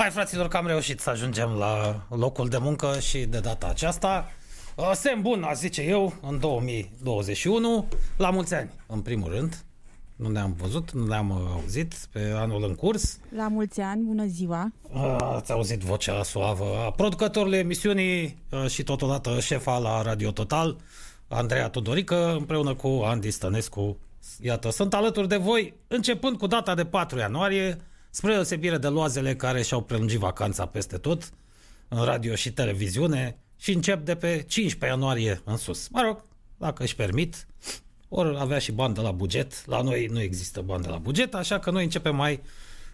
Hai, fraților, că am reușit să ajungem la locul de muncă și de data aceasta. Uh, semn bun, aș zice eu, în 2021. La mulți ani, în primul rând. Nu ne-am văzut, nu ne-am uh, auzit pe anul în curs. La mulți ani, bună ziua! Uh, Ați auzit vocea suavă a producătorului emisiunii uh, și totodată șefa la Radio Total, Andreea Tudorică, împreună cu Andy Stănescu. Iată, sunt alături de voi, începând cu data de 4 ianuarie, spre deosebire de loazele care și-au prelungit vacanța peste tot, în radio și televiziune, și încep de pe 15 ianuarie în sus. Mă rog, dacă își permit, ori avea și bandă la buget. La noi nu există bandă la buget, așa că noi începem mai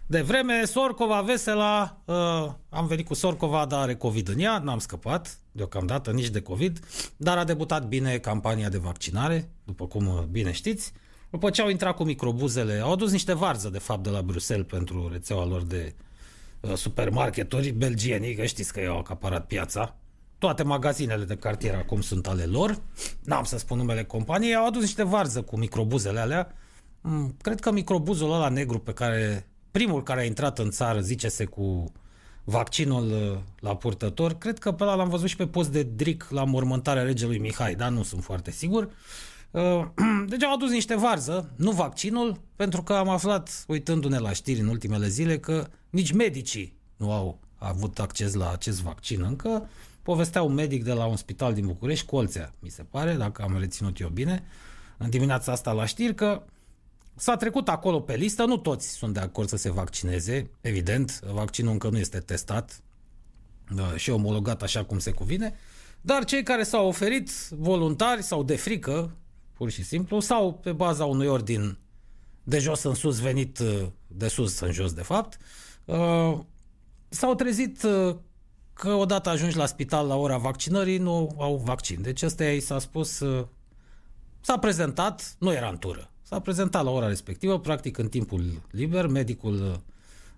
devreme. Sorcova, Vesela, uh, am venit cu Sorcova, dar are COVID în ea, n-am scăpat deocamdată nici de COVID, dar a debutat bine campania de vaccinare, după cum uh, bine știți. După ce au intrat cu microbuzele, au adus niște varză, de fapt, de la Bruxelles pentru rețeaua lor de uh, supermarketuri belgieni, că știți că i-au acaparat piața. Toate magazinele de cartier acum sunt ale lor. N-am să spun numele companiei. Au adus niște varză cu microbuzele alea. Mm, Cred că microbuzul ăla negru pe care... Primul care a intrat în țară, zice-se, cu vaccinul uh, la purtător, cred că pe ăla l-am văzut și pe post de dric la mormântarea regelui Mihai, dar nu sunt foarte sigur. Uh, Deci au adus niște varză, nu vaccinul, pentru că am aflat, uitându-ne la știri în ultimele zile, că nici medicii nu au avut acces la acest vaccin încă. Povestea un medic de la un spital din București, Colțea, mi se pare, dacă am reținut eu bine, în dimineața asta la știri, că s-a trecut acolo pe listă, nu toți sunt de acord să se vaccineze, evident, vaccinul încă nu este testat da, și omologat așa cum se cuvine, dar cei care s-au oferit voluntari sau de frică, pur și simplu, sau pe baza unui ordin de jos în sus venit uh, de sus în jos, de fapt, uh, s-au trezit uh, că odată ajungi la spital la ora vaccinării, nu au vaccin. Deci ăsta i s-a spus, uh, s-a prezentat, nu era în tură, s-a prezentat la ora respectivă, practic în timpul liber, medicul uh,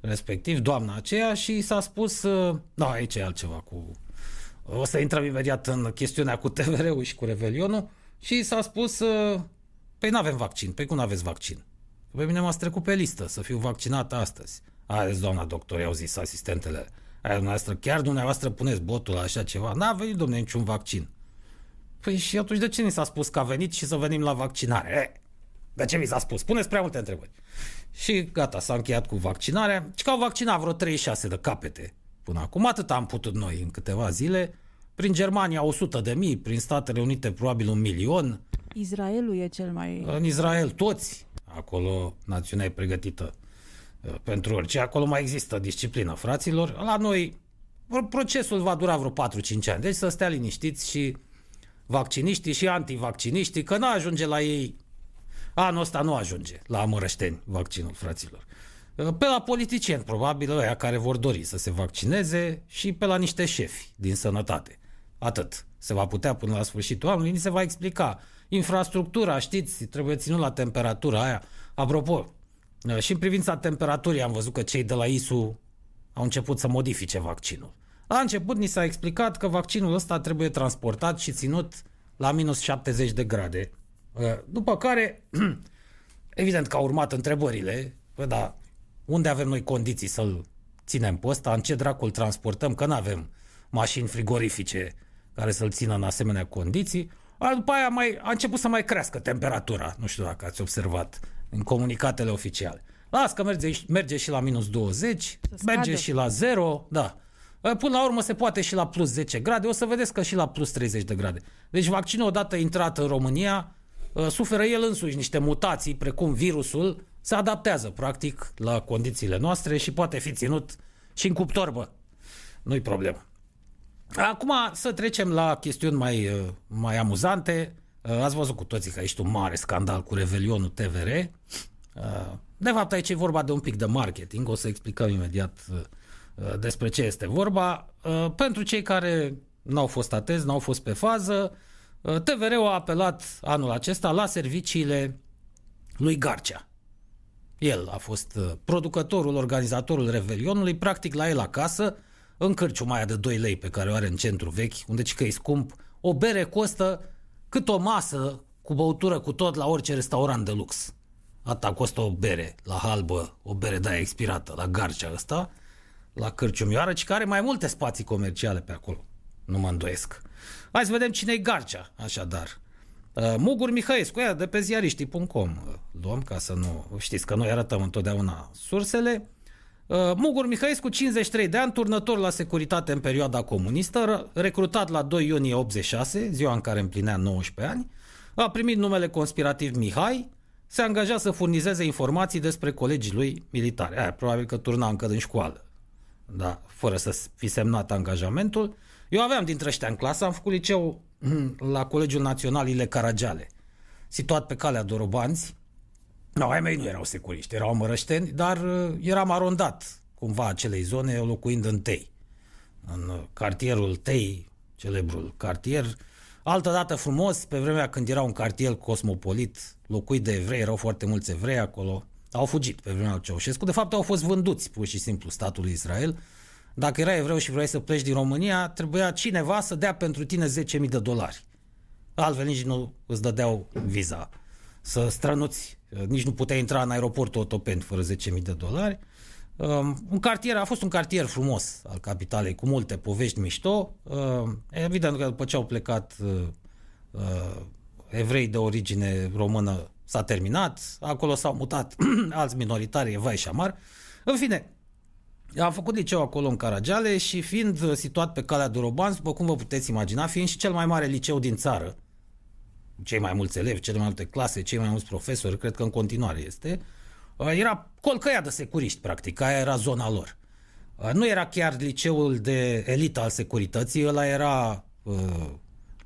respectiv, doamna aceea, și s-a spus, uh, da, aici e altceva cu... O să intrăm imediat în chestiunea cu TVR-ul și cu Revelionul și s-a spus, uh, păi nu avem vaccin, păi cum nu aveți vaccin? Pe mine m-ați trecut pe listă să fiu vaccinat astăzi. Haideți, doamna doctor, i-au zis asistentele. Aia dumneavoastră, chiar dumneavoastră puneți botul la așa ceva? N-a venit, domne, niciun vaccin. Păi și atunci de ce ni s-a spus că a venit și să venim la vaccinare? E, de ce mi s-a spus? Puneți prea multe întrebări. Și gata, s-a încheiat cu vaccinarea. Și că au vaccinat vreo 36 de capete până acum. Atât am putut noi în câteva zile. Prin Germania 100 de mii, prin Statele Unite probabil un milion. Israelul e cel mai... În Israel toți. Acolo națiunea e pregătită uh, pentru orice. Acolo mai există disciplină, fraților. La noi procesul va dura vreo 4-5 ani. Deci să stea liniștiți și vacciniștii și antivacciniștii, că nu ajunge la ei Anul ăsta nu ajunge la amărășteni vaccinul, fraților. Pe la politicieni, probabil, ăia care vor dori să se vaccineze și pe la niște șefi din sănătate. Atât. Se va putea până la sfârșitul anului, ni se va explica. Infrastructura, știți, trebuie ținut la temperatura aia. Apropo, și în privința temperaturii am văzut că cei de la ISU au început să modifice vaccinul. La început ni s-a explicat că vaccinul ăsta trebuie transportat și ținut la minus 70 de grade. După care, evident că au urmat întrebările, bă, dar unde avem noi condiții să-l ținem pe ăsta, în ce dracul transportăm, că nu avem mașini frigorifice care să-l țină în asemenea condiții. A, după aia mai, a început să mai crească temperatura, nu știu dacă ați observat, în comunicatele oficiale. Las că merge, merge și la minus 20, Să merge scadă. și la 0, da. Până la urmă se poate și la plus 10 grade, o să vedeți că și la plus 30 de grade. Deci vaccinul odată intrat în România, uh, suferă el însuși niște mutații, precum virusul, se adaptează practic la condițiile noastre și poate fi ținut și în cuptor, bă. Nu-i problemă. Acum să trecem la chestiuni mai, uh, mai amuzante. Uh, Ați văzut cu toții că ești un mare scandal cu Revelionul TVR. Uh, De fapt, aici e vorba de un pic de marketing. O să explicăm imediat uh, uh, despre ce este vorba. Uh, Pentru cei care n-au fost atenți, n-au fost pe fază, uh, TVR-ul a apelat anul acesta la serviciile lui Garcea. El a fost uh, producătorul, organizatorul Revelionului, practic la el acasă, în cârciuma aia de 2 lei pe care o are în centru vechi, unde ci că e scump, o bere costă cât o masă cu băutură cu tot la orice restaurant de lux. Asta costă o bere la halbă, o bere de aia expirată, la Garcea ăsta, la Cârciumioară, ci care mai multe spații comerciale pe acolo. Nu mă îndoiesc. Hai să vedem cine e Garcea, așadar. Uh, Mugur Mihăescu, ea de pe ziariștii.com luăm ca să nu știți că noi arătăm întotdeauna sursele. Uh, Mugur Mihăescu, 53 de ani, turnător la securitate în perioada comunistă, recrutat la 2 iunie 86, ziua în care împlinea 19 ani, a primit numele conspirativ Mihai, se angaja să furnizeze informații despre colegii lui militari. Aia, probabil că turna încă din școală, da, fără să fi semnat angajamentul. Eu aveam dintre ăștia în clasă, am făcut liceu la Colegiul Național Ile Caragiale, situat pe calea Dorobanți. No, ai mei nu erau securiști, erau mărășteni, dar uh, eram arondat cumva acelei zone, locuind în Tei. În uh, cartierul Tei, celebrul cartier, Altă dată frumos, pe vremea când era un cartier cosmopolit, locuit de evrei, erau foarte mulți evrei acolo, au fugit pe vremea lui Ceaușescu. De fapt, au fost vânduți pur și simplu statului Israel. Dacă era evreu și vrei să pleci din România, trebuia cineva să dea pentru tine 10.000 de dolari. Altfel nici nu îți dădeau viza să strănuți. Nici nu puteai intra în aeroportul Otopeni fără 10.000 de dolari. Um, un cartier, a fost un cartier frumos al capitalei, cu multe povești mișto. Uh, evident că după ce au plecat uh, uh, evrei de origine română s-a terminat, acolo s-au mutat alți minoritari, Evai și Amar. În fine, am făcut liceu acolo în Caragiale și fiind situat pe calea Doroban, după cum vă puteți imagina, fiind și cel mai mare liceu din țară, cei mai mulți elevi, cele mai multe clase, cei mai mulți profesori, cred că în continuare este, uh, era colcăia de securiști, practic, aia era zona lor. Uh, nu era chiar liceul de elită al securității, ăla era uh,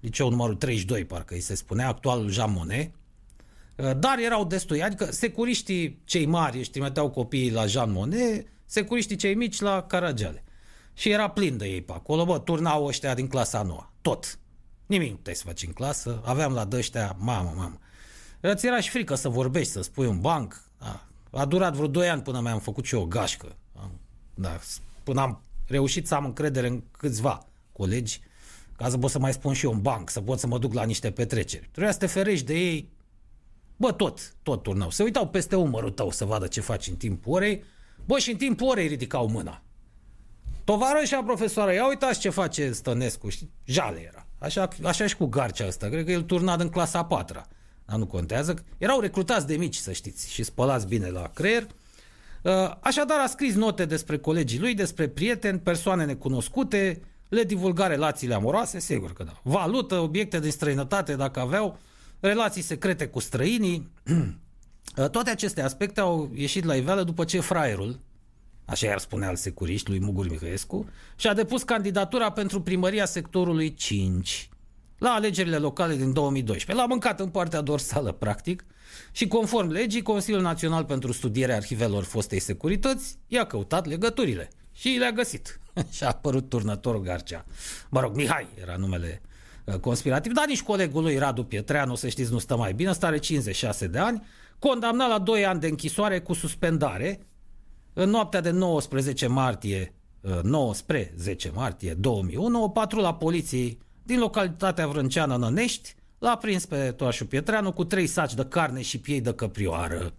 liceul numărul 32, parcă îi se spunea, actualul Jean Monnet, uh, dar erau destui, adică securiștii cei mari își trimiteau copiii la Jean Monnet, securiștii cei mici la Caragiale. Și era plin de ei pe acolo, bă, turnau ăștia din clasa noua, tot. Nimic nu puteai să faci în clasă, aveam la dăștea, mamă, mamă. Îți era și frică să vorbești, să spui un banc, da. A durat vreo 2 ani până mi-am făcut și eu o gașcă. Da, până am reușit să am încredere în câțiva colegi, ca să pot să mai spun și eu un banc, să pot să mă duc la niște petreceri. Trebuia să te ferești de ei, bă, tot, tot turnau. Se uitau peste umărul tău să vadă ce faci în timpul orei, bă, și în timpul orei ridicau mâna. Tovarășa profesoară, ia uitați ce face Stănescu, și jale era. Așa, așa și cu Garcea ăsta, cred că el turna în clasa a patra. Dar nu contează. Erau recrutați de mici, să știți, și spălați bine la creier. Uh, așadar a scris note despre colegii lui, despre prieteni, persoane necunoscute, le divulga relațiile amoroase, sigur că da. Valută, obiecte din străinătate, dacă aveau, relații secrete cu străinii. Uh, toate aceste aspecte au ieșit la iveală după ce fraierul, așa i-ar spune al securiști lui Mugur Mihăescu, și-a depus candidatura pentru primăria sectorului 5 la alegerile locale din 2012. L-a mâncat în partea dorsală, practic, și conform legii, Consiliul Național pentru Studierea Arhivelor Fostei Securități i-a căutat legăturile și le-a găsit. și a apărut turnătorul Garcea. Mă rog, Mihai era numele uh, conspirativ, dar nici colegul lui Radu Pietreanu, să știți, nu stă mai bine, are 56 de ani, condamnat la 2 ani de închisoare cu suspendare în noaptea de 19 martie 9 spre 10 martie 2001, o patrula poliției din localitatea Vrânceană Nănești l-a prins pe Toașu Pietreanu cu trei saci de carne și piei de căprioară.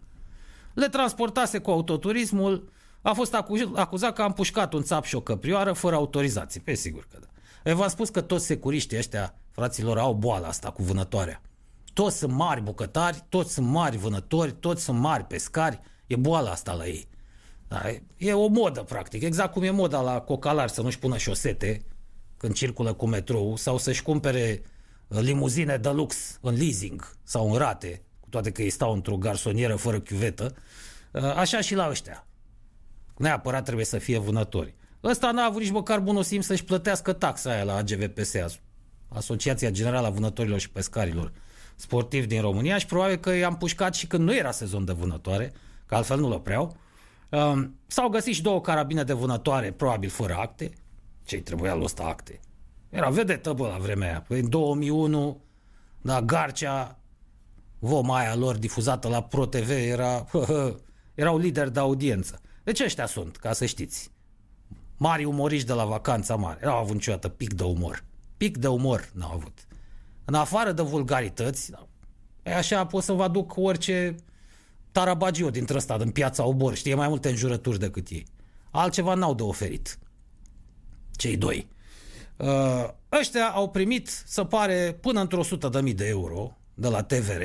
Le transportase cu autoturismul, a fost acuzat că a împușcat un țap și o căprioară fără autorizație. Pe sigur că da. Eu v-am spus că toți securiștii ăștia, fraților, au boala asta cu vânătoarea. Toți sunt mari bucătari, toți sunt mari vânători, toți sunt mari pescari. E boala asta la ei. Da, e o modă, practic. Exact cum e moda la cocalari să nu-și pună șosete când circulă cu metrou sau să-și cumpere uh, limuzine de lux în leasing sau în rate, cu toate că ei stau într-o garsonieră fără chiuvetă, uh, așa și la ăștia. Neapărat trebuie să fie vânători. Ăsta n-a avut nici măcar bunul simț să-și plătească taxa aia la AGVPS, Asociația Generală a Vânătorilor și Pescarilor Sportivi din România și probabil că i-am pușcat și când nu era sezon de vânătoare, că altfel nu-l opreau. Um, s-au găsit și două carabine de vânătoare, probabil fără acte, ce trebuia lui ăsta acte. Era vedetă, bă, la vremea aia. Păi în 2001, da, Garcea, voma aia lor difuzată la ProTV era, hă, hă, erau lideri de audiență. Deci ăștia sunt, ca să știți. Mari umoriști de la vacanța mare. N-au avut niciodată pic de umor. Pic de umor n-au avut. În afară de vulgarități, e așa pot să vă aduc orice tarabagiu dintre ăsta, din piața Obor. Știe mai multe înjurături decât ei. Altceva n-au de oferit. Cei doi. Uh, ăștia au primit, să pare, până într-o 100 de mii de euro de la TVR,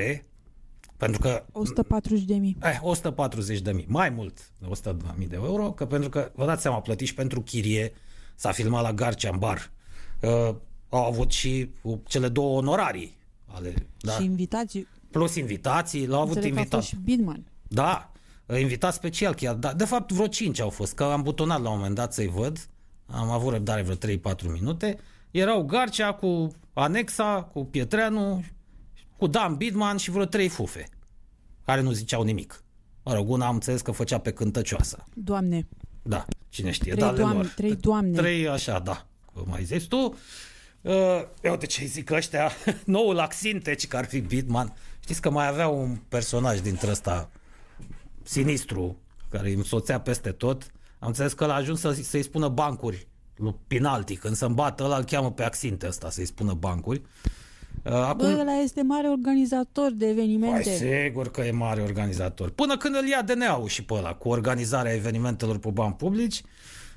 pentru că 140 de mii. Eh, 140 de mii, mai mult de 100 de mii de euro, că pentru că, vă dați seama, plătiți pentru chirie, s-a filmat la Garcea în bar. Uh, au avut și cele două onorarii ale, da? Și invitații. Plus invitații, l-au avut Înțeleg că a invitat. fost și Bidman. Da, invitat special chiar. Da, de fapt, vreo 5 au fost, că am butonat la un moment dat să-i văd. Am avut răbdare vreo 3-4 minute. Erau Garcea cu Anexa, cu Pietreanu, cu Dan Bidman și vreo 3 fufe, care nu ziceau nimic. Mă rog, una am înțeles că făcea pe cântăcioasă. Doamne. Da, cine știe, Trei da, doamne, lor. trei doamne. Trei așa, da, cum mai zici tu. Uh, eu de ce zic ăștia, noul Axinteci, care ar fi Bitman. Știți că mai avea un personaj dintre ăsta sinistru, care îi însoțea peste tot. Am înțeles că l-a ajuns să, să-i spună bancuri lui Pinalti. Când se îmbată, ăla îl cheamă pe Axinte ăsta să-i spună bancuri. Uh, acum, Bă, ăla este mare organizator de Păi evenimente. sigur că e mare organizator. Până când îl ia DNA-ul și pe ăla, cu organizarea evenimentelor pe bani publici.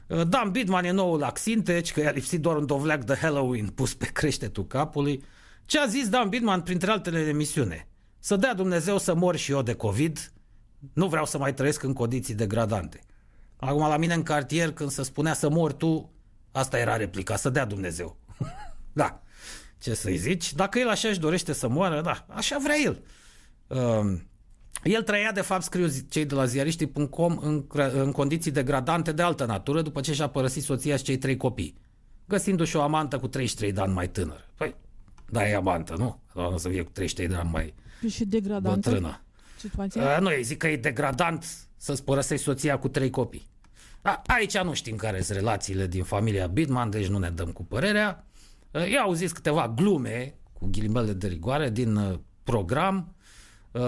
Uh, Dan Bidman e noul Axinteci, că i-a lipsit doar un dovleac de Halloween pus pe creștetul capului. Ce a zis Dan Bidman printre altele în emisiune? Să dea Dumnezeu să mor și eu de COVID, nu vreau să mai trăiesc în condiții degradante. Acum la mine în cartier când se spunea să mor tu, asta era replica, să dea Dumnezeu. da, ce să-i zici? Dacă el așa își dorește să moară, da, așa vrea el. Uh, el trăia, de fapt, scriu cei de la ziariștii.com, în, în condiții degradante de altă natură, după ce și-a părăsit soția și cei trei copii, găsindu-și o amantă cu 33 de ani mai tânăr. Păi, da, e amantă, nu? Doamne să fie cu 33 de ani mai Și degradantă bătrână. situația. Uh, nu, îi zic că e degradant să-ți părăsești soția cu trei copii. A, aici nu știm care sunt relațiile din familia Bidman, deci nu ne dăm cu părerea. Uh, Eu au zis câteva glume, cu ghilimele de rigoare, din uh, program. Uh,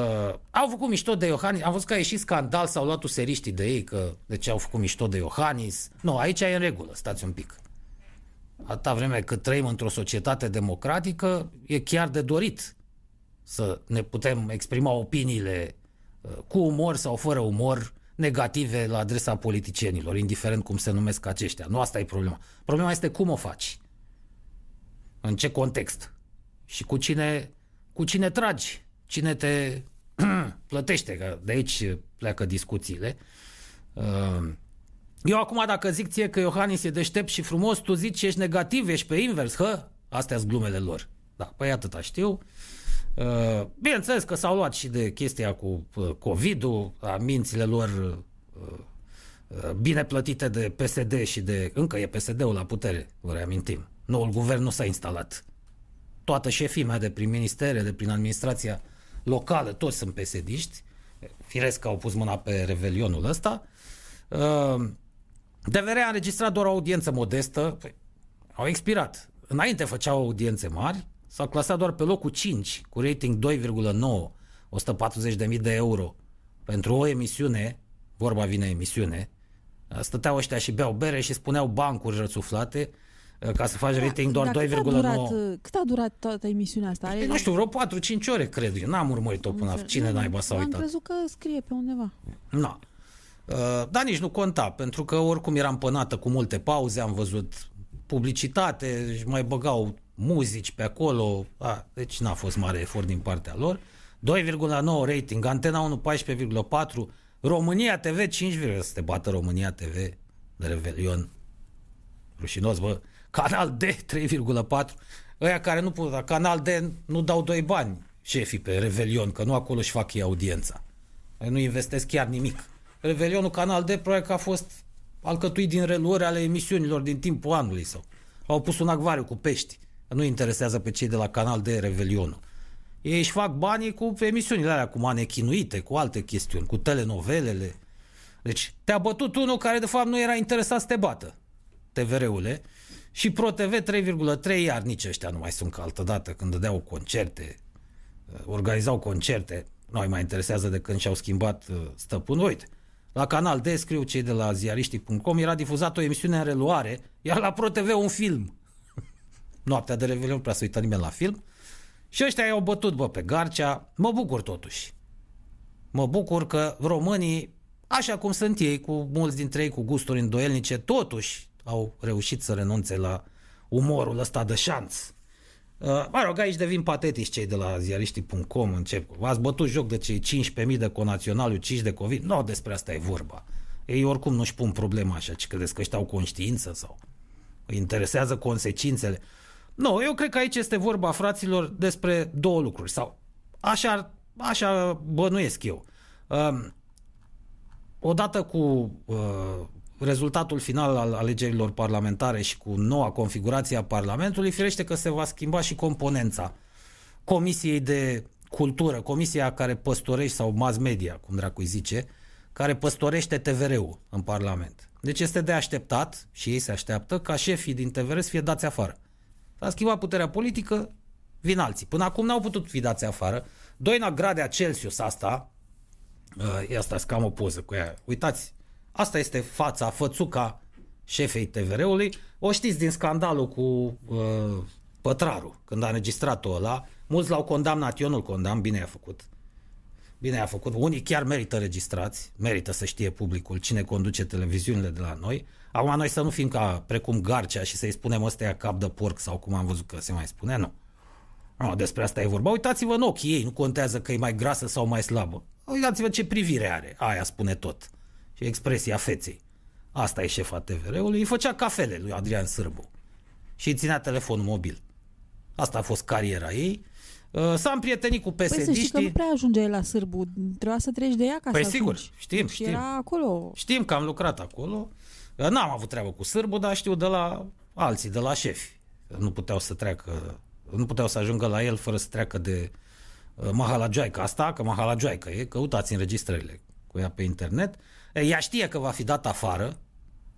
au făcut mișto de Iohannis. Am văzut că a ieșit scandal, s-au luat useriștii de ei, că de ce au făcut mișto de Iohannis. Nu, aici e în regulă, stați un pic. Atâta vreme cât trăim într-o societate democratică, e chiar de dorit să ne putem exprima opiniile uh, cu umor sau fără umor negative la adresa politicienilor, indiferent cum se numesc aceștia. Nu asta e problema. Problema este cum o faci. În ce context. Și cu cine, cu cine tragi. Cine te plătește, că de aici pleacă discuțiile. Uh, Eu acum dacă zic ție că Iohannis e deștept și frumos, tu zici că ești negativ, ești pe invers, hă? Astea sunt glumele lor. Da, păi atâta știu. Uh, Bineînțeles că s-au luat și de chestia cu uh, COVID-ul, a mințile lor uh, uh, bine plătite de PSD și de... Încă e PSD-ul la putere, vă reamintim. Noul guvern nu s-a instalat. Toată șefimea de prin ministere, de prin administrația locală, toți sunt pesediști. Firesc că au pus mâna pe revelionul ăsta. Uh, DVR a înregistrat doar o audiență modestă. Păi, au expirat. Înainte făceau audiențe mari, s-au clasat doar pe locul 5, cu rating 2,9, 140.000 de euro. Pentru o emisiune, vorba vine emisiune, stăteau ăștia și beau bere și spuneau bancuri rățuflate, ca să faci rating doar Dar 2,9. cât a, durat, cât a durat toată emisiunea asta? Are... Nu știu, vreo 4-5 ore, cred eu. N-am urmărit-o până la cine naiba s-a Am uitat. crezut că scrie pe undeva. Nu. Uh, dar nici nu conta, pentru că oricum eram pânată cu multe pauze, am văzut publicitate, își mai băgau muzici pe acolo, a, deci n-a fost mare efort din partea lor. 2,9 rating, Antena 1 14,4, România TV 5, să te bată România TV de Revelion. Rușinos, bă. Canal D 3,4. Ăia care nu pot, dar Canal D nu dau doi bani șefii pe Revelion, că nu acolo își fac ei audiența. Nu investesc chiar nimic. Revelionul Canal D probabil că a fost alcătuit din reluări ale emisiunilor din timpul anului sau au pus un acvariu cu pești. Nu interesează pe cei de la Canal D Revelionul. Ei își fac banii cu emisiunile alea, cu manechinuite, cu alte chestiuni, cu telenovelele. Deci te-a bătut unul care de fapt nu era interesat să te bată, TVR-ule, și Pro TV 3,3, iar nici ăștia nu mai sunt ca altă dată când dădeau concerte, organizau concerte, nu mai interesează de când și-au schimbat stăpânul. Uite, la Canal D, scriu cei de la ziariștii.com, era difuzată o emisiune în reluare, iar la Pro TV un film. Noaptea de Revelion, prea să uită nimeni la film. Și ăștia i-au bătut, bă, pe Garcea. Mă bucur totuși. Mă bucur că românii așa cum sunt ei, cu mulți dintre ei cu gusturi îndoielnice, totuși au reușit să renunțe la umorul ăsta de șanț. Uh, mă rog, aici devin patetici cei de la ziariștii.com, încep. V-ați bătut joc de cei 15.000 de conaționali uciși de COVID? Nu, despre asta e vorba. Ei oricum nu-și pun problema așa, ci credeți că ăștia au conștiință sau îi interesează consecințele. Nu, eu cred că aici este vorba, fraților, despre două lucruri. Sau așa, așa bănuiesc eu. Um, odată cu uh, rezultatul final al alegerilor parlamentare și cu noua configurație a Parlamentului, firește că se va schimba și componența Comisiei de Cultură, comisia care păstorește, sau mass media, cum dracu îi zice, care păstorește TVR-ul în Parlament. Deci este de așteptat, și ei se așteaptă, ca șefii din TVR să fie dați afară. S-a schimbat puterea politică, vin alții. Până acum n-au putut fi dați afară. Doina Gradea Celsius asta, uh, asta cam o poză cu ea. Uitați, asta este fața, fățuca șefei TVR-ului. O știți din scandalul cu uh, Pătraru, când a înregistrat-o ăla. Mulți l-au condamnat, eu nu-l condamn, bine a făcut. Bine a făcut. Unii chiar merită registrați, merită să știe publicul cine conduce televiziunile de la noi. Acum noi să nu fim ca precum Garcea și să-i spunem ăstea cap de porc sau cum am văzut că se mai spune, nu. No, despre asta e vorba. Uitați-vă în ochii ei, nu contează că e mai grasă sau mai slabă. Uitați-vă ce privire are, aia spune tot. Și expresia feței. Asta e șefa TVR-ului, îi făcea cafele lui Adrian Sârbu. Și îi ținea telefonul mobil. Asta a fost cariera ei Uh, s-a împrietenit cu psd Păi să știi că nu prea ajunge la Sârbu. Trebuia să treci de ea ca Păi să sigur, ajungi. știm, Și știm. era acolo. Știm că am lucrat acolo. Uh, N-am avut treabă cu Sârbu, dar știu de la alții, de la șefi. Nu puteau să treacă, nu puteau să ajungă la el fără să treacă de uh, Mahalajoica. Asta, că Mahalajoica e, căutați înregistrările cu ea pe internet. E, Ea știe că va fi dat afară,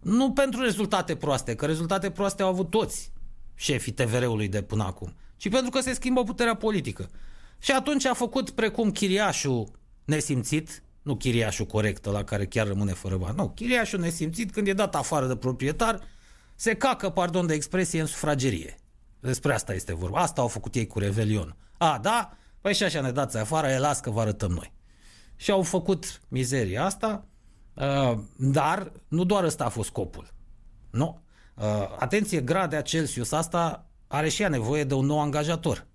nu pentru rezultate proaste, că rezultate proaste au avut toți șefii TVR-ului de până acum, ci pentru că se schimbă puterea politică. Și atunci a făcut precum chiriașul nesimțit, nu chiriașul corect, la care chiar rămâne fără bani. Nu, chiriașul nesimțit, când e dat afară de proprietar, se cacă, pardon de expresie, în sufragerie. Despre asta este vorba. Asta au făcut ei cu Revelion. A, da? Păi și așa ne dați afară, e las că vă arătăm noi. Și au făcut mizeria asta, uh, dar nu doar ăsta a fost scopul. Nu. Uh, atenție, gradea Celsius asta are și ea nevoie de un nou angajator.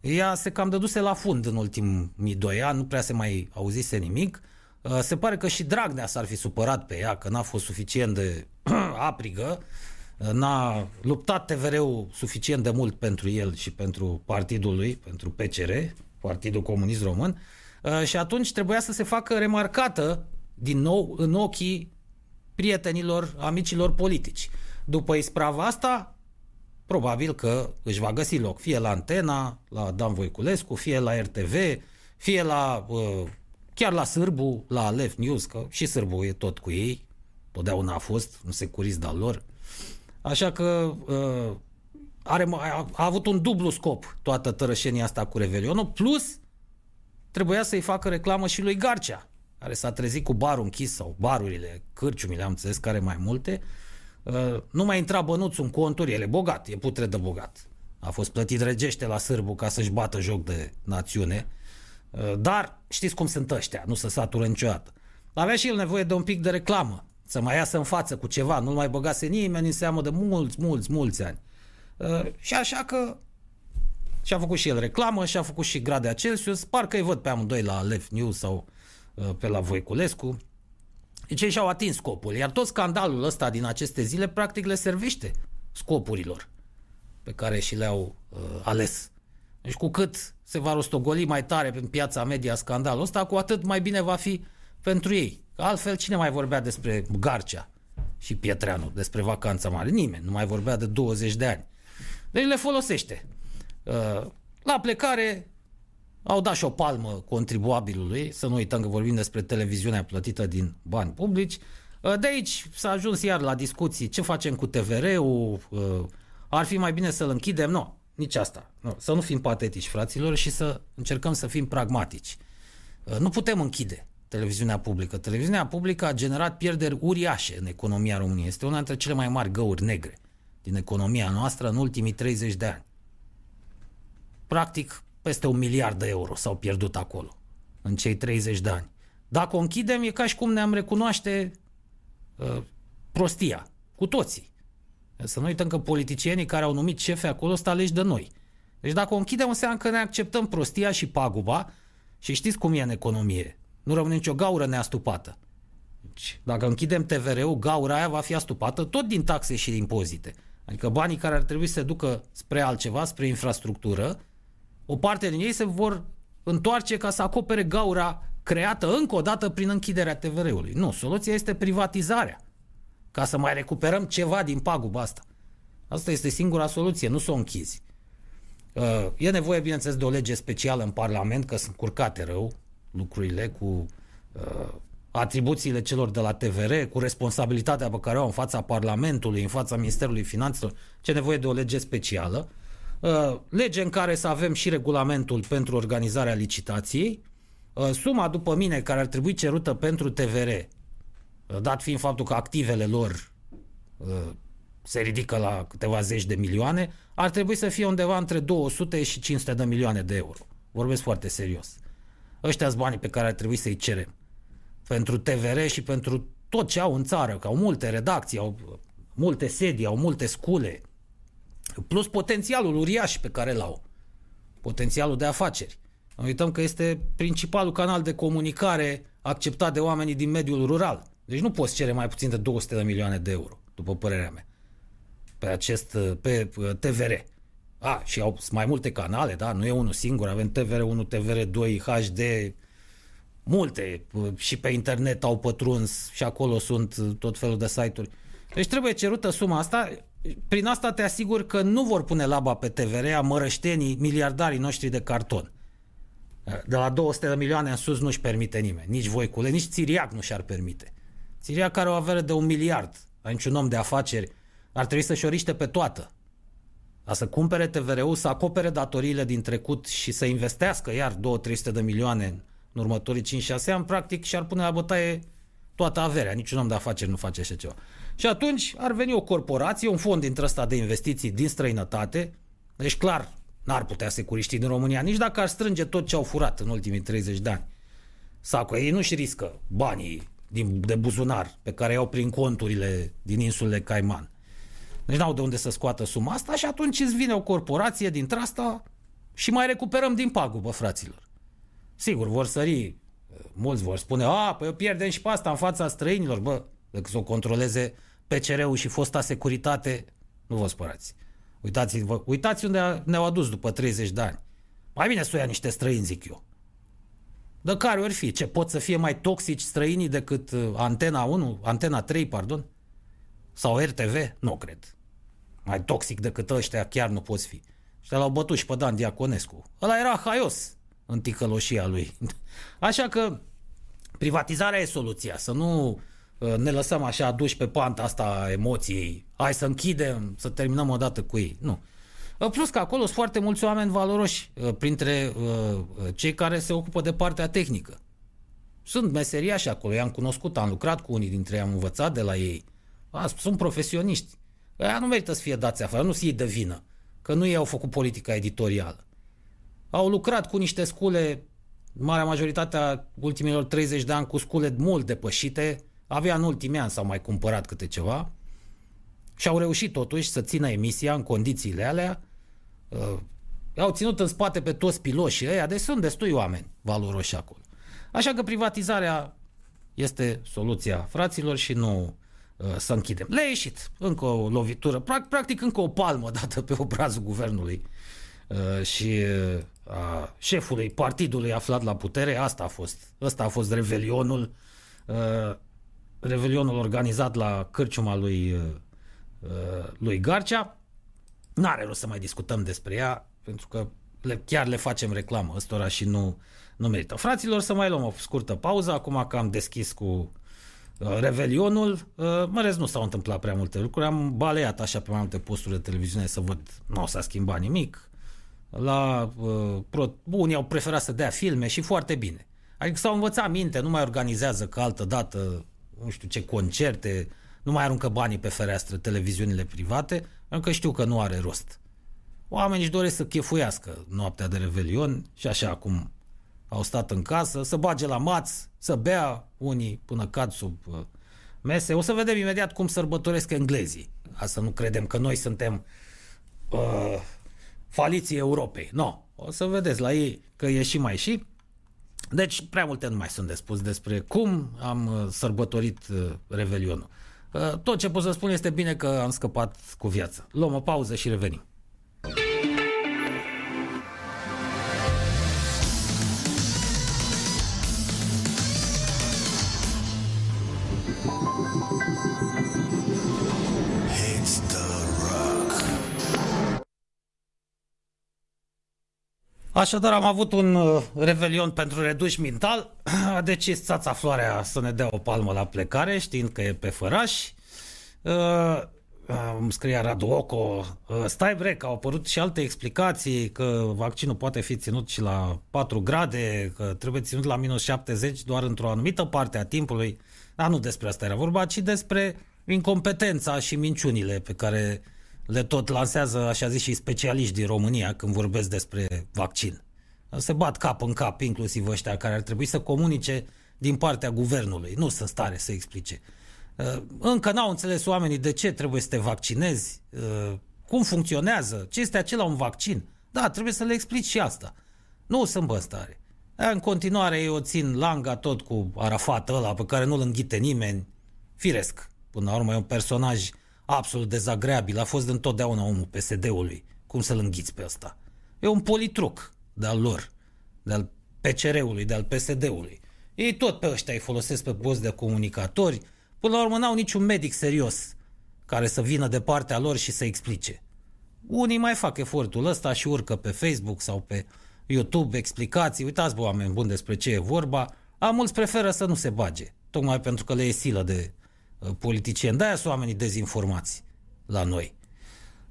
Ea se cam dăduse la fund în ultimii doi ani, nu prea se mai auzise nimic. Uh, Se pare că și Dragnea s-ar fi supărat pe ea, că n-a fost suficient de aprigă, uh, n-a luptat TVR-ul suficient de mult pentru el și pentru partidul lui, pentru PCR, Partidul Comunist Român, uh, și atunci trebuia să se facă remarcată din nou în ochii prietenilor, amicilor politici. După isprava asta, probabil că își va găsi loc, fie la Antena, la Dan Voiculescu, fie la RTV, fie la, uh, chiar la Sârbu, la Alef News, că și Sârbu e tot cu ei, totdeauna a fost, un securist al lor. Așa că uh, are, a, a avut un dublu scop toată tărășenia asta cu Revelionul, plus trebuia să-i facă reclamă și lui Garcea, care s-a trezit cu barul închis sau barurile, cârciumile, am înțeles, care mai multe, Uh, nu mai intra bănuțul în conturi, el e bogat, e putre de bogat. A fost plătit regește la sârbu ca să-și bată joc de națiune, Uh, dar știți cum sunt ăștia, nu se satură niciodată. Avea și el nevoie de un pic de reclamă, să mai iasă în față cu ceva, nu-l mai băgase nimeni în seamă de mulți, mulți, mulți ani. Uh, Și așa că și-a făcut și el reclamă, și-a făcut și Gradea Celsius, parcă îi văd pe amândoi la Left News sau uh, pe la Voiculescu. Deci ei și-au atins scopul, iar tot scandalul ăsta din aceste zile practic le servește scopurilor pe care și le-au uh, ales. Deci cu cât se va rostogoli mai tare în piața media scandalul ăsta, cu atât mai bine va fi pentru ei. Că altfel cine mai vorbea despre Garcea și Pietreanu, despre vacanța mare? Nimeni, nu mai vorbea de 20 de ani. Deci le folosește. Uh, La plecare au dat și o palmă contribuabilului, să nu uităm că vorbim despre televiziunea plătită din bani publici. Uh, De aici s-a ajuns iar la discuții ce facem cu TVR-ul, uh, ar fi mai bine să-l închidem. Nu, nici asta. Nu, să nu fim patetici, fraților, și să încercăm să fim pragmatici. Uh, Nu putem închide televiziunea publică. Televiziunea publică a generat pierderi uriașe în economia României. Este una dintre cele mai mari găuri negre din economia noastră în ultimii 30 de ani. Practic, peste un miliard de euro s-au pierdut acolo în cei 30 de ani. Dacă o închidem, e ca și cum ne-am recunoaște uh, prostia, cu toții. Să nu uităm că politicienii care au numit șefe acolo sunt aleși de noi. Deci dacă o închidem, înseamnă că ne acceptăm prostia și paguba și știți cum e în economie. Nu rămâne nicio gaură neastupată. Deci, dacă închidem TVR-ul, gaura aia va fi astupată tot din taxe și din impozite. Adică banii care ar trebui să se ducă spre altceva, spre infrastructură, o parte din ei se vor întoarce ca să acopere gaura creată încă o dată prin închiderea TVR-ului. Nu, soluția este privatizarea. Ca să mai recuperăm ceva din paguba asta. Asta este singura soluție, nu să o închizi. Uh, e nevoie, bineînțeles, de o lege specială în Parlament, că sunt curcate rău lucrurile cu uh, atribuțiile celor de la TVR, cu responsabilitatea pe care o au în fața Parlamentului, în fața Ministerului Finanțelor, ce nevoie de o lege specială. Uh, lege în care să avem și regulamentul pentru organizarea licitației, uh, suma după mine care ar trebui cerută pentru TVR, uh, dat fiind faptul că activele lor uh, se ridică la câteva zeci de milioane, ar trebui să fie undeva între 200 și 500 de milioane de euro. Vorbesc foarte serios. Ăștia sunt banii pe care ar trebui să-i cerem. Pentru TVR și pentru tot ce au în țară, că au multe redacții, au multe sedii, au multe scule, plus potențialul uriaș pe care l-au. Potențialul de afaceri. Nu uităm că este principalul canal de comunicare acceptat de oamenii din mediul rural. Deci nu poți cere mai puțin de 200 de milioane de euro, după părerea mea pe acest, pe TVR. A, și au mai multe canale, da? Nu e unul singur, avem TVR1, TVR2, HD, multe și pe internet au pătruns și acolo sunt tot felul de site-uri. Deci trebuie cerută suma asta. Prin asta te asigur că nu vor pune laba pe TVR a mărăștenii, miliardarii noștri de carton. De la 200 de milioane în sus nu-și permite nimeni. Nici Voicule, nici Țiriac nu și-ar permite. Țiriac are o avere de un miliard. A niciun om de afaceri ar trebui să-și oriște pe toată. A să cumpere TVR-ul, să acopere datoriile din trecut și să investească iar 2-300 de milioane în următorii 5-6 ani, practic și-ar pune la bătaie toată averea. Niciun om de afaceri nu face așa ceva. Și atunci ar veni o corporație, un fond dintre ăsta de investiții din străinătate, deci clar, n-ar putea securiști din România, nici dacă ar strânge tot ce au furat în ultimii 30 de ani. Sau că ei nu-și riscă banii din, de buzunar pe care iau prin conturile din insulele Cayman. Deci n-au de unde să scoată suma asta și atunci îți vine o corporație dintre asta și mai recuperăm din pagubă, fraților. Sigur, vor sări, mulți vor spune, a, păi pierdem și pe asta în fața străinilor, bă, dacă să o controleze PCR-ul și fosta securitate, nu vă spărați. Uitați-vă, uitați unde ne-au adus după 30 de ani. Mai bine să o ia niște străini, zic eu. De care ori fi? Ce pot să fie mai toxici străinii decât uh, Antena 1, Antena 3, pardon? Sau RTV? Nu cred. Mai toxic decât ăștia chiar nu poți fi. Și l-au bătut și pe Dan Diaconescu. Ăla era haios în ticăloșia lui. Așa că privatizarea e soluția. Să nu uh, ne lăsăm așa aduși pe panta asta a emoției. Hai să închidem, să terminăm odată cu ei. Nu. Uh, plus că acolo sunt foarte mulți oameni valoroși uh, printre cei care se ocupă de partea tehnică. Sunt meseriași acolo, i-am cunoscut, am lucrat cu unii dintre ei, am învățat de la ei. A, sunt profesioniști. Aia nu merită să fie dați afară, nu să iei de vină, că nu ei au făcut politica editorială. Au lucrat cu niște scule, marea majoritatea ultimilor 30 de ani cu scule mult depășite, avea în ultimii ani s-au mai cumpărat câte ceva și au reușit totuși să țină emisia în condițiile alea. Uh, au ținut în spate pe toți piloșii ăia, deci sunt destui oameni valoroși acolo. Așa că privatizarea este soluția fraților și nu Uh, să închidem. Le-a ieșit încă o lovitură, practic încă o palmă dată pe obrazul guvernului uh, și uh, a șefului partidului aflat la putere. Asta a fost. Ăsta a fost revelionul revelionul organizat la cârciuma lui, lui Garcea. N-are rost să mai discutăm despre ea, pentru că le, chiar le facem reclamă ăstora și nu, nu merită. Fraților, să mai luăm o scurtă pauză, acum că am deschis cu Uh, Revelionul, uh, mă rez, nu s-au întâmplat prea multe lucruri, am baleat așa pe mai multe posturi de televiziune să văd, nu s-a schimbat nimic. La, uh, pro, unii au preferat să dea filme și foarte bine. Adică s-au învățat minte, nu mai organizează ca altă dată, nu știu ce concerte, nu mai aruncă banii pe fereastră televiziunile private, pentru că știu că nu are rost. Oamenii își doresc să chefuiască noaptea de Revelion și așa acum au stat în casă, să bage la maț, să bea unii până cad sub uh, mese. O să vedem imediat cum sărbătoresc englezii. Asta nu credem că noi suntem uh, faliții Europei. Nu. No. O să vedeți la ei că e și mai și. Deci prea multe nu mai sunt de spus despre cum am uh, sărbătorit uh, Revelionul. Uh, tot ce pot să spun este bine că am scăpat cu viață. Luăm o pauză și revenim. Așadar am avut un uh, revelion pentru reduși mental. A decis țața Floarea să ne dea o palmă la plecare, știind că e pe făraș. Uh, îmi scria Radu Oco, uh, stai bre, că au apărut și alte explicații, că vaccinul poate fi ținut și la 4 grade, că trebuie ținut la minus 70 doar într-o anumită parte a timpului. Dar nu despre asta era vorba, ci despre incompetența și minciunile pe care le tot lansează, așa zis, și specialiști din România când vorbesc despre vaccin. Se bat cap în cap, inclusiv ăștia care ar trebui să comunice din partea guvernului. Nu sunt stare să explice. Uh, încă n-au înțeles oamenii de ce trebuie să te vaccinezi, uh, cum funcționează, ce este acela un vaccin. Da, trebuie să le explici și asta. Nu sunt bă stare. În continuare ei o țin langa tot cu Arafat ăla pe care nu-l înghite nimeni. Firesc. Până la urmă e un personaj absolut dezagreabil. A fost întotdeauna omul PSD-ului. Cum să-l înghiți pe ăsta? E un politruc de-al lor, de-al PCR-ului, de-al PSD-ului. Ei tot pe ăștia îi folosesc pe post de comunicatori. Până la urmă n-au niciun medic serios care să vină de partea lor și să explice. Unii mai fac efortul ăsta și urcă pe Facebook sau pe YouTube explicații. Uitați, bă, oameni buni, despre ce e vorba. A mulți preferă să nu se bage, tocmai pentru că le e silă de Uh, politicieni. De-aia sunt oamenii dezinformați la noi.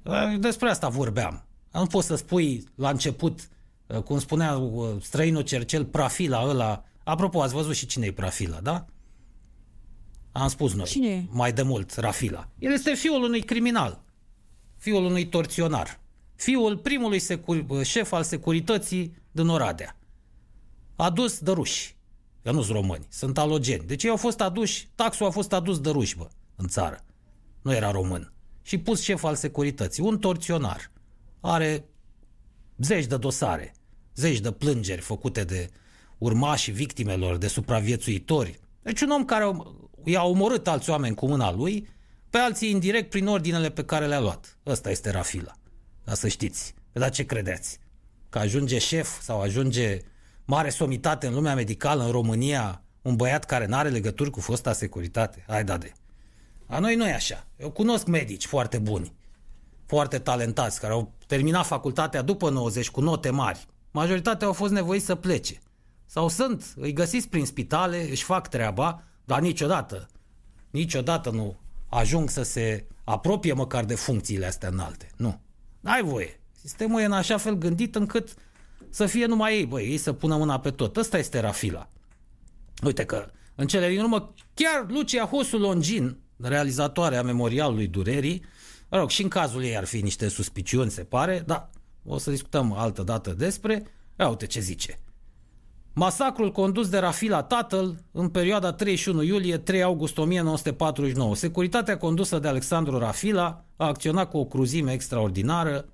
Uh, despre asta vorbeam. Nu poți să spui la început, uh, cum spunea străinul Cercel, Prafila ăla. Apropo, ați văzut și cine e Prafila, da? Am spus noi. Cine Mai de mult, Rafila. El este fiul unui criminal. Fiul unui torționar. Fiul primului secur- șef al securității din Oradea. Adus de ruși. Că nu sunt români, sunt alogeni. Deci ei au fost aduși, taxul a fost adus de ruși, bă, în țară. Nu era român. Și pus șef al securității, un torționar. Are zeci de dosare, zeci de plângeri făcute de urmașii victimelor, de supraviețuitori. Deci un om care i-a omorât alți oameni cu mâna lui, pe alții indirect prin ordinele pe care le-a luat. Ăsta este Rafila. Dar să știți. Dar ce credeți? Că ajunge șef sau ajunge mare somitate în lumea medicală, în România, un băiat care nu are legături cu fosta securitate. Hai, dade. A noi nu e așa. Eu cunosc medici foarte buni, foarte talentați, care au terminat facultatea după 90 cu note mari. Majoritatea au fost nevoiți să plece. Sau sunt, îi găsiți prin spitale, își fac treaba, dar niciodată, niciodată nu ajung să se apropie măcar de funcțiile astea înalte. Nu. N-ai voie. Sistemul e în așa fel gândit încât să fie numai ei, băi, ei să pună mâna pe tot. Ăsta este Rafila. Uite că în cele din urmă, chiar Lucia Hosu Longin, realizatoarea Memorialului Durerii, mă rog, și în cazul ei ar fi niște suspiciuni, se pare, dar o să discutăm altă dată despre. Ia uite ce zice. Masacrul condus de Rafila tatăl în perioada 31 iulie-3 august 1949. Securitatea condusă de Alexandru Rafila a acționat cu o cruzime extraordinară,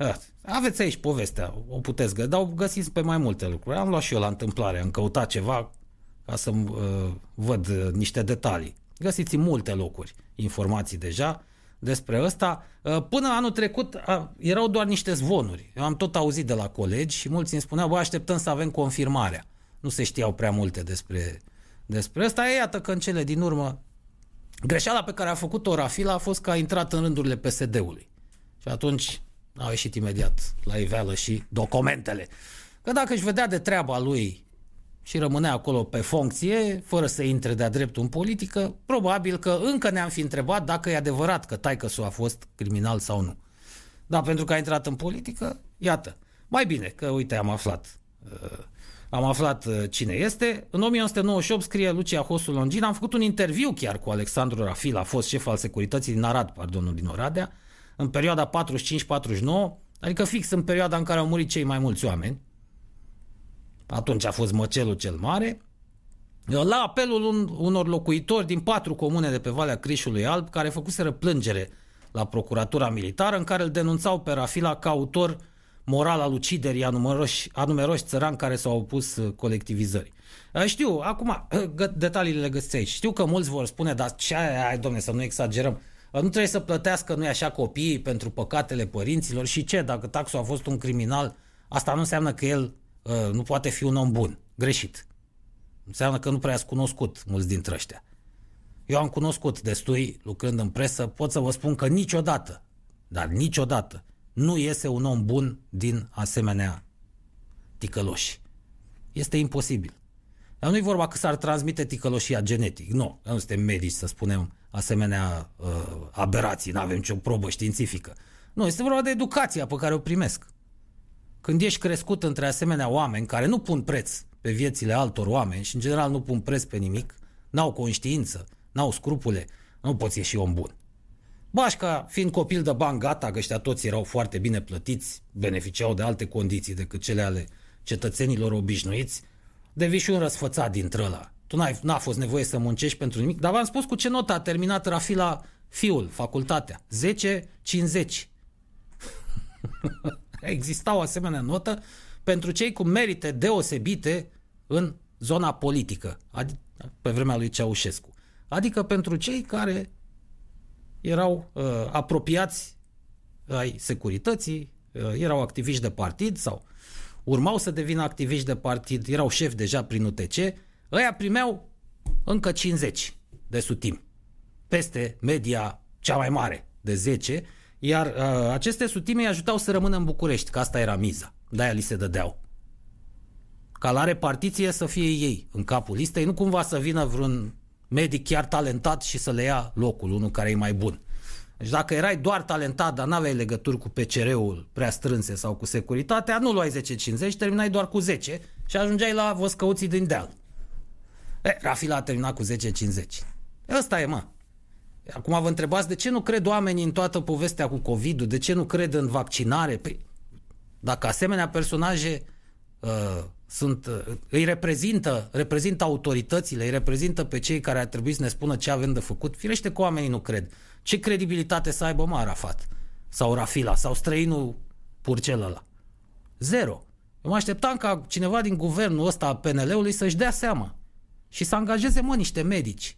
Eh, aveți aici povestea, o puteți găsi, dar o găsiți pe mai multe lucruri. Am luat și eu la întâmplare, am căutat ceva ca să uh, văd uh, niște detalii. Găsiți în multe locuri informații deja despre ăsta. Uh, până anul trecut uh, erau doar niște zvonuri. Eu am tot auzit de la colegi și mulți îmi spuneau, bă, așteptăm să avem confirmarea. Nu se știau prea multe despre, despre ăsta. E iată că în cele din urmă greșeala pe care a făcut-o Rafila a fost că a intrat în rândurile PSD-ului. Și atunci au ieșit imediat la iveală și documentele. Că dacă își vedea de treaba lui și rămânea acolo pe funcție, fără să intre de-a dreptul în politică, probabil că încă ne-am fi întrebat dacă e adevărat că taică a fost criminal sau nu. Dar pentru că a intrat în politică, iată, mai bine că, uite, am aflat. Uh, am aflat uh, cine este. În 1998 scrie Lucia Hosu Longin, am făcut un interviu chiar cu Alexandru Rafil, a fost șef al securității din Arad, pardon, din Oradea, în perioada 45-49, adică fix în perioada în care au murit cei mai mulți oameni, atunci a fost măcelul cel mare, la apelul un, unor locuitori din patru comune de pe Valea Crișului Alb, care făcuseră plângere la Procuratura Militară, în care îl denunțau pe Rafila ca autor moral al uciderii a numeroși, a numeroși țărani care s-au opus uh, colectivizării. Uh, știu, acum, uh, detaliile le găsiți aici. Știu că mulți vor spune, dar ce ai, domne, să nu exagerăm. Nu trebuie să plătească, nu așa, copiii pentru păcatele părinților și ce, dacă taxul a fost un criminal, asta nu înseamnă că el uh, nu poate fi un om bun. Greșit. Înseamnă că nu prea ați cunoscut mulți dintre ăștia. Eu am cunoscut destui lucrând în presă, pot să vă spun că niciodată, dar niciodată, nu iese un om bun din asemenea ticăloși. Este imposibil. Dar nu e vorba că s-ar transmite ticăloșia genetic. Nu, nu suntem medici să spunem asemenea uh, aberații, nu avem nicio probă științifică. Nu, este vorba de educația pe care o primesc. Când ești crescut între asemenea oameni care nu pun preț pe viețile altor oameni și în general nu pun preț pe nimic, n-au conștiință, n-au scrupule, nu poți ieși om bun. Bașca, fiind copil de bani gata, că ăștia toți erau foarte bine plătiți, beneficiau de alte condiții decât cele ale cetățenilor obișnuiți, devii și un răsfățat dintre ăla. Tu n-ai, n-a fost nevoie să muncești pentru nimic, dar v-am spus cu ce notă a terminat Rafila fiul, facultatea. 10-50. Exista o asemenea notă pentru cei cu merite deosebite în zona politică, adică pe vremea lui Ceaușescu. Adică pentru cei care erau uh, apropiați ai securității, uh, erau activiști de partid sau urmau să devină activiști de partid, erau șefi deja prin UTC, ăia primeau încă 50 de sutim, peste media cea mai mare de 10, iar uh, aceste sutime îi ajutau să rămână în București, că asta era miza, de-aia li se dădeau. Ca la repartiție să fie ei în capul listei, nu cumva să vină vreun medic chiar talentat și să le ia locul, unul care e mai bun. Deci dacă erai doar talentat, dar n-aveai legături cu PCR-ul prea strânse sau cu securitatea, nu luai 10-50, terminai doar cu 10 și ajungeai la văscăuții din deal. E, Rafila a terminat cu 10-50. Ăsta e, mă. Acum vă întrebați de ce nu cred oamenii în toată povestea cu COVID-ul, de ce nu cred în vaccinare? Păi, dacă asemenea personaje uh, sunt, uh, îi reprezintă, reprezintă autoritățile, îi reprezintă pe cei care ar trebui să ne spună ce avem de făcut, firește că oamenii nu cred. Ce credibilitate să aibă mă Arafat? Sau Rafila? Sau străinul Purcel ăla? Zero. Eu mă așteptam ca cineva din guvernul ăsta a PNL-ului să-și dea seama și să angajeze, mă, niște medici.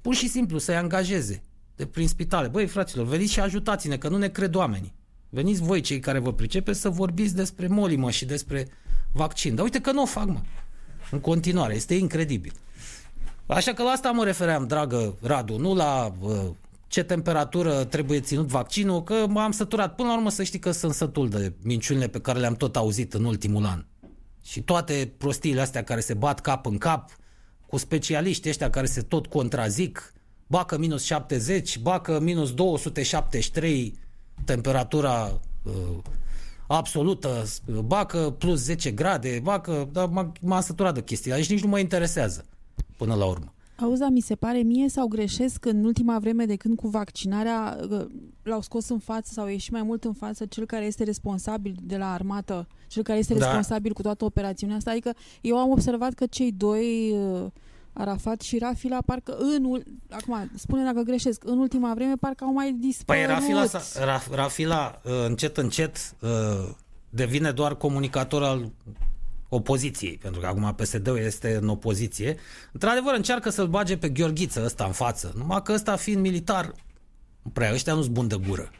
Pur și simplu să-i angajeze de prin spitale. Băi, fraților, veniți și ajutați-ne, că nu ne cred oamenii. Veniți voi, cei care vă pricepeți, să vorbiți despre molimă și despre vaccin. Dar uite că nu o fac, mă. În continuare, este incredibil. Așa că la asta mă refeream, dragă Radu, nu la uh, ce temperatură trebuie ținut vaccinul, că m-am săturat. Până la urmă să știi că sunt sătul de minciunile pe care le-am tot auzit în ultimul an. Și toate prostiile astea care se bat cap în cap cu specialiști ăștia care se tot contrazic, bacă minus 70, bacă minus 273 temperatura uh, absolută, bacă plus 10 grade, bacă, dar m-am săturat de chestia, deci nici nu mă interesează până la urmă. Auza, mi se pare mie sau greșesc în ultima vreme de când cu vaccinarea l-au scos în față sau ieșit mai mult în față cel care este responsabil de la armată, cel care este da. responsabil cu toată operațiunea asta. Adică eu am observat că cei doi uh, Arafat și Rafila parcă în, acum spune dacă greșesc, în ultima vreme parcă au mai dispărut. Păi Rafila, Rafila uh, încet încet uh, devine doar comunicator al opoziției, pentru că acum PSD-ul este în opoziție. Într-adevăr încearcă să-l bage pe Gheorghiță ăsta în față, numai că ăsta fiind militar, prea, ăștia nu-s bun de gură.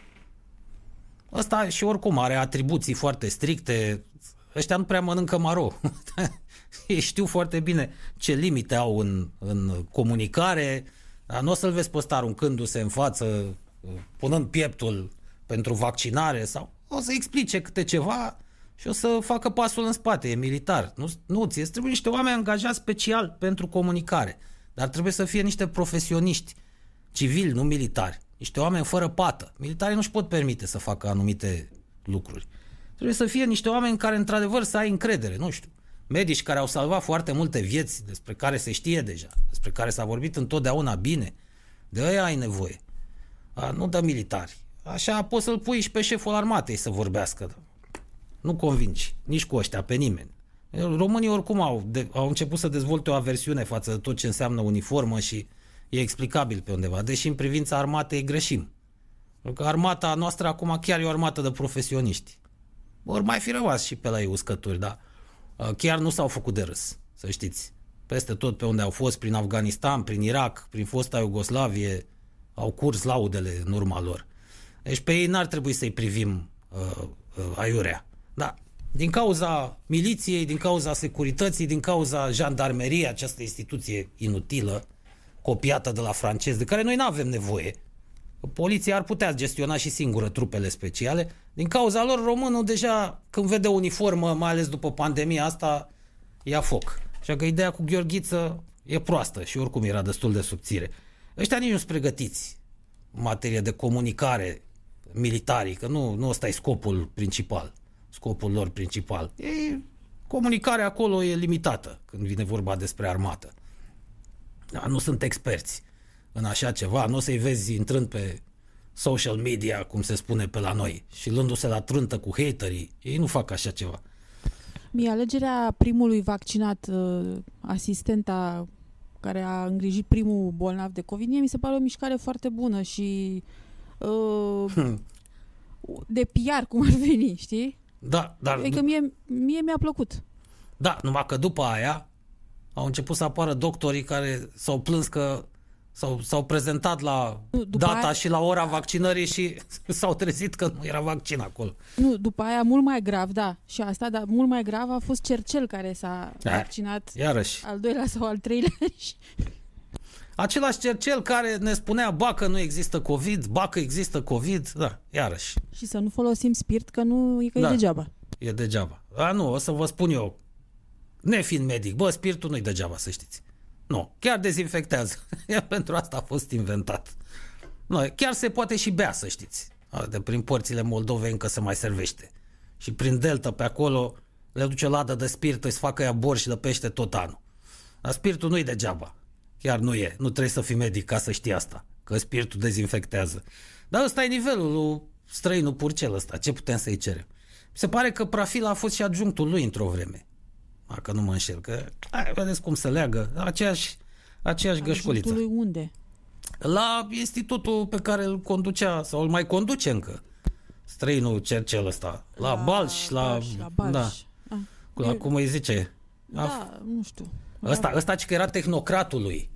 Ăsta și oricum are atribuții foarte stricte, ăștia nu prea mănâncă maro. Ei știu foarte bine ce limite au în, în comunicare, dar nu o să-l vezi pe ăsta aruncându-se în față, punând pieptul pentru vaccinare sau o să explice câte ceva și o să facă pasul în spate, e militar. Nu, nu ți trebuie niște oameni angajați special pentru comunicare, dar trebuie să fie niște profesioniști, civili, nu militari, niște oameni fără pată. Militarii nu-și pot permite să facă anumite lucruri. Trebuie să fie niște oameni care într-adevăr să ai încredere, nu știu medici care au salvat foarte multe vieți, despre care se știe deja, despre care s-a vorbit întotdeauna bine, de aia ai nevoie. A, nu de militari. Așa poți să-l pui și pe șeful armatei să vorbească. Nu convingi nici cu ăștia pe nimeni. Românii oricum au, de, au început să dezvolte o aversiune față de tot ce înseamnă uniformă și e explicabil pe undeva. Deși în privința armatei greșim. Pentru că armata noastră acum chiar e o armată de profesioniști. Ori mai fi rămas și pe la ei uscături, dar uh, chiar nu s-au făcut de râs, să știți. Peste tot pe unde au fost, prin Afganistan, prin Irak, prin fosta Iugoslavie, au curs laudele în urma lor. Deci pe ei n-ar trebui să-i privim uh, uh, aiurea. Da, din cauza miliției, din cauza securității, din cauza jandarmeriei, această instituție inutilă, copiată de la francezi, de care noi nu avem nevoie. Poliția ar putea gestiona și singură trupele speciale. Din cauza lor, românul deja, când vede uniformă, mai ales după pandemia asta, ia foc. Așa că ideea cu Gheorghiță e proastă și oricum era destul de subțire. Ăștia nici nu sunt pregătiți în materie de comunicare militarii, că nu, nu ăsta e scopul principal, scopul lor principal. E, comunicarea acolo e limitată când vine vorba despre armată. Da, nu sunt experți în așa ceva, nu o să-i vezi intrând pe social media, cum se spune pe la noi, și luându-se la trântă cu haterii. Ei nu fac așa ceva. Mie alegerea primului vaccinat, uh, asistenta care a îngrijit primul bolnav de COVID, mie mi se pare o mișcare foarte bună și uh, hmm. de PR, cum ar veni, știi? Da, dar... Adică mie, mie mi-a plăcut. Da, numai că după aia au început să apară doctorii care s-au plâns că S-au, s-au prezentat la după data aia... și la ora vaccinării și s-au trezit că nu era vaccin acolo. Nu, după aia mult mai grav, da, și asta, dar mult mai grav a fost Cercel care s-a da, vaccinat iarăși. al doilea sau al treilea. Același Cercel care ne spunea ba că nu există COVID, ba că există COVID, da, iarăși. Și să nu folosim spirit că nu e că da, e degeaba. E degeaba. A, nu, o să vă spun eu, nefiind medic, bă, spiritul nu-i degeaba, să știți. Nu, chiar dezinfectează. Pentru asta a fost inventat. Nu, chiar se poate și bea, să știți. De prin porțile Moldovei încă se mai servește. Și prin delta pe acolo le duce ladă de spirit, îți facă ea bor și de pește tot anul. Dar spiritul nu-i degeaba. Chiar nu e. Nu trebuie să fii medic ca să știi asta. Că spiritul dezinfectează. Dar ăsta e nivelul lui străinul purcel ăsta. Ce putem să-i cerem? Mi se pare că Prafila a fost și adjunctul lui într-o vreme dacă nu mă înșel, că hai, vedeți cum se leagă, aceeași, aceeași gășculiță. lui unde? La institutul pe care îl conducea, sau îl mai conduce încă, străinul Cercel ăsta, la, la Balș, la... Balș, la Balș. Da. Ah. La, cum îi zice? Da, nu știu. Ăsta, ăsta că era tehnocratul lui.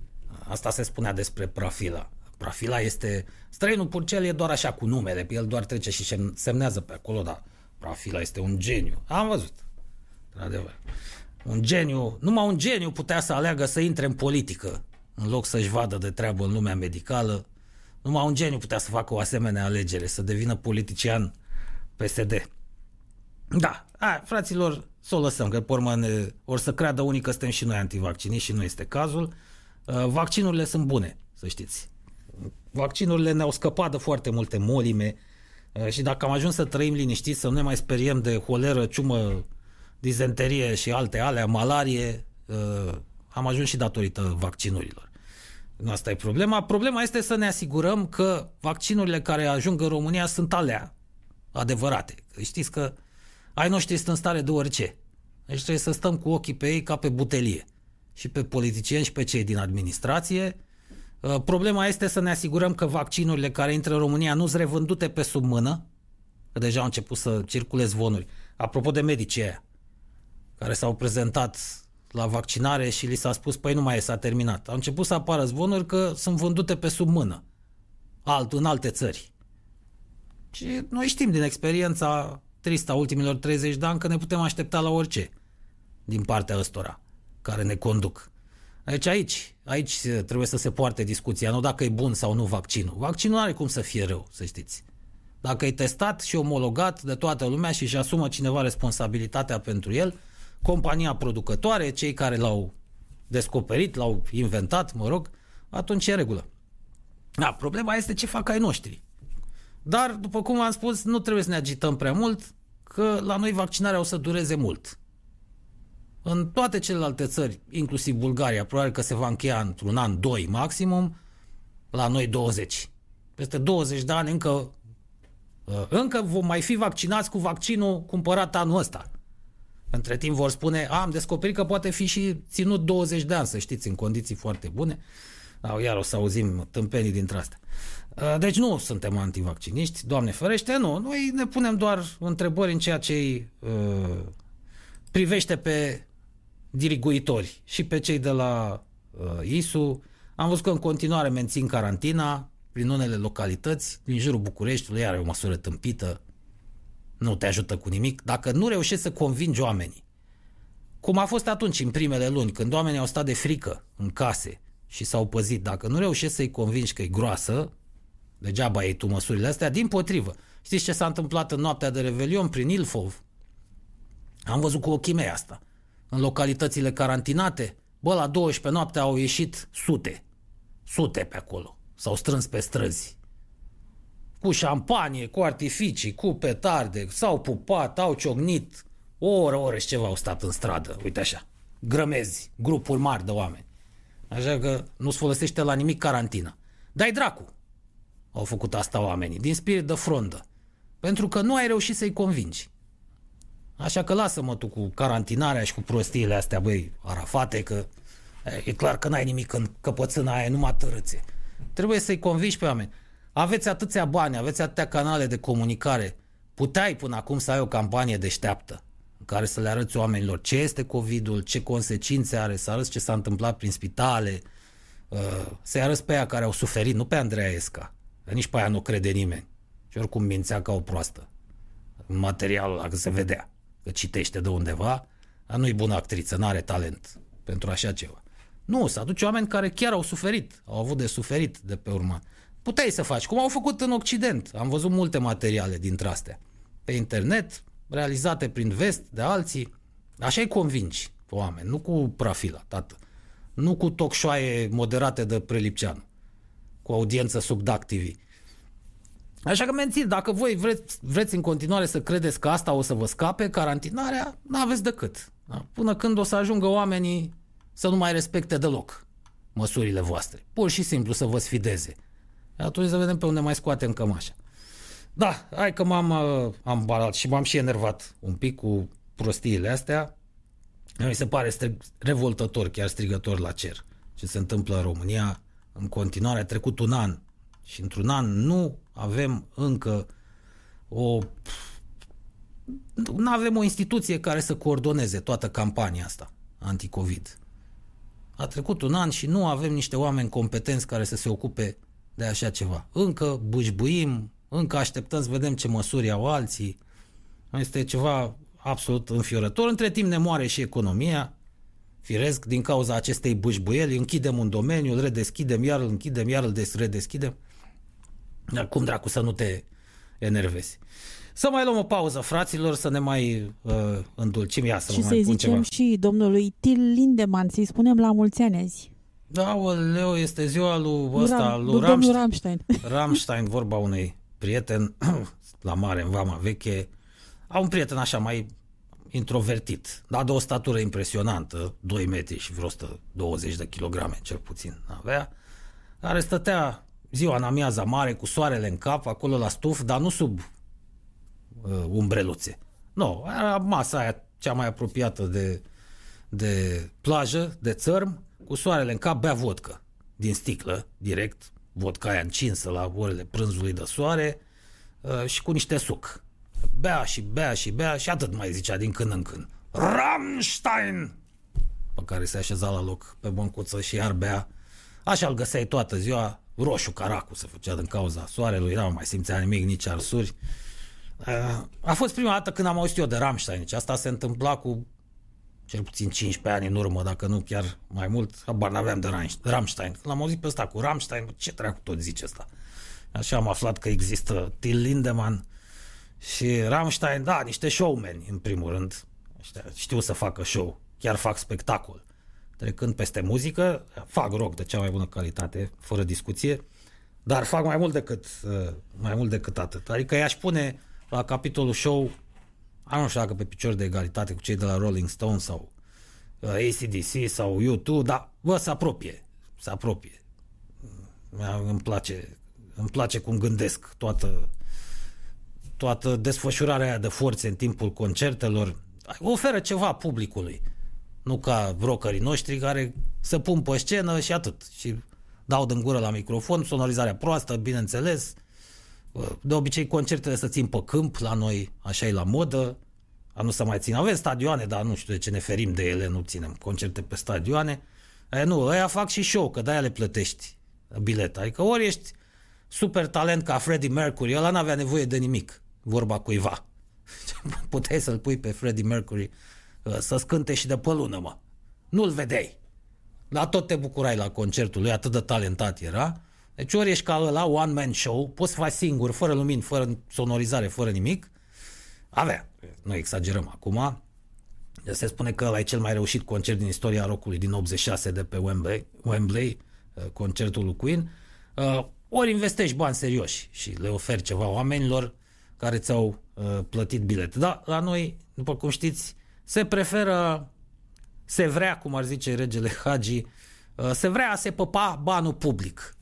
Asta se spunea despre Prafila. Prafila este... Străinul Purcel e doar așa cu numele, el doar trece și semnează pe acolo, dar Prafila este un geniu. Am văzut. Într-adevăr. Un geniu, numai un geniu putea să aleagă să intre în politică în loc să-și vadă de treabă în lumea medicală. Numai un geniu putea să facă o asemenea alegere, să devină politician PSD. Da, a, fraților, să o lăsăm, că pe urmă ne, or să creadă unii că suntem și noi antivacciniști și nu este cazul. Uh, vaccinurile sunt bune, să știți. Vaccinurile ne-au scăpat de foarte multe molime uh, și dacă am ajuns să trăim liniștiți, să nu ne mai speriem de holeră, ciumă, dizenterie și alte alea, malarie, uh, am ajuns și datorită vaccinurilor. Nu asta e problema. Problema este să ne asigurăm că vaccinurile care ajung în România sunt alea adevărate. Știți că ai noștri sunt în stare de orice. Deci trebuie să stăm cu ochii pe ei ca pe butelie. Și pe politicieni și pe cei din administrație. Uh, problema este să ne asigurăm că vaccinurile care intră în România nu sunt revândute pe sub mână, că deja au început să circule zvonuri. Apropo de medicii aia, care s-au prezentat la vaccinare și li s-a spus, păi nu mai e, s-a terminat. Au început să apară zvonuri că sunt vândute pe sub mână, alt, în alte țări. Și noi știm din experiența tristă a ultimilor 30 de ani că ne putem aștepta la orice din partea ăstora care ne conduc. Deci aici, aici trebuie să se poarte discuția, nu dacă e bun sau nu vaccinul. Vaccinul nu are cum să fie rău, să știți. Dacă e testat și omologat de toată lumea și își asumă cineva responsabilitatea pentru el, compania producătoare, cei care l-au descoperit, l-au inventat, mă rog, atunci e regulă. Da, problema este ce fac ai noștri. Dar, după cum am spus, nu trebuie să ne agităm prea mult, că la noi vaccinarea o să dureze mult. În toate celelalte țări, inclusiv Bulgaria, probabil că se va încheia într-un an, doi maximum, la noi 20. Peste 20 de ani încă, încă vom mai fi vaccinați cu vaccinul cumpărat anul ăsta. Între timp vor spune, a, am descoperit că poate fi și ținut 20 de ani, să știți, în condiții foarte bune. Sau iar o să auzim tâmpenii dintre astea. Deci nu suntem antivacciniști, Doamne ferește, nu. Noi ne punem doar întrebări în ceea ce îi uh, privește pe diriguitori și pe cei de la uh, ISU. Am văzut că în continuare mențin carantina prin unele localități, din jurul Bucureștiului, iar e o măsură tâmpită, nu te ajută cu nimic. Dacă nu reușești să convingi oamenii, cum a fost atunci, în primele luni, când oamenii au stat de frică în case și s-au păzit, dacă nu reușești să-i convingi că e groasă, degeaba ai tu măsurile astea, din potrivă. Știți ce s-a întâmplat în noaptea de Revelion prin Ilfov? Am văzut cu ochii mei asta. În localitățile carantinate, bă, la 12 noapte au ieșit sute. Sute pe acolo. S-au strâns pe străzi. Cu șampanie, cu artificii, cu petarde, s-au pupat, au ciocnit. O oră, o oră și ceva au stat în stradă, uite așa. Grămezi, grupuri mari de oameni. Așa că nu-ți folosește la nimic carantina. Dai dracu! Au făcut asta oamenii, din spirit de frondă. Pentru că nu ai reușit să-i convingi. Așa că lasă-mă tu cu carantinarea și cu prostiile astea, băi, arafate, că e clar că n-ai nimic în căpățâna aia, numai tărâțe. Trebuie să-i convingi pe oameni. Aveți atâția bani, aveți atâtea canale de comunicare. Puteai până acum să ai o campanie deșteaptă în care să le arăți oamenilor ce este COVID-ul, ce consecințe are, să arăți ce s-a întâmplat prin spitale, uh, să-i arăți pe aia care au suferit, nu pe Andreea Esca. Nici pe aia nu crede nimeni. Și oricum mințea ca o proastă. În materialul ăla că se vedea că citește de undeva, dar nu-i bună actriță, nu are talent pentru așa ceva. Nu, să aduce oameni care chiar au suferit, au avut de suferit de pe urmă. Puteai să faci, cum au făcut în Occident. Am văzut multe materiale dintre astea. Pe internet, realizate prin vest de alții. Așa-i convingi pe oameni, nu cu prafila, tată. Nu cu tocșoaie moderate de prelipcean, cu audiență sub DAC TV. Așa că mențin, dacă voi vreți, vreți în continuare să credeți că asta o să vă scape, carantinarea, nu aveți decât. Da? Până când o să ajungă oamenii să nu mai respecte deloc măsurile voastre. Pur și simplu să vă sfideze. Atunci să vedem pe unde mai scoatem cămașa. Da, hai că m-am uh, am barat și m-am și enervat un pic cu prostiile astea. Mi se pare strig- revoltător, chiar strigător la cer ce se întâmplă în România. În continuare a trecut un an și într-un an nu avem încă o nu avem o instituție care să coordoneze toată campania asta anti-Covid. A trecut un an și nu avem niște oameni competenți care să se ocupe de așa ceva. Încă bâșbuim, încă așteptăm să vedem ce măsuri au alții. Este ceva absolut înfiorător. Între timp ne moare și economia. Firesc, din cauza acestei bâșbuieli, închidem un domeniu, îl redeschidem, iar îl închidem, iar îl redeschidem. Dar cum dracu să nu te enervezi? Să mai luăm o pauză, fraților, să ne mai uh, îndulcim. Ia să și să-i zicem ceva. și domnului Til Lindemann, să-i spunem la mulți ani azi. Da, Leo, este ziua lui ăsta, Ram, lui lui Ramstein. domnul Rammstein. Rammstein, vorba unui prieten la mare, în vama veche. Au un prieten așa mai introvertit, dar de o statură impresionantă, 2 metri și vreo 120 de kilograme, cel puțin avea, care stătea ziua în amiaza mare cu soarele în cap, acolo la stuf, dar nu sub uh, umbreluțe. Nu, era masa aia cea mai apropiată de, de plajă, de țărm, cu soarele în cap, bea vodcă din sticlă, direct, vodka aia încinsă la orele prânzului de soare uh, și cu niște suc. Bea și bea și bea și atât mai zicea din când în când. Rammstein! Pe care se așeza la loc pe băncuță și iar bea. Așa îl găseai toată ziua, roșu caracu se făcea din cauza soarelui, nu mai simțea nimic, nici arsuri. Uh, A fost prima dată când am auzit eu de Rammstein, deci asta se întâmpla cu cel puțin 15 ani în urmă, dacă nu chiar mai mult, habar n-aveam de Rammstein. L-am auzit pe ăsta cu Rammstein, ce dracu tot zice ăsta? Așa am aflat că există Till Lindemann și Rammstein, da, niște showmeni, în primul rând. Ăștia știu să facă show, chiar fac spectacol. Trecând peste muzică, fac rock de cea mai bună calitate, fără discuție, dar fac mai mult decât, mai mult decât atât. Adică i-aș pune la capitolul show nu știu dacă pe picior de egalitate cu cei de la Rolling Stone sau uh, ACDC sau U2, dar bă, se apropie, se apropie. Îmi place, îmi place cum gândesc toată, toată desfășurarea aia de forțe în timpul concertelor. oferă ceva publicului. Nu ca brokerii noștri care se pun pe scenă și atât. Și dau din gură la microfon, sonorizarea proastă, bineînțeles. De obicei concertele să țin pe câmp la noi, așa e la modă. A nu să mai țin. Avem stadioane, dar nu știu de ce ne ferim de ele, nu ținem concerte pe stadioane. E, nu, ăia fac și show, că de-aia le plătești bilet. Adică ori ești super talent ca Freddie Mercury, ăla n-avea nevoie de nimic, vorba cuiva. Puteai să-l pui pe Freddie Mercury uh, să scânte și de pe lună, mă. Nu-l vedeai. La tot te bucurai la concertul lui, atât de talentat era. Deci ori ești ca ăla, one man show, poți să faci singur, fără lumini, fără sonorizare, fără nimic. Avea, nu exagerăm acum. Se spune că ăla e cel mai reușit concert din istoria rockului din 86 de pe Wembley, Wembley uh, concertul lui Queen. Uh, ori investești bani serioși și le oferi ceva oamenilor care ți-au uh, plătit bilete. Da, la noi, după cum știți, se preferă, se vrea, cum ar zice regele Hagi, uh, se vrea a se păpa banul public.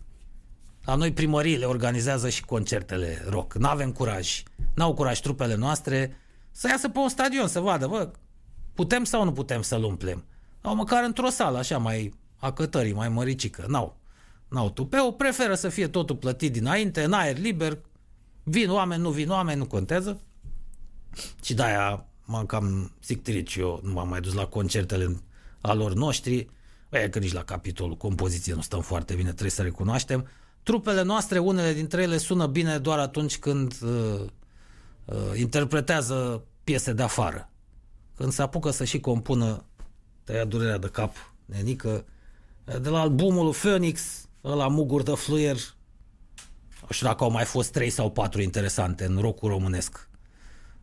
La noi primăriile organizează și concertele rock. Nu avem curaj. N-au curaj trupele noastre să iasă pe un stadion să vadă, bă, putem sau nu putem să-l umplem. Sau măcar într-o sală așa mai acătării, mai măricică. N-au. N-au tupeu, preferă să fie totul plătit dinainte, în aer liber, vin oameni, nu vin oameni, nu contează. Și de-aia m-am cam sictirit și eu, nu m-am mai dus la concertele a lor noștri, e că nici la capitolul compoziție nu stăm foarte bine, trebuie să recunoaștem. Trupele noastre, unele dintre ele sună bine doar atunci când uh, uh, interpretează piese de afară. Când se apucă să și compună, tăia durerea de cap, nenică, de la albumul Phoenix, ăla Mugur de Fluier, nu știu dacă au mai fost trei sau patru interesante în rocul românesc.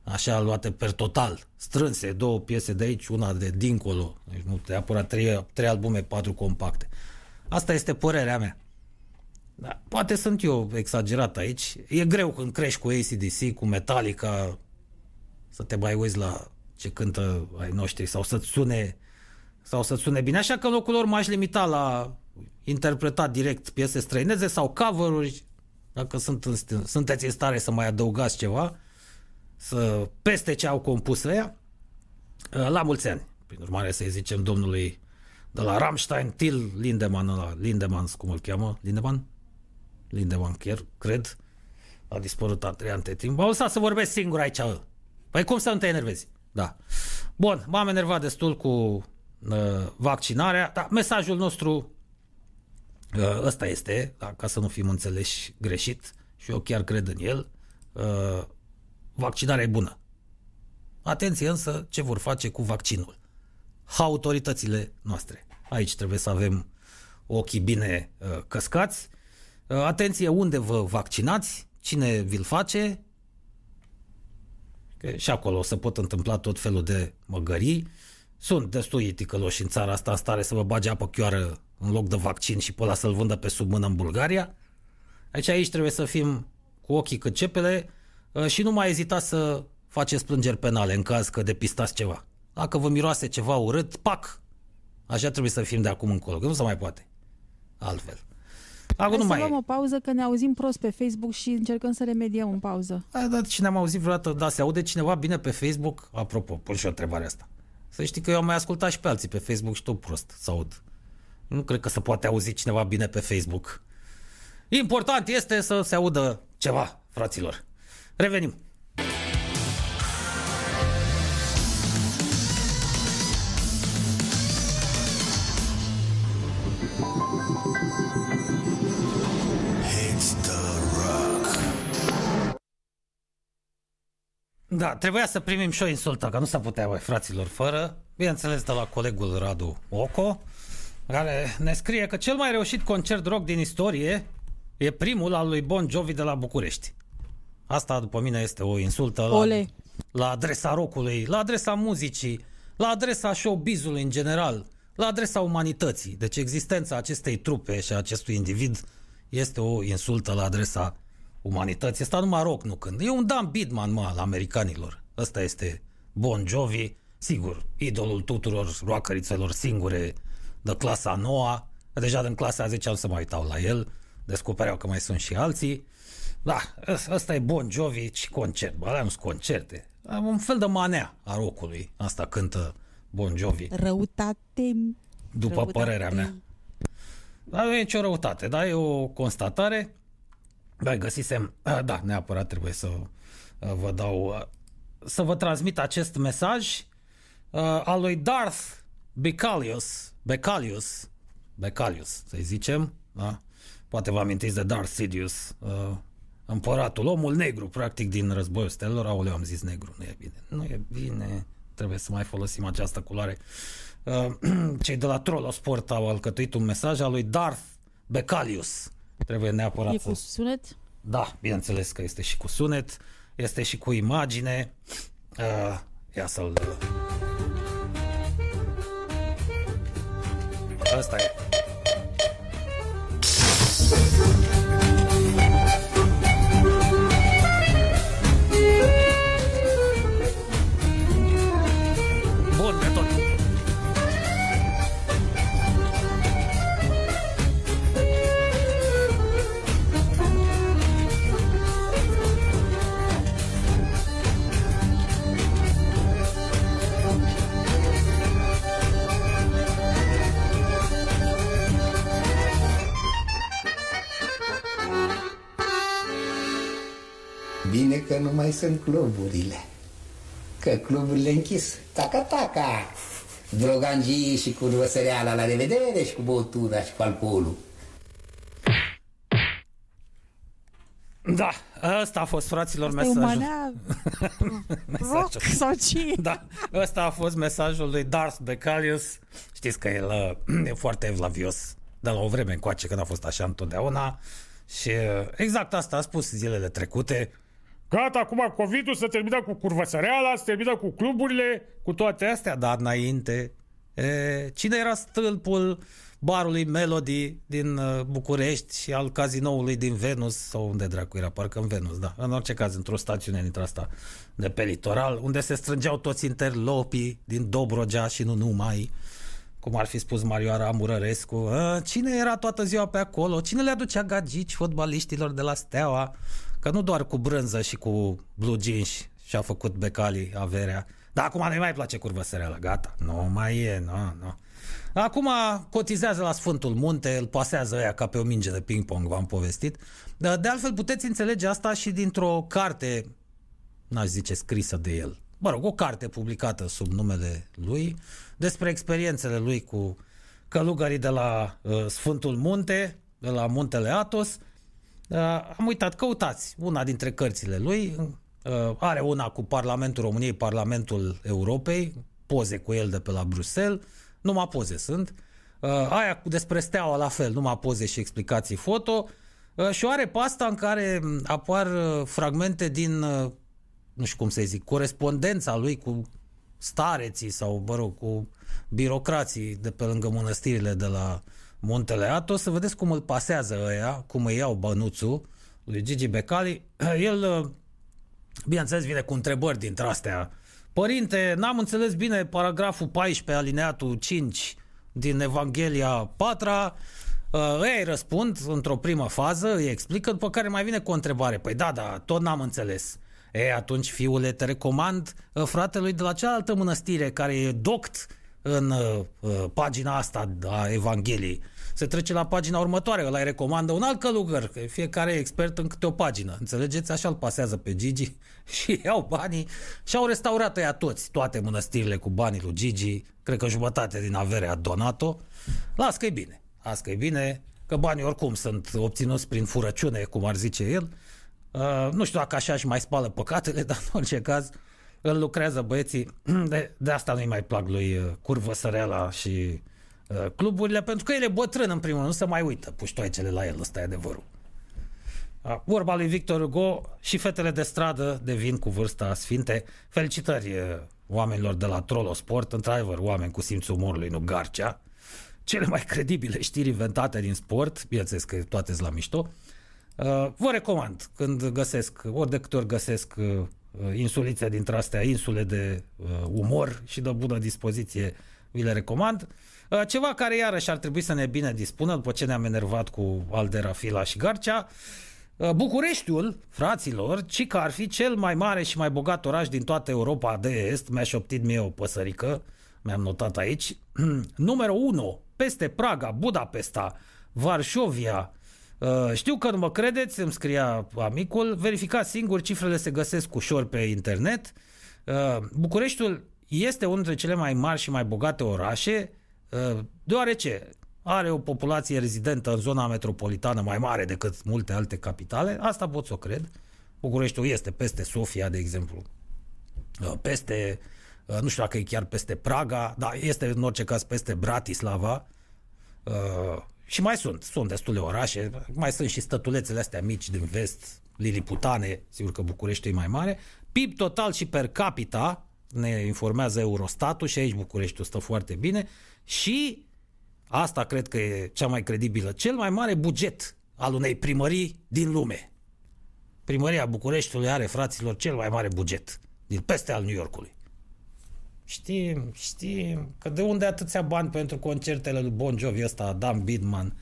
Așa luate per total, strânse, două piese de aici, una de dincolo. Deci nu neapărat trei, trei albume, patru compacte. Asta este părerea mea. Da, poate sunt eu exagerat aici. E greu când crești cu ACDC, cu Metallica, să te mai uiți la ce cântă ai noștri sau să-ți sune sau să sune bine. Așa că în locul lor m-aș limita la interpretat direct piese străineze sau cover-uri, dacă sunt în, sunteți în stare să mai adăugați ceva, să peste ce au compus ăia, la mulți ani. Prin urmare să-i zicem domnului de la Rammstein, Till Lindemann, la Lindemann, cum îl cheamă? Lindemann? Lindemann, chiar, cred. A dispărut a trei ante timp. Am lăsat să vorbesc singur aici. Păi cum să nu te enervezi? Da. Bun, m-am enervat destul cu uh, vaccinarea, dar mesajul nostru uh, ăsta este, da, ca să nu fim înțeleși greșit, și eu chiar cred în el, uh, vaccinarea e bună. Atenție însă ce vor face cu vaccinul. Autoritățile noastre. Aici trebuie să avem ochii bine uh, căscați. Uh, atenție unde vă vaccinați, cine vi-l face, Că și acolo se pot întâmpla tot felul de măgării. Sunt destui ticăloși în țara asta în stare să vă bage apă chioară în loc de vaccin și pe ăla să-l vândă pe sub mână în Bulgaria. Aici aici trebuie să fim cu ochii cât cepele uh, și nu mai ezitați să faceți plângeri penale în caz că depistați ceva. Dacă vă miroase ceva urât, pac! Așa trebuie să fim de acum încolo, că nu se mai poate altfel. Acum nu mai să luăm o pauză că ne auzim prost pe Facebook și încercăm să remediem în pauză. Da, da, cine am auzit vreodată, da, se aude cineva bine pe Facebook? Apropo, pun și o întrebare asta. Să știi că eu am mai ascultat și pe alții pe Facebook și tot prost să aud. Nu cred că se poate auzi cineva bine pe Facebook. Important este să se audă ceva, fraților. Revenim. Da, trebuia să primim și o insultă, că nu s-a putea, băi, fraților, fără. Bineînțeles, de la colegul Radu Oco, care ne scrie că cel mai reușit concert rock din istorie e primul al lui Bon Jovi de la București. Asta, după mine, este o insultă la, la adresa rockului, la adresa muzicii, la adresa showbizului în general, la adresa umanității. Deci existența acestei trupe și a acestui individ este o insultă la adresa umanității. Asta numai rock nu când. E un Dan Bidman, mă, al americanilor. Ăsta este Bon Jovi, sigur, idolul tuturor roacărițelor singure de clasa noua. Deja din clasa 10 am să mă uitau la el. Descopereau că mai sunt și alții. Da, ăsta e Bon Jovi și concert. Bă, alea nu concerte. un fel de manea a rocului. Asta cântă Bon Jovi. Răutate. După răutate. părerea mea. Dar nu e nicio răutate, da? E o constatare. Da, găsisem, da, neapărat trebuie să vă dau, să vă transmit acest mesaj al lui Darth Becalius, Becalius, Becalius, să zicem, da? Poate vă amintiți de Darth Sidious, împăratul, omul negru, practic, din războiul stelelor. Aoleu, am zis negru, nu e bine. Nu e bine, trebuie să mai folosim această culoare. Cei de la Trollo Sport au alcătuit un mesaj al lui Darth Becalius. Trebuie neapărat E cu sunet? Da, bineînțeles că este și cu sunet, este și cu imagine. Uh, ia să-l... Asta e. Bine că nu mai sunt cluburile. Că cluburile închis. Taca-taca! Drogangii și cu răsăreala la revedere și cu băutura și cu alcoolul. Da, ăsta a fost, fraților, Asta mesajul. E manea... rock sau ce? Da, ăsta a fost mesajul lui Darth Becalius. Știți că el uh, e foarte evlavios de la o vreme încoace, când a fost așa întotdeauna. Și uh, exact asta a spus zilele trecute. Gata, acum COVID-ul se termină cu curvăsăreala, se termină cu cluburile, cu toate astea, dar înainte, e, cine era stâlpul barului Melody din uh, București și al cazinoului din Venus, sau unde dracu era, parcă în Venus, da, în orice caz, într-o stațiune dintre asta de pe litoral, unde se strângeau toți interlopii din Dobrogea și nu numai, cum ar fi spus Marioara Murărescu, cine era toată ziua pe acolo, cine le aducea gagici fotbaliștilor de la Steaua, Că nu doar cu brânză și cu blue jeans și-a făcut becali averea. Dar acum nu mai place curvăsăreala, gata. Nu mai e, nu, nu. Acum cotizează la Sfântul Munte, îl pasează ăia ca pe o minge de ping-pong, v-am povestit. De altfel puteți înțelege asta și dintr-o carte, n-aș zice scrisă de el, mă rog, o carte publicată sub numele lui despre experiențele lui cu călugării de la uh, Sfântul Munte, de la Muntele Atos, Uh, am uitat, căutați una dintre cărțile lui, uh, are una cu Parlamentul României, Parlamentul Europei, poze cu el de pe la Bruxelles, numai poze sunt, uh, aia despre steaua la fel, numai poze și explicații foto, și o are pasta în care apar fragmente din, nu știu cum să zic, corespondența lui cu stareții sau, mă rog, cu birocrații de pe lângă mănăstirile de la Muntele Atos, să vedeți cum îl pasează ăia, cum îi iau bănuțul lui Gigi Becali. El, bineînțeles, vine cu întrebări dintre astea. Părinte, n-am înțeles bine paragraful 14, alineatul 5 din Evanghelia 4. Ei răspund într-o primă fază, îi explică, după care mai vine cu o întrebare. Păi da, da, tot n-am înțeles. E, atunci, fiule, te recomand fratelui de la cealaltă mănăstire, care e doct în uh, pagina asta a Evangheliei se trece la pagina următoare, îl recomandă un alt călugăr, că fiecare e expert în câte o pagină. Înțelegeți? Așa îl pasează pe Gigi și iau banii și au restaurat ea toți, toate mănăstirile cu banii lui Gigi, cred că jumătate din avere a donat-o. Las că e bine, las că e bine, că banii oricum sunt obținuți prin furăciune, cum ar zice el. Uh, nu știu dacă așa își mai spală păcatele, dar în orice caz îl lucrează băieții. De, de asta nu-i mai plac lui uh, Curvă Săreala și Uh, cluburile, pentru că el e bătrân în primul rând, nu se mai uită puștoaicele la el, ăsta e adevărul. Uh, vorba lui Victor Hugo și fetele de stradă devin cu vârsta sfinte. Felicitări uh, oamenilor de la Trollo Sport, într-adevăr oameni cu simțul umorului, nu Garcea. Cele mai credibile știri inventate din sport, bineînțeles că toate sunt la mișto. Vă recomand când găsesc, ori de câte ori găsesc insulițe dintre astea, insule de umor și de bună dispoziție, vi le recomand. Uh, ceva care iarăși ar trebui să ne bine dispună după ce ne-am enervat cu Aldera, Fila și Garcea. Uh, Bucureștiul, fraților, ci că ar fi cel mai mare și mai bogat oraș din toată Europa de Est, mi-aș șoptit mie o păsărică, mi-am notat aici, numărul 1, peste Praga, Budapesta, Varșovia, Uh, știu că nu mă credeți, îmi scria amicul, verificați singur, cifrele se găsesc ușor pe internet. Uh, Bucureștiul este unul dintre cele mai mari și mai bogate orașe, uh, deoarece are o populație rezidentă în zona metropolitană mai mare decât multe alte capitale, asta pot să o cred. Bucureștiul este peste Sofia, de exemplu, peste, nu știu dacă e chiar peste Praga, dar este în orice caz peste Bratislava, și mai sunt, sunt destule orașe, mai sunt și stătulețele astea mici din vest, Liliputane, sigur că București e mai mare. PIB total și per capita, ne informează Eurostatul și aici Bucureștiul stă foarte bine și asta cred că e cea mai credibilă, cel mai mare buget al unei primării din lume. Primăria Bucureștiului are, fraților, cel mai mare buget din peste al New Yorkului. Știm, știm, că de unde atâția bani pentru concertele lui Bon Jovi ăsta, Dan Bidman?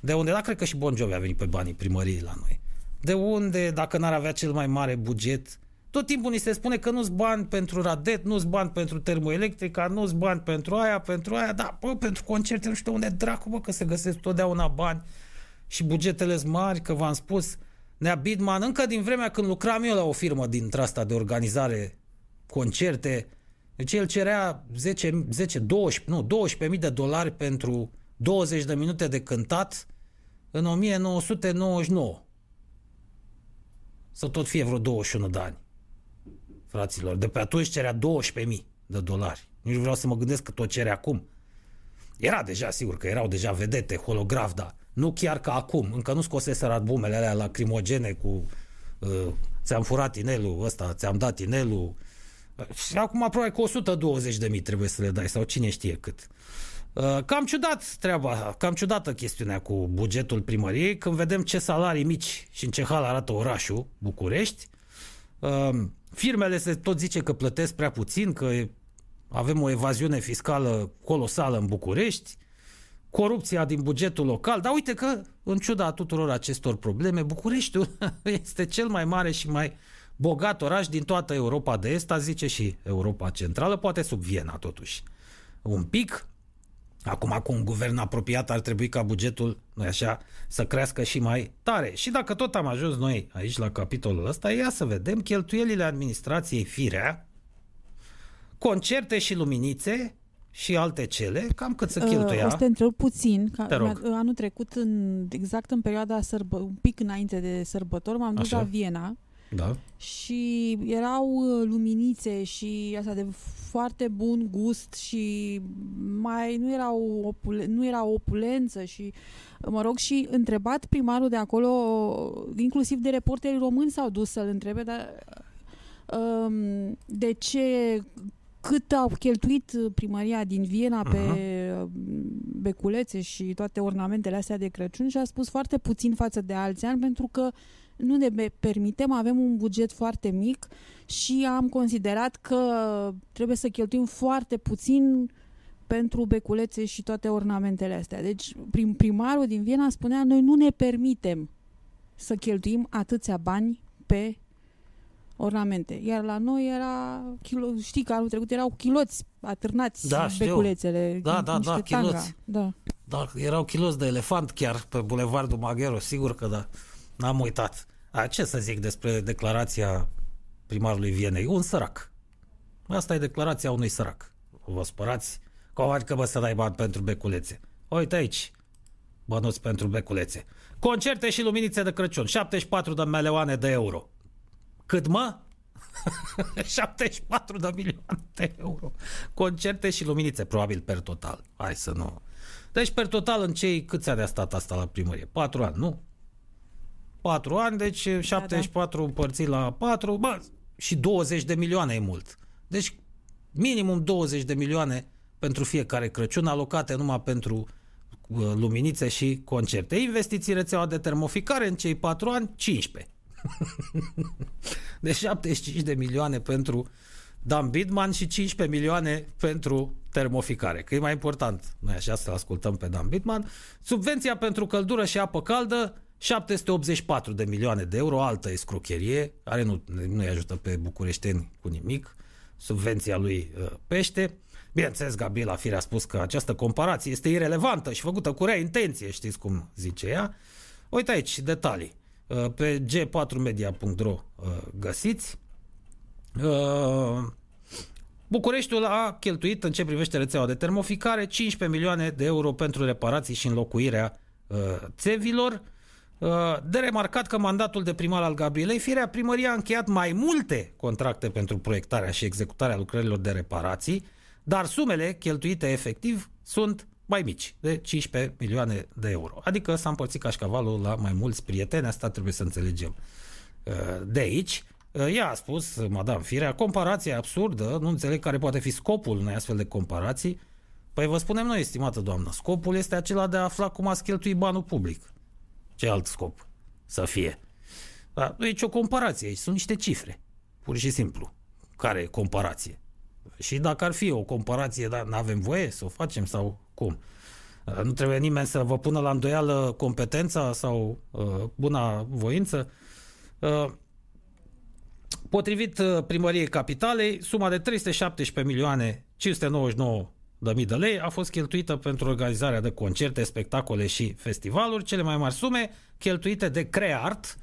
De unde? Da, cred că și Bon Jovi a venit pe banii primăriei la noi. De unde, dacă n-ar avea cel mai mare buget, tot timpul ni se spune că nu-s bani pentru Radet, nu-s bani pentru termoelectrica, nu-s bani pentru aia, pentru aia, da, bă, pentru concerte, nu știu unde dracu, bă, că se găsesc totdeauna bani și bugetele mari, că v-am spus, Nea Bidman, încă din vremea când lucram eu la o firmă din asta de organizare concerte, deci el cerea 10, 10 12, nu, 12.000 de dolari pentru 20 de minute de cântat în 1999. Să tot fie vreo 21 de ani. Fraților, de pe atunci cerea 12.000 de dolari. Nici vreau să mă gândesc că tot cere acum. Era deja, sigur că erau deja vedete, holograf, dar nu chiar ca acum. Încă nu scoseseră albumele alea lacrimogene cu uh, ți-am furat inelul ăsta, ți-am dat inelul, și acum aproape cu 120 de mii trebuie să le dai, sau cine știe cât. Uh, cam ciudat treaba, cam ciudată chestiunea cu bugetul primăriei, când vedem ce salarii mici și în ce hal arată orașul București. Uh, firmele se tot zice că plătesc prea puțin, că avem o evaziune fiscală colosală în București, corupția din bugetul local, dar uite că, în ciuda tuturor acestor probleme, Bucureștiul este cel mai mare și mai bogat oraș din toată Europa de Est, zice și Europa Centrală, poate sub Viena totuși. Un pic, Acum, cu un guvern apropiat, ar trebui ca bugetul, nu așa, să crească și mai tare. Și dacă tot am ajuns noi aici la capitolul ăsta, ia să vedem cheltuielile administrației firea, concerte și luminițe și alte cele, cam cât să cheltuia. Uh, o să te întreb puțin. Ca, anul trecut, în, exact în perioada sărbă, un pic înainte de sărbători, m-am dus Așa. la Viena da. Și erau uh, luminițe și asta de foarte bun gust și mai nu era, o opule, nu era o opulență și mă rog și întrebat primarul de acolo, inclusiv de reporterii români s-au dus să-l întrebe, dar um, de ce cât au cheltuit primăria din Viena uh-huh. pe beculețe și toate ornamentele astea de Crăciun și a spus foarte puțin față de alți ani pentru că nu ne permitem, avem un buget foarte mic și am considerat că trebuie să cheltuim foarte puțin pentru beculețe și toate ornamentele astea. Deci prim, primarul din Viena spunea noi nu ne permitem să cheltuim atâția bani pe ornamente. Iar la noi era, kilo, știi că anul trecut erau chiloți atârnați da, beculețele. Da, da, da, chiloți. Da. da, erau chiloți de elefant chiar pe Bulevardul Maghero, sigur că da. N-am uitat. A, ce să zic despre declarația primarului Vienei? Un sărac. Asta e declarația unui sărac. Vă spărați? Cum adică bă să dai bani pentru beculețe? Uite aici, bănuți pentru beculețe. Concerte și luminițe de Crăciun, 74 de milioane de euro. Cât mă? 74 de milioane de euro. Concerte și luminițe, probabil per total. Hai să nu... Deci per total în cei câți ani a stat asta la primărie? 4 ani, nu? 4 ani, deci 74 da, da. împărțit la 4, bă, și 20 de milioane e mult. Deci minimum 20 de milioane pentru fiecare Crăciun alocate numai pentru uh, luminițe și concerte. Investiții rețeaua de termoficare în cei 4 ani, 15. deci 75 de milioane pentru Dan Bidman și 15 milioane pentru termoficare, că e mai important. Noi așa să ascultăm pe Dan Bidman. Subvenția pentru căldură și apă caldă 784 de milioane de euro, altă escrocherie, care nu, nu-i ajută pe bucureșteni cu nimic, subvenția lui uh, pește. Bineînțeles, Gabriela Fire a spus că această comparație este irelevantă și făcută cu rea intenție, știți cum zice ea. Uite aici detalii. Uh, pe g4media.ro uh, găsiți. Bucureștiul a cheltuit în ce privește rețeaua de termoficare 15 milioane de euro pentru reparații și înlocuirea țevilor. De remarcat că mandatul de primar al Gabrielei Firea, primăria a încheiat mai multe contracte pentru proiectarea și executarea lucrărilor de reparații, dar sumele cheltuite efectiv sunt mai mici, de 15 milioane de euro. Adică s-a împărțit cașcavalul la mai mulți prieteni, asta trebuie să înțelegem. Uh, de aici, uh, ea a spus, Madame Firea, comparația absurdă, nu înțeleg care poate fi scopul unei astfel de comparații. Păi vă spunem noi, estimată doamnă, scopul este acela de a afla cum ați cheltuit banul public. Ce alt scop să fie? Dar nu e nicio comparație aici, sunt niște cifre, pur și simplu. Care e comparație? Și dacă ar fi o comparație, dar nu avem voie să o facem sau cum? Uh, nu trebuie nimeni să vă pună la îndoială competența sau uh, buna voință. Uh, potrivit uh, primăriei capitalei, suma de 317 milioane 599 de mii de lei a fost cheltuită pentru organizarea de concerte, spectacole și festivaluri. Cele mai mari sume cheltuite de Creart,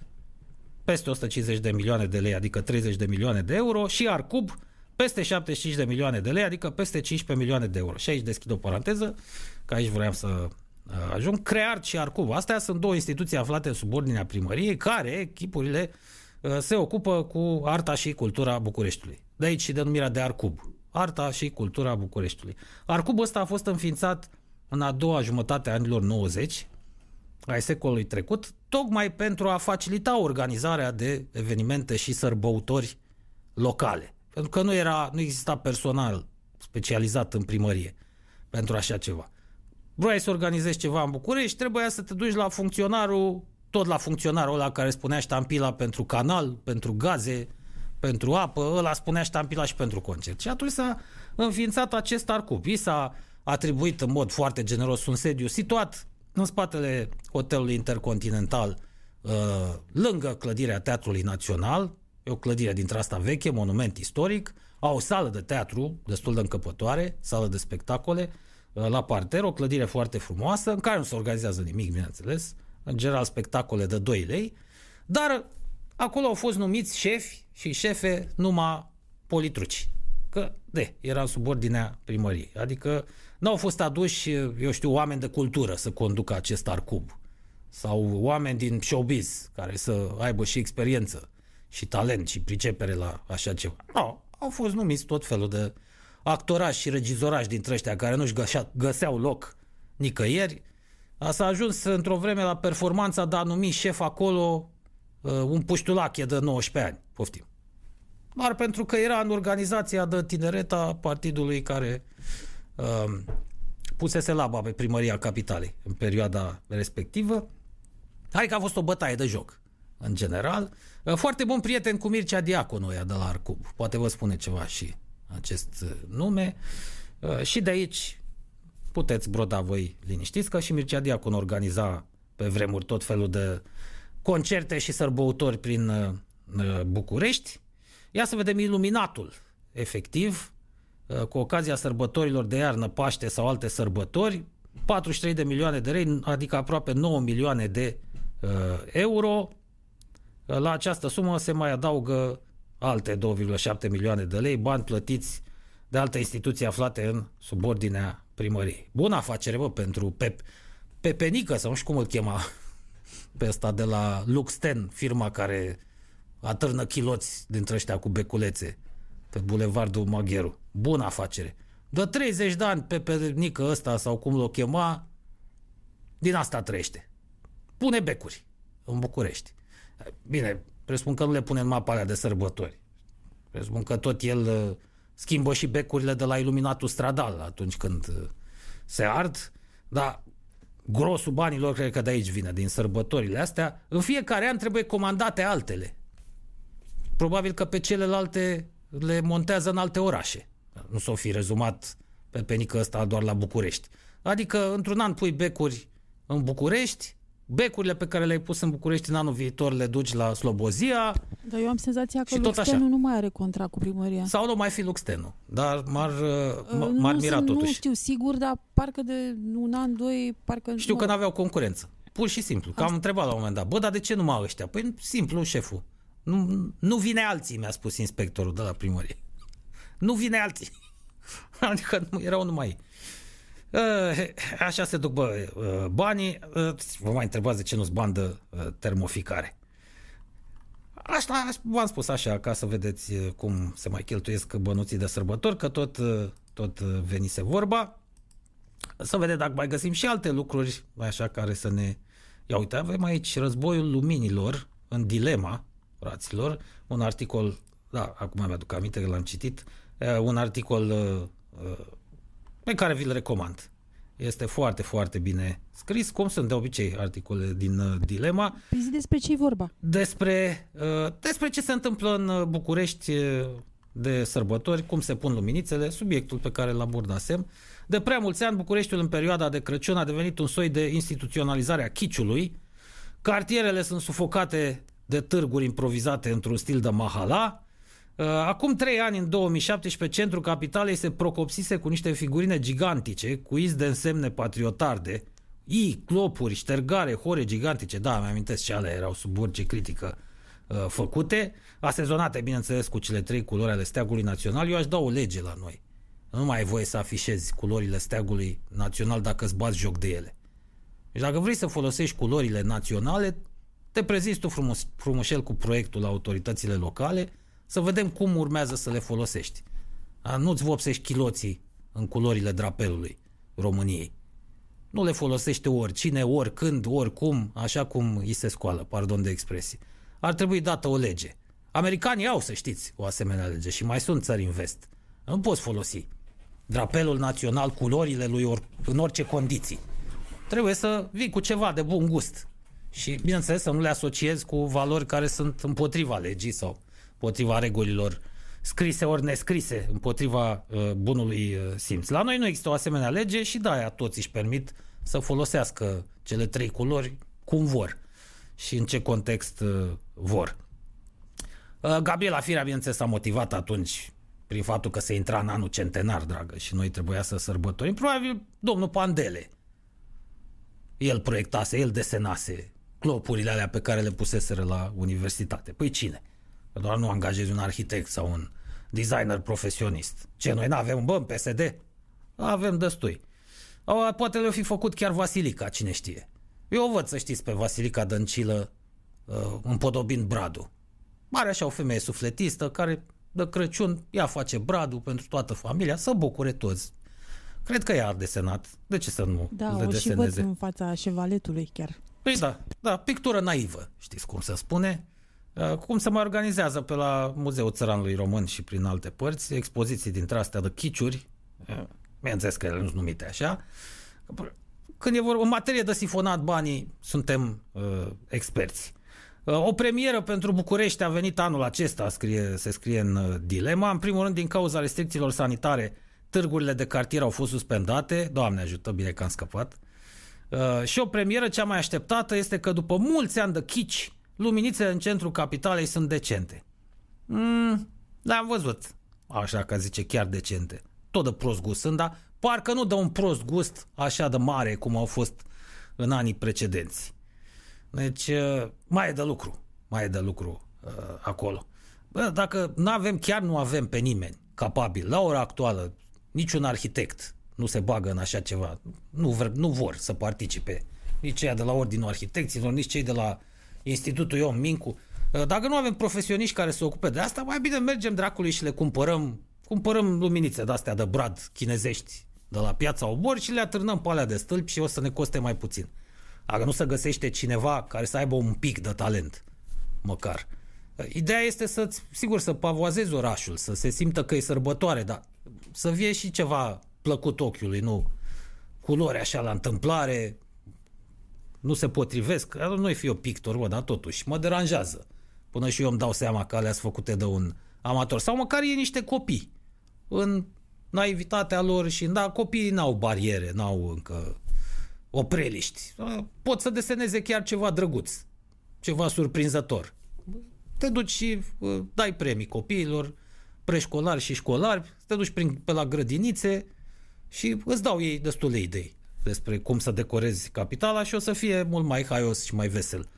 peste 150 de milioane de lei, adică 30 de milioane de euro, și Arcub, peste 75 de milioane de lei, adică peste 15 milioane de euro. Și aici deschid o paranteză, că aici vreau să uh, ajung. Creart și Arcub. Astea sunt două instituții aflate în subordinea primăriei, care, echipurile, uh, se ocupă cu arta și cultura Bucureștiului. De aici și denumirea de Arcub. Arta și cultura Bucureștiului. Arcub ăsta a fost înființat în a doua jumătate a anilor 90, ai secolului trecut, tocmai pentru a facilita organizarea de evenimente și sărbăutori locale. Pentru că nu, era, nu exista personal specializat în primărie pentru așa ceva. Vrei să organizezi ceva în București, trebuia să te duci la funcționarul, tot la funcționarul ăla care spunea ștampila pentru canal, pentru gaze, pentru apă, ăla spunea ștampila și pentru concert. Și atunci s-a înființat acest arcup. I s-a atribuit în mod foarte generos un sediu situat în spatele hotelului intercontinental, uh, lângă clădirea Teatrului Național, E o clădire dintre asta veche, monument istoric, au o sală de teatru destul de încăpătoare, sală de spectacole, uh, la parter, o clădire foarte frumoasă, în care nu se organizează nimic, bineînțeles, în general spectacole de 2 lei, dar acolo au fost numiți șefi și șefe numai politruci. Că, de, era sub ordinea primăriei. Adică n-au fost aduși, eu știu, oameni de cultură să conducă acest arcub. Sau oameni din showbiz care să aibă și experiență și talent și pricepere la așa ceva. No, au fost numiți tot felul de actorași și regizorași dintre ăștia care nu-și găsea, găseau loc nicăieri. S-a ajuns într-o vreme la performanța de a numi șef acolo uh, un puștulache de 19 ani. Poftim. Doar pentru că era în organizația de tineret a partidului care uh, pusese laba pe primăria capitalei în perioada respectivă. Hai că a fost o bătaie de joc, în general. Uh, foarte bun prieten cu Mircea Diaconu ăia de la Arcub. Poate vă spune ceva și acest uh, nume. Uh, și de aici puteți broda voi liniștiți că și Mircea Diaconu organiza pe vremuri tot felul de concerte și sărbăutori prin București. Ia să vedem iluminatul efectiv cu ocazia sărbătorilor de iarnă, Paște sau alte sărbători, 43 de milioane de lei, adică aproape 9 milioane de uh, euro, la această sumă se mai adaugă alte 2,7 milioane de lei, bani plătiți de alte instituții aflate în subordinea primăriei. Bună afacere, bă, pentru Pep, Pepenică, sau nu știu cum îl chema, pe ăsta de la Luxten, firma care atârnă chiloți dintre ăștia cu beculețe pe bulevardul Magheru. Bună afacere. De 30 de ani pe Pepenică ăsta sau cum l-o chema, din asta trăiește. Pune becuri în București. Bine, presupun că nu le pune în mapa alea de sărbători. Presupun că tot el uh, schimbă și becurile de la iluminatul stradal atunci când uh, se ard, dar grosul banilor cred că de aici vine, din sărbătorile astea. În fiecare an trebuie comandate altele. Probabil că pe celelalte le montează în alte orașe. Nu s-o fi rezumat pe penică ăsta doar la București. Adică într-un an pui becuri în București, becurile pe care le-ai pus în București în anul viitor le duci la Slobozia. Dar eu am senzația că Luxtenu nu mai are contract cu primăria. Sau nu mai fi Luxtenu, dar m-ar, uh, m-ar mira nu, totuși. Nu știu sigur, dar parcă de un an, doi, parcă... Știu că n-aveau concurență. Pur și simplu. Că am întrebat la un moment dat, bă, dar de ce nu mai ăștia? Păi simplu, șeful. Nu, nu vine alții, mi-a spus inspectorul de la primărie. Nu vine alții. Adică nu, erau numai ei. Uh, așa se duc bă, uh, banii. Uh, vă mai întrebați de ce nu-ți bandă termoficare. Așa, v-am spus așa, ca să vedeți cum se mai cheltuiesc bănuții de sărbători, că tot, tot venise vorba. Să vedem dacă mai găsim și alte lucruri, așa, care să ne... Ia uite, avem aici războiul luminilor în dilema, fraților, un articol, da, acum mi-aduc aminte că l-am citit, un articol pe care vi-l recomand. Este foarte, foarte bine scris, cum sunt de obicei articole din uh, Dilema. Păi zi despre ce e vorba? Despre, uh, despre ce se întâmplă în uh, București uh, de sărbători, cum se pun luminițele, subiectul pe care îl abordasem. De prea mulți ani, Bucureștiul în perioada de Crăciun a devenit un soi de instituționalizare a chiciului. Cartierele sunt sufocate de târguri improvizate într-un stil de mahala, Uh, acum trei ani, în 2017, centrul capitalei se procopsise cu niște figurine gigantice, cu iz de însemne patriotarde, i, clopuri, ștergare, hore gigantice, da, mi amintesc ce alea erau sub orice critică uh, făcute, asezonate, bineînțeles, cu cele trei culori ale steagului național. Eu aș da o lege la noi. Nu mai ai voie să afișezi culorile steagului național dacă îți bați joc de ele. Deci dacă vrei să folosești culorile naționale, te prezinți tu frumos, frumușel cu proiectul la autoritățile locale – să vedem cum urmează să le folosești. Nu-ți vopsești chiloții în culorile drapelului României. Nu le folosește oricine, oricând, oricum, așa cum îi se scoală, pardon de expresie. Ar trebui dată o lege. Americanii au, să știți, o asemenea lege și mai sunt țări în vest. Nu poți folosi drapelul național, culorile lui or, în orice condiții. Trebuie să vii cu ceva de bun gust. Și, bineînțeles, să nu le asociezi cu valori care sunt împotriva legii sau împotriva regulilor scrise ori nescrise, împotriva uh, bunului uh, simț. La noi nu există o asemenea lege și de-aia toți își permit să folosească cele trei culori cum vor și în ce context uh, vor. Uh, Gabriela Firea, bineînțeles, a motivat atunci prin faptul că se intra în anul centenar, dragă, și noi trebuia să sărbătorim. Probabil domnul Pandele. El proiectase, el desenase clopurile alea pe care le puseseră la universitate. Păi cine? Că doar nu angajezi un arhitect sau un designer profesionist. Ce, noi nu avem, bă, în PSD? Avem destui. Poate le-o fi făcut chiar Vasilica, cine știe. Eu o văd, să știți, pe Vasilica Dăncilă uh, împodobind Bradu. Are așa o femeie sufletistă care de Crăciun ea face Bradu pentru toată familia, să bucure toți. Cred că ea a desenat. De ce să nu da, le o deseneze? și văd în fața șevaletului chiar. Păi da, da, pictură naivă, știți cum se spune. Uh, cum se mai organizează pe la Muzeul Țăranului Român și prin alte părți, expoziții dintre astea de chiciuri, uh, bineînțeles că ele nu sunt numite așa, când e vorba, în materie de sifonat banii, suntem uh, experți. Uh, o premieră pentru București a venit anul acesta, scrie, se scrie în uh, dilema. În primul rând, din cauza restricțiilor sanitare, târgurile de cartier au fost suspendate. Doamne ajută, bine că am scăpat. Uh, și o premieră cea mai așteptată este că după mulți ani de chici, luminițele în centrul capitalei sunt decente. Mm, da, am văzut. Așa că zice chiar decente. Tot de prost gust sunt, dar parcă nu dă un prost gust așa de mare cum au fost în anii precedenți. Deci, uh, mai e de lucru. Mai e de lucru uh, acolo. Bă, dacă nu avem, chiar nu avem pe nimeni capabil, la ora actuală, niciun arhitect nu se bagă în așa ceva. Nu, vor, nu vor să participe. Nici cei de la Ordinul Arhitecților, nici cei de la Institutul Ion Mincu. Uh, dacă nu avem profesioniști care se ocupe de asta, mai bine mergem dracului și le cumpărăm, cumpărăm luminițe de-astea de brad chinezești de la piața Obor și le atârnăm pe alea de stâlpi și o să ne coste mai puțin. Dacă nu se găsește cineva care să aibă un pic de talent, măcar. Uh, ideea este să, sigur, să pavoazezi orașul, să se simtă că e sărbătoare, dar să vie și ceva plăcut ochiului, nu culori așa la întâmplare, nu se potrivesc. Nu fi eu pictor, bă, dar totuși mă deranjează. Până și eu îmi dau seama că alea sunt făcute de un amator. Sau măcar e niște copii. În naivitatea lor și da, copiii n-au bariere, n-au încă opreliști. Pot să deseneze chiar ceva drăguț, ceva surprinzător. Te duci și dai premii copiilor, preșcolari și școlari, te duci prin, pe la grădinițe și îți dau ei destule idei despre cum să decorezi capitala și o să fie mult mai haios și mai vesel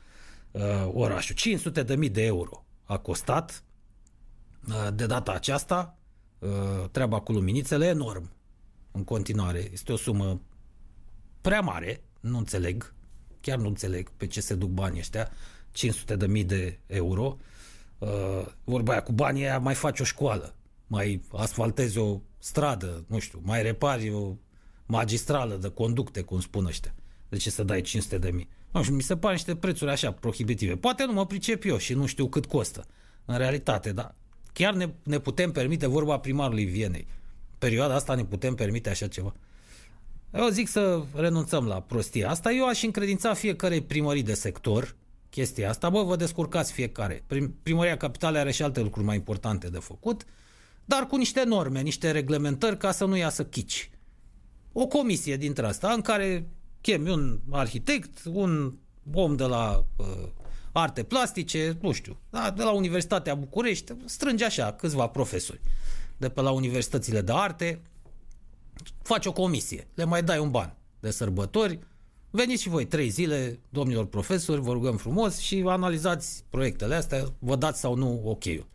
uh, orașul. 500 de mii de euro a costat uh, de data aceasta uh, treaba cu luminițele enorm în continuare. Este o sumă prea mare, nu înțeleg, chiar nu înțeleg pe ce se duc banii ăștia, 500 de mii de euro. Uh, vorba aia, cu banii aia mai faci o școală, mai asfaltezi o stradă, nu știu, mai repari o magistrală de conducte, cum spun ăștia. De ce să dai 500 de mii? Nu știu, mi se pare niște prețuri așa prohibitive. Poate nu mă pricep eu și nu știu cât costă în realitate, dar chiar ne, ne putem permite, vorba primarului Vienei, perioada asta ne putem permite așa ceva. Eu zic să renunțăm la prostia asta. Eu aș încredința fiecare primării de sector chestia asta. Bă, vă descurcați fiecare. Primăria Capitalei are și alte lucruri mai importante de făcut, dar cu niște norme, niște reglementări ca să nu iasă chici. O comisie dintre asta în care chemi un arhitect, un om de la uh, arte plastice, nu știu, da, de la Universitatea București, strânge așa câțiva profesori de pe la universitățile de arte, faci o comisie, le mai dai un ban de sărbători, veniți și voi trei zile, domnilor profesori, vă rugăm frumos și analizați proiectele astea, vă dați sau nu ok-ul.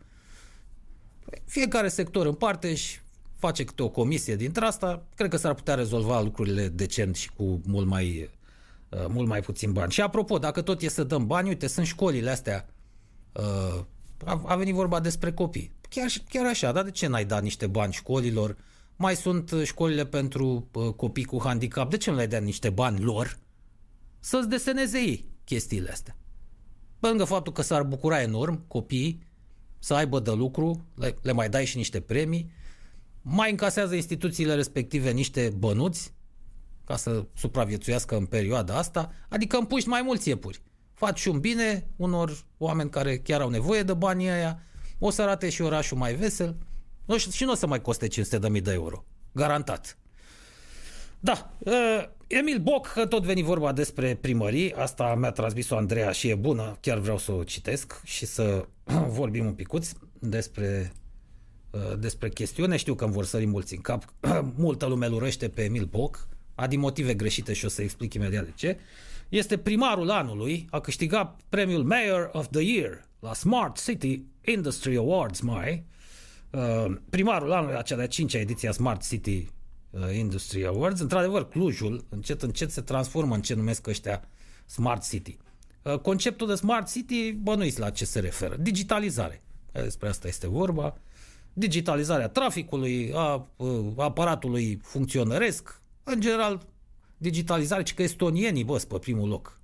Fiecare sector în parte și face câte o comisie dintre asta, cred că s-ar putea rezolva lucrurile decent și cu mult mai, uh, mult mai puțin bani. Și apropo, dacă tot e să dăm bani, uite, sunt școlile astea, uh, a, a venit vorba despre copii. Chiar, chiar așa, dar de ce n-ai dat niște bani școlilor? Mai sunt uh, școlile pentru uh, copii cu handicap. De ce nu le dai niște bani lor să-ți deseneze ei chestiile astea? Pe lângă faptul că s-ar bucura enorm copiii să aibă de lucru, le, le mai dai și niște premii, mai încasează instituțiile respective niște bănuți ca să supraviețuiască în perioada asta, adică împuști mai mulți iepuri. Faci și un bine unor oameni care chiar au nevoie de banii aia, o să arate și orașul mai vesel nu, și nu o să mai coste 500.000 de euro. Garantat. Da, uh, Emil Boc, că tot veni vorba despre primării, asta mi-a transmis-o Andreea și e bună, chiar vreau să o citesc și să vorbim un picuț despre, uh, despre chestiune. Știu că îmi vor sări mulți în cap. Multă lume îl urăște pe Emil Boc, a din motive greșite și o să explic imediat de ce. Este primarul anului, a câștigat premiul Mayor of the Year la Smart City Industry Awards mai, uh, primarul anului, acea de-a cincea ediție a Smart City uh, Industry Awards, într-adevăr, Clujul, încet, încet se transformă în ce numesc ăștia Smart City. Uh, conceptul de Smart City, bănuiți la ce se referă. Digitalizare. Despre asta este vorba. Digitalizarea traficului, a aparatului funcționăresc, în general, digitalizare, ci că estonienii, bă, pe primul loc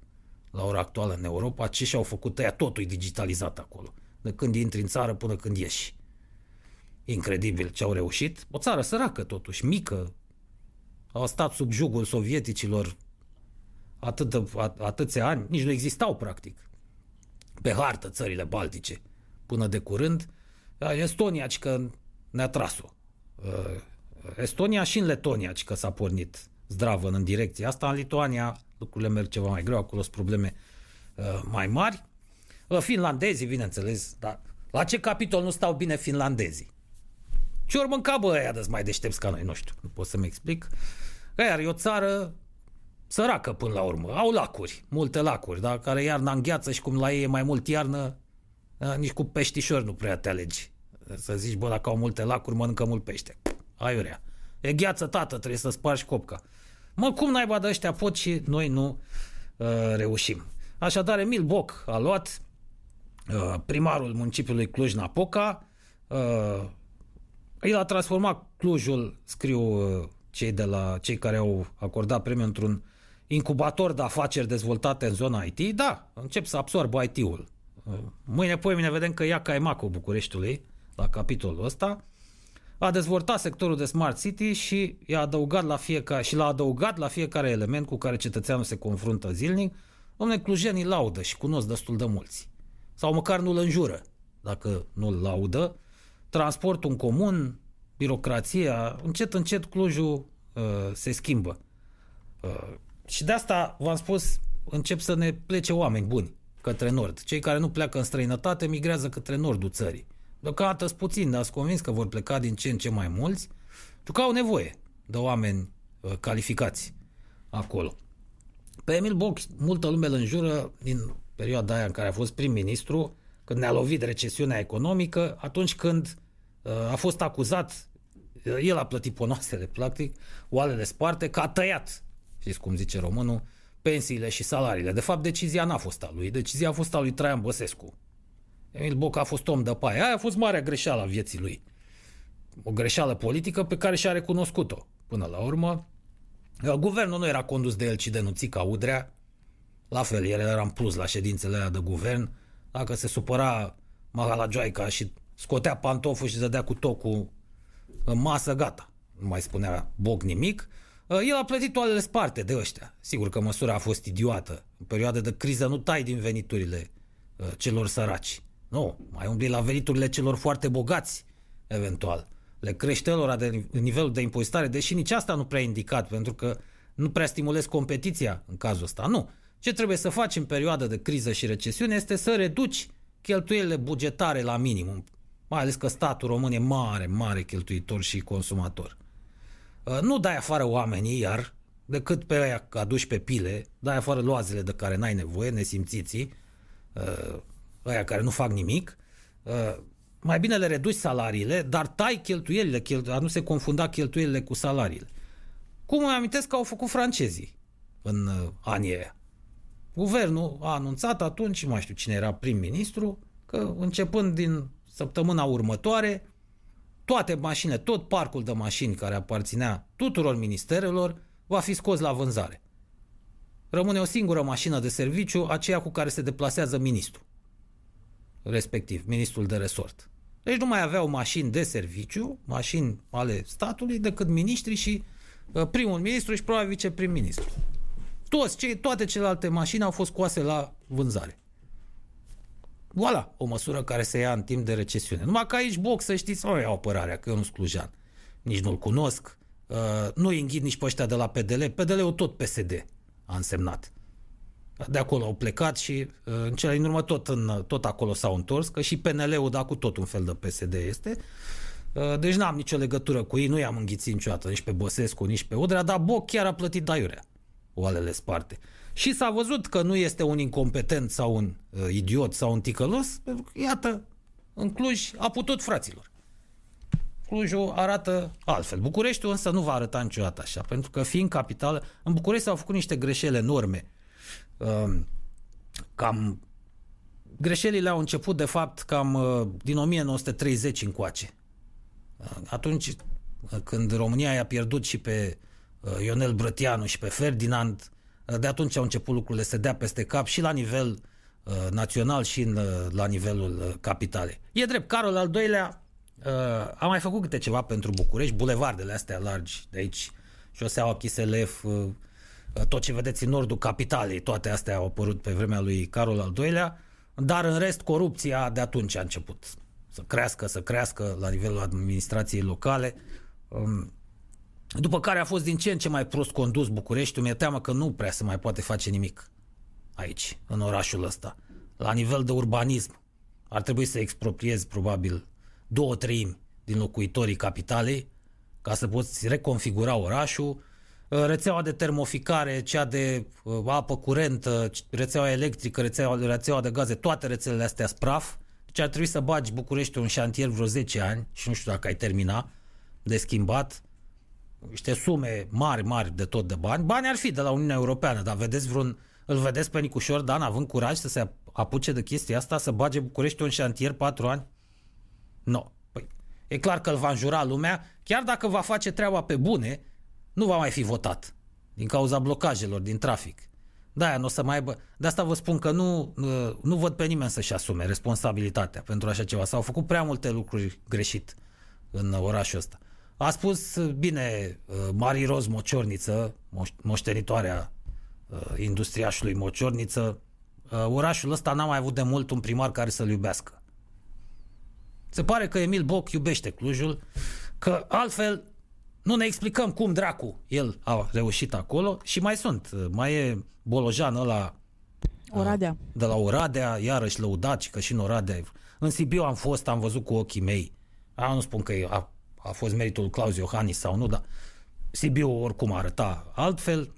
la ora actuală în Europa, ce și-au făcut ăia, totul e digitalizat acolo. De când intri în țară până când ieși. Incredibil ce au reușit. O țară săracă totuși, mică. Au stat sub jugul sovieticilor atât, atâția ani, nici nu existau practic. Pe hartă țările baltice. Până de curând, Estonia, ci că ne-a tras-o. Uh, Estonia și în Letonia, ci că s-a pornit zdravă în direcția asta. În Lituania lucrurile merg ceva mai greu, acolo sunt probleme uh, mai mari. Uh, finlandezii, bineînțeles, dar la ce capitol nu stau bine finlandezii? Ce ori mânca bă aia de mai deștepți ca noi, nu știu, nu pot să-mi explic. Iar e o țară săracă până la urmă. Au lacuri, multe lacuri, dar care iarna îngheață și cum la ei e mai mult iarnă, da, nici cu peștișori nu prea te alegi. Să zici, bă, dacă au multe lacuri, mănâncă mult pește. Aiurea. E gheață, tată, trebuie să spargi copca. Mă, cum naiba de ăștia pot și noi nu uh, reușim. Așadar, Emil Boc a luat uh, primarul municipiului Cluj-Napoca, uh, el a transformat Clujul, scriu uh, cei, de la, cei care au acordat premiul într-un incubator de afaceri dezvoltate în zona IT, da, încep să absorbă IT-ul. Uh, mâine, poi mine vedem că ia caimacul Bucureștiului la capitolul ăsta a dezvoltat sectorul de Smart City și i-a adăugat la fiecare, și l-a adăugat la fiecare element cu care cetățeanul se confruntă zilnic. Domne, clujenii laudă și cunosc destul de mulți. Sau măcar nu-l înjură, dacă nu-l laudă. Transportul în comun, birocrația, încet, încet Clujul uh, se schimbă. Uh, și de asta v-am spus, încep să ne plece oameni buni către nord. Cei care nu pleacă în străinătate migrează către nordul țării. Deocamdată sunt puțin, dar sunt convins că vor pleca din ce în ce mai mulți, pentru că au nevoie de oameni uh, calificați acolo. Pe Emil Boc, multă lume îl înjură din perioada aia în care a fost prim-ministru, când ne-a lovit recesiunea economică, atunci când uh, a fost acuzat, uh, el a plătit ponoasele, practic, oalele sparte, că a tăiat, știți cum zice românul, pensiile și salariile. De fapt, decizia n-a fost a lui, decizia a fost a lui Traian Băsescu. Emil Boc a fost om de paie. Aia a fost marea greșeală a vieții lui. O greșeală politică pe care și-a recunoscut-o. Până la urmă, guvernul nu era condus de el, ci de Nuțica Udrea. La fel, el era în plus la ședințele alea de guvern. Dacă se supăra Joaica și scotea pantoful și dădea cu tocul în masă, gata. Nu mai spunea Boc nimic. El a plătit toalele sparte de ăștia. Sigur că măsura a fost idiotă. În perioada de criză nu tai din veniturile uh, celor săraci. Nu, mai umbli la veniturile celor foarte bogați, eventual. Le crește lor de nivelul de impozitare, deși nici asta nu prea indicat, pentru că nu prea stimulezi competiția în cazul ăsta. Nu. Ce trebuie să faci în perioada de criză și recesiune este să reduci cheltuielile bugetare la minimum, mai ales că statul român e mare, mare cheltuitor și consumator. Uh, nu dai afară oamenii, iar decât pe aia aduci pe pile, dai afară loazele de care n-ai nevoie, nesimțiții, uh, ăia care nu fac nimic, uh, mai bine le reduci salariile, dar tai cheltuielile, cheltu- a nu se confunda cheltuielile cu salariile. Cum îmi amintesc că au făcut francezii în uh, anii aia. Guvernul a anunțat atunci, nu mai știu cine era prim-ministru, că începând din săptămâna următoare, toate mașinile, tot parcul de mașini care aparținea tuturor ministerelor va fi scos la vânzare. Rămâne o singură mașină de serviciu, aceea cu care se deplasează ministrul respectiv, ministrul de resort. Deci nu mai aveau mașini de serviciu, mașini ale statului, decât miniștri și uh, primul ministru și probabil viceprim-ministru. Toți, cei, toate celelalte mașini au fost coase la vânzare. Voilà, o măsură care se ia în timp de recesiune. Numai că aici Boc, să știți, nu iau apărarea, că eu nu sclujan. Nici nu-l cunosc, uh, nu-i înghid nici pe ăștia de la PDL. PDL-ul tot PSD a însemnat de acolo au plecat și uh, în cele din urmă tot, în, tot acolo s-au întors, că și PNL-ul, da, cu tot un fel de PSD este. Uh, deci n-am nicio legătură cu ei, nu i-am înghițit niciodată, nici pe Băsescu, nici pe Udrea, dar Boc chiar a plătit daiurea, oalele sparte. Și s-a văzut că nu este un incompetent sau un uh, idiot sau un ticălos, pentru că, iată, în Cluj a putut fraților. Clujul arată altfel. Bucureștiul însă nu va arăta niciodată așa, pentru că fiind capitală, în București s-au făcut niște greșeli enorme Um, cam greșelile au început de fapt cam uh, din 1930 încoace. Uh, atunci uh, când România i-a pierdut și pe Ionel Brătianu și pe Ferdinand, de atunci au început lucrurile să dea peste cap și la nivel național și în, la nivelul capitalei. E drept, Carol al doilea a mai făcut câte ceva pentru București, bulevardele astea largi de aici, șoseaua Chiselef, tot ce vedeți în nordul capitalei, toate astea au apărut pe vremea lui Carol al II-lea, dar în rest corupția de atunci a început să crească, să crească la nivelul administrației locale. Um, după care a fost din ce în ce mai prost condus București, mi-e teamă că nu prea se mai poate face nimic aici, în orașul ăsta. La nivel de urbanism, ar trebui să expropriezi probabil două treimi din locuitorii capitalei ca să poți reconfigura orașul, Uh, rețeaua de termoficare, cea de uh, apă curentă, rețeaua electrică, rețeaua, rețeaua de gaze, toate rețelele astea spraf. Deci ar trebui să bagi București un șantier vreo 10 ani și nu știu dacă ai termina de schimbat niște sume mari, mari de tot de bani. Bani ar fi de la Uniunea Europeană, dar vedeți vreun, îl vedeți pe Nicușor Dan având curaj să se apuce de chestia asta, să bage București un șantier 4 ani? Nu. No. Păi, e clar că îl va înjura lumea, chiar dacă va face treaba pe bune, nu va mai fi votat din cauza blocajelor din trafic. Da, nu o să mai aibă... De asta vă spun că nu, nu văd pe nimeni să-și asume responsabilitatea pentru așa ceva. S-au făcut prea multe lucruri greșit în orașul ăsta. A spus bine Mari Roz Mociorniță, moștenitoarea industriașului Mociorniță, orașul ăsta n-a mai avut de mult un primar care să-l iubească. Se pare că Emil Boc iubește Clujul, că altfel Nu ne explicăm cum dracu el a reușit acolo și mai sunt. Mai e Bolojan ăla Oradea. de la Oradea, iarăși lăudat și că și în Oradea. În Sibiu am fost, am văzut cu ochii mei. A, nu spun că a, a fost meritul Claus Iohannis sau nu, dar Sibiu oricum arăta altfel.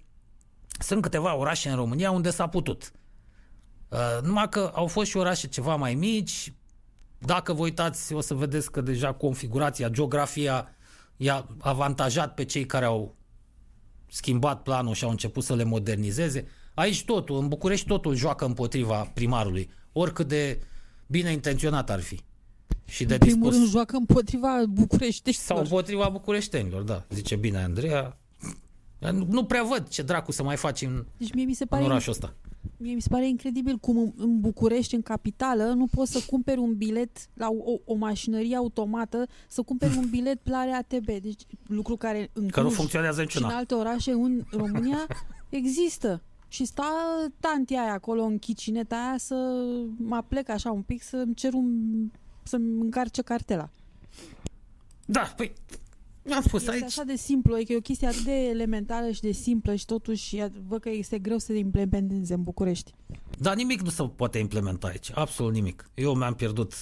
Sunt câteva orașe în România unde s-a putut. Uh, numai că au fost și orașe ceva mai mici. Dacă vă uitați, o să vedeți că deja configurația, geografia i-a avantajat pe cei care au schimbat planul și au început să le modernizeze. Aici totul, în București totul joacă împotriva primarului, oricât de bine intenționat ar fi. Și de În primul dispus... rând joacă împotriva București. Sau împotriva bucureștenilor, da. Zice bine Andreea. Nu, nu prea văd ce dracu să mai faci în, Deci mie mi se în pare orașul ăsta. Mie mi se pare incredibil cum în- în București, în capitală, nu poți să cumperi un bilet la o, o mașinărie automată, să cumperi un bilet la RATB. Deci lucru care în Că nu Cluj funcționează și în niciuna. alte orașe în România există. Și sta tantia aia acolo în chicineta aia să mă plec așa un pic să-mi cer un să-mi încarce cartela. Da, păi, am spus Este aici. așa de simplu, e că e o chestie atât de elementară și de simplă și totuși văd că este greu să se implementeze în București. Dar nimic nu se poate implementa aici. Absolut nimic. Eu mi-am pierdut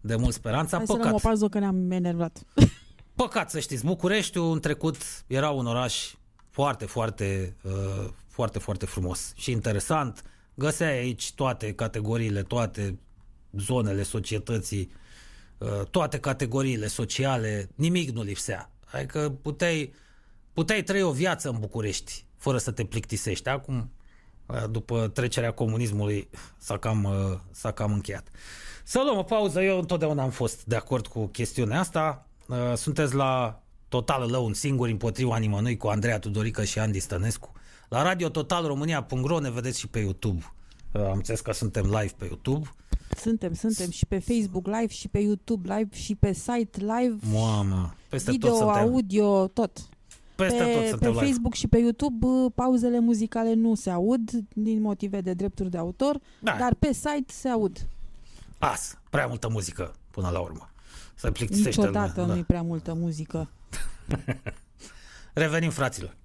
de mult speranța. Hai să luăm o Păcat. pauză că ne-am enervat. Păcat să știți. Bucureștiul în trecut era un oraș foarte, foarte, uh, foarte, foarte frumos și interesant. Găseai aici toate categoriile, toate zonele societății, uh, toate categoriile sociale, nimic nu lipsea. Adică puteai, puteai trăi o viață în București fără să te plictisești. Acum, uh, după trecerea comunismului, s-a cam, uh, s-a cam încheiat. Să luăm o pauză. Eu întotdeauna am fost de acord cu chestiunea asta. Uh, Sunteți la Total Alone, singuri împotriva nimănui, cu Andreea Tudorică și Andy Stănescu. La Radio Total România.ro ne vedeți și pe YouTube. Uh, Am înțeles că suntem live pe YouTube. Suntem, suntem și pe Facebook Live și pe YouTube Live și pe site Live, Mamă, peste video, tot suntem. audio, tot. Peste pe, tot pe suntem live. Facebook și pe YouTube uh, pauzele muzicale nu se aud din motive de drepturi de autor, Da. dar pe site se aud. As, prea multă muzică până la urmă. Se plictisește Niciodată lumea, nu-i prea multă muzică. Da. Revenim, fraților.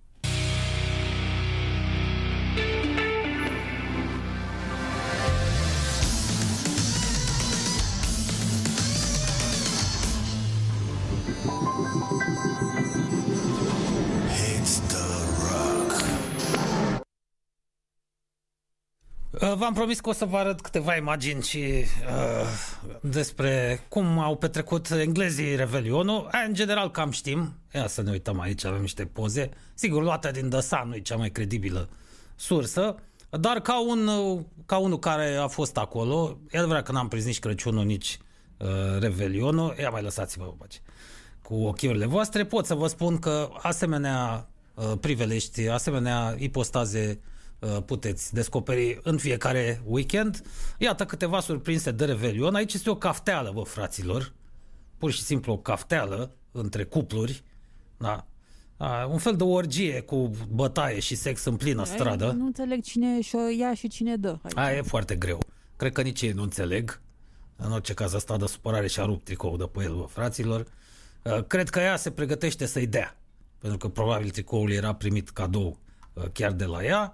V-am promis că o să vă arăt câteva imagini și uh, despre cum au petrecut englezii Revelionul. Uh, În general cam știm. Ia să ne uităm aici, avem niște poze. Sigur, luate din The Sun, nu e cea mai credibilă sursă. Dar ca, un, uh, ca unul care a fost acolo, e adevărat că n-am prins nici Crăciunul, nici uh, Revelionul. Ia mai lăsați-vă vă pace. cu ochiurile voastre, pot să vă spun că asemenea uh, priveliști, asemenea ipostaze uh, puteți descoperi în fiecare weekend. Iată câteva surprinse de Revelion. Aici este o cafteală, vă fraților. Pur și simplu o cafteală între cupluri. Da. A, un fel de orgie cu bătaie și sex în plină stradă. Nu înțeleg cine și-o ia și cine dă. aici. Aia e foarte greu. Cred că nici ei nu înțeleg. În orice caz, asta de supărare și-a rupt tricoul de pe el, bă, fraților. Uh, Cred că ea se pregătește să-i dea. Pentru că probabil tricoul era primit cadou uh, chiar de la ea.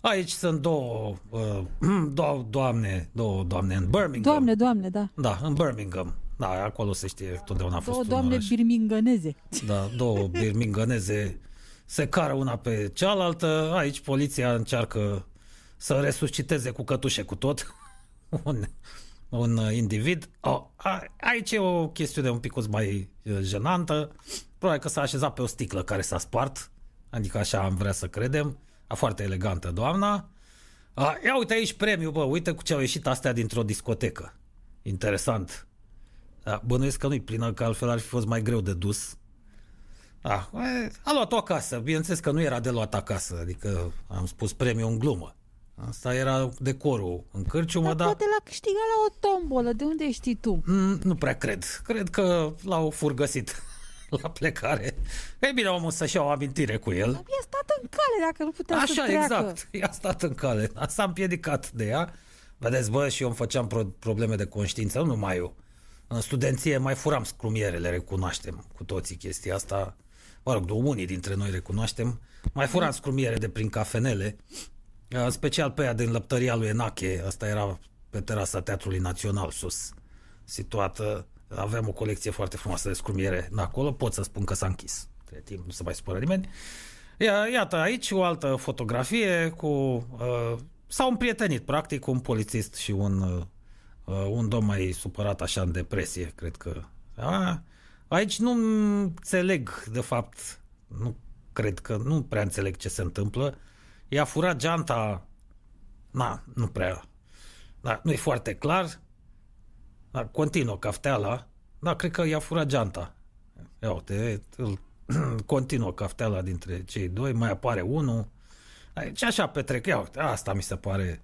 Aici sunt două, uh, două doamne, două doamne în Birmingham. Doamne, doamne, da. Da, în Birmingham. Da, acolo se știe, totdeauna a fost Două un doamne oraș. birminghaneze. Da, două birminghaneze se cară una pe cealaltă. Aici poliția încearcă să resusciteze cu cătușe cu tot un, un individ. Oh, a, aici e o chestiune un pic mai uh, jenantă. Probabil că s-a așezat pe o sticlă care s-a spart. Adică așa am vrea să credem. A foarte elegantă doamna. A, ia uite aici premiu, bă, uite cu ce au ieșit astea dintr-o discotecă. Interesant. Da, bănuiesc că nu-i plină, că altfel ar fi fost mai greu de dus. A, e, a luat-o acasă. Bineînțeles că nu era de luat acasă, adică am spus premiu în glumă. Asta era decorul în cârciumă, Dar dar poate l-a câștigat la o tombolă. De unde știi tu? mm, nu prea cred. Cred că l-au furgăsit la plecare. E bine, omul să-și ia o amintire cu el. I-a stat în cale dacă nu putea să Așa, treacă. exact. I-a stat în cale. S-a împiedicat de ea. Vedeți, bă, și eu îmi făceam pro- probleme de conștiință, nu numai eu. În studenție mai furam scrumierele, recunoaștem cu toții chestia asta. mă rog, unii dintre noi recunoaștem, mai furam scrumiere de prin cafenele, uh, special pe aia din lăptăria lui Enache, asta era pe terasa Teatrului Național sus, situată, aveam o colecție foarte frumoasă de scrumiere acolo, pot să spun că s-a închis. Între timp nu se mai supără nimeni. Ia, iată aici o altă fotografie cu... Uh, s-au împrietenit, practic, un polițist și un, uh, un domn mai supărat așa în depresie, cred că. A, aici nu înțeleg, de fapt, nu cred că, nu prea înțeleg ce se întâmplă. I-a furat geanta, na, nu prea, da, nu e foarte clar. Da, continuă cafteala, da, cred că i-a furat geanta. Ia uite, îl continuă cafteala dintre cei doi, mai apare unul. Ce așa petrec? Ia uite, asta mi se pare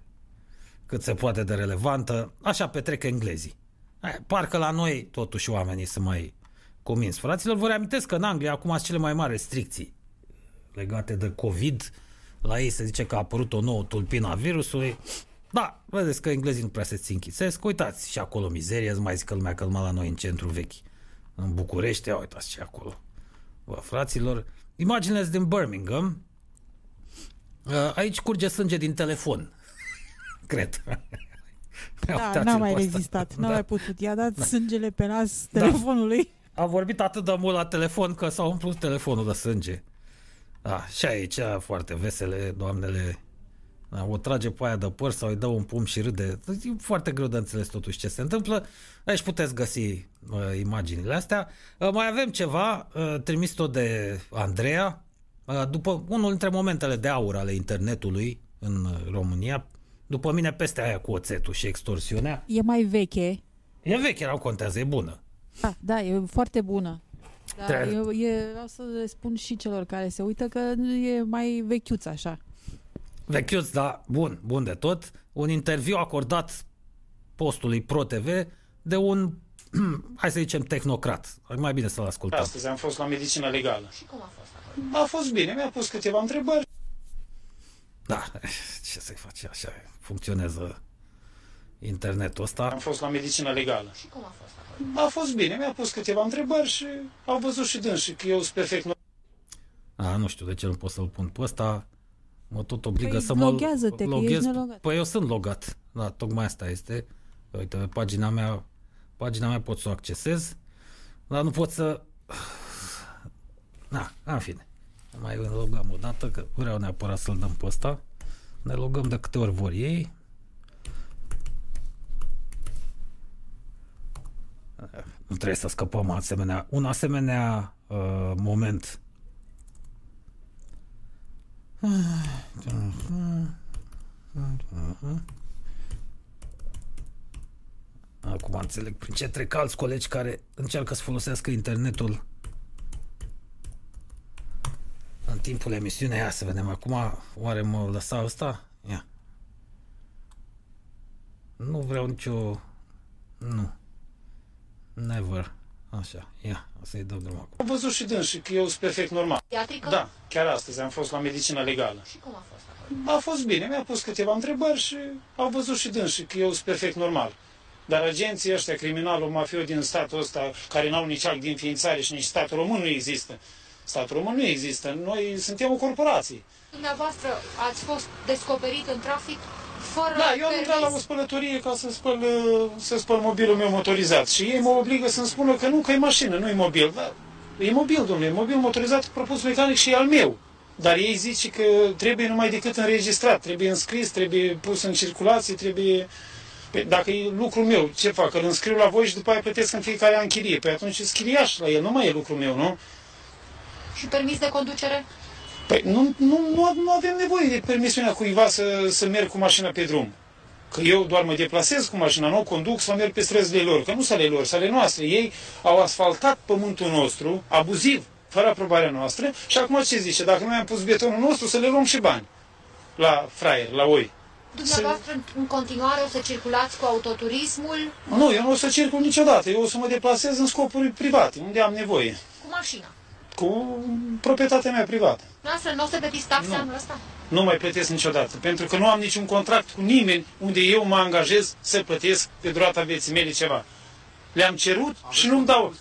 cât se poate de relevantă. Așa petrec englezii. Parcă la noi totuși oamenii sunt mai convins. Fraților, vă reamintesc că în Anglia acum sunt cele mai mari restricții legate de COVID. La ei se zice că a apărut o nouă tulpină a virusului. Da, vedeți că englezii nu prea se ținchițesc. Uitați, și acolo mizerie, îți mai zic că lumea călma la noi în centru vechi. În București, ia uitați și acolo. Bă, fraților, imaginele din Birmingham. Uh, aici curge sânge din telefon. Cred. Da, n-a mai rezistat, n-a da. mai putut. I-a dat da. sângele pe nas da. telefonului. A vorbit atât de mult la telefon că s-a umplut telefonul de sânge. Da, și aici foarte vesele doamnele da, o trage pe aia de păr sau îi dă un pum și râde. E foarte greu de înțeles totuși ce se întâmplă. Aici puteți găsi uh, imaginile astea. Uh, mai avem ceva uh, trimis tot de Andreea. Uh, după unul dintre momentele de aur ale internetului în România, după mine peste aia cu oțetul și extorsiunea. E mai veche. E veche, nu contează, e bună. Da, da, e foarte bună. Da, eu, e, vreau să le spun și celor care se uită că e mai vechiuț așa. Vechiuț, da, bun, bun de tot. Un interviu acordat postului ProTV de un, hai să zicem, tehnocrat. Mai bine să-l ascultăm. Astăzi am fost la medicină legală. Și cum a fost acolo? A fost bine, mi-a pus câteva întrebări. Da, ce să-i faci așa, funcționează internetul ăsta. Am fost la medicină legală. Și cum a fost acolo? A fost bine, mi-a pus câteva întrebări și au văzut și dânsi că eu sunt perfect a, nu știu de ce nu pot să-l pun pe ăsta. Mă tot obligă păi să mă loghez. Păi eu sunt logat. Da, tocmai asta este. Uite, pe pagina mea, pagina mea pot să o accesez, dar nu pot să... Na, în fine. Mai logăm o dată, că vreau neapărat să-l dăm pe ăsta. Ne logăm de câte ori vor ei. Nu trebuie să scăpăm asemenea, un asemenea uh, moment Acum înțeleg prin ce trec alți colegi care încearcă să folosească internetul în timpul emisiunii. Ia să vedem acum, oare mă lăsa ăsta? Ia. Nu vreau nicio... Nu. Never. Așa, ia, o să-i dau drumul acum. Am văzut și dânsi că eu sunt perfect normal. Iatrică? Da, chiar astăzi am fost la medicină legală. Și cum a fost acolo? A fost bine, mi-a pus câteva întrebări și au văzut și dânsi că eu sunt perfect normal. Dar agenții ăștia, criminalul, mafiot din statul ăsta, care n-au nici act de înființare și nici statul român nu există. Statul român nu există. Noi suntem o corporație. Dumneavoastră ați fost descoperit în trafic fără Da, eu am intrat la o spălătorie ca să spăl, să spăl mobilul meu motorizat și ei mă obligă să-mi spună că nu, că e mașină, nu e mobil. Da, e mobil, domnule, e mobil motorizat propus mecanic și e al meu. Dar ei zice că trebuie numai decât înregistrat, trebuie înscris, trebuie pus în circulație, trebuie... Păi, dacă e lucrul meu, ce fac? Îl înscriu la voi și după aia plătesc în fiecare an chirie. Păi atunci e chiriaș la el, nu mai e lucrul meu, nu? Și permis de conducere? Păi nu, nu, nu, nu avem nevoie de permisiunea cuiva să, să merg cu mașina pe drum. Că eu doar mă deplasez cu mașina, nu o conduc să merg pe străzile lor, că nu sunt ale lor, sunt ale noastre. Ei au asfaltat pământul nostru, abuziv, fără aprobarea noastră, și acum ce zice? Dacă noi am pus betonul nostru, să le luăm și bani la fraier, la oi. Dumneavoastră să... în continuare o să circulați cu autoturismul? Nu, eu nu o să circul niciodată. Eu o să mă deplasez în scopuri private, unde am nevoie. Cu mașina? Cu proprietatea mea privată. Noastră nu o să plătiți taxe anul ăsta? Nu mai plătesc niciodată, pentru că nu am niciun contract cu nimeni unde eu mă angajez să plătesc pe durata vieții mele ceva. Le-am cerut și nu-mi dau.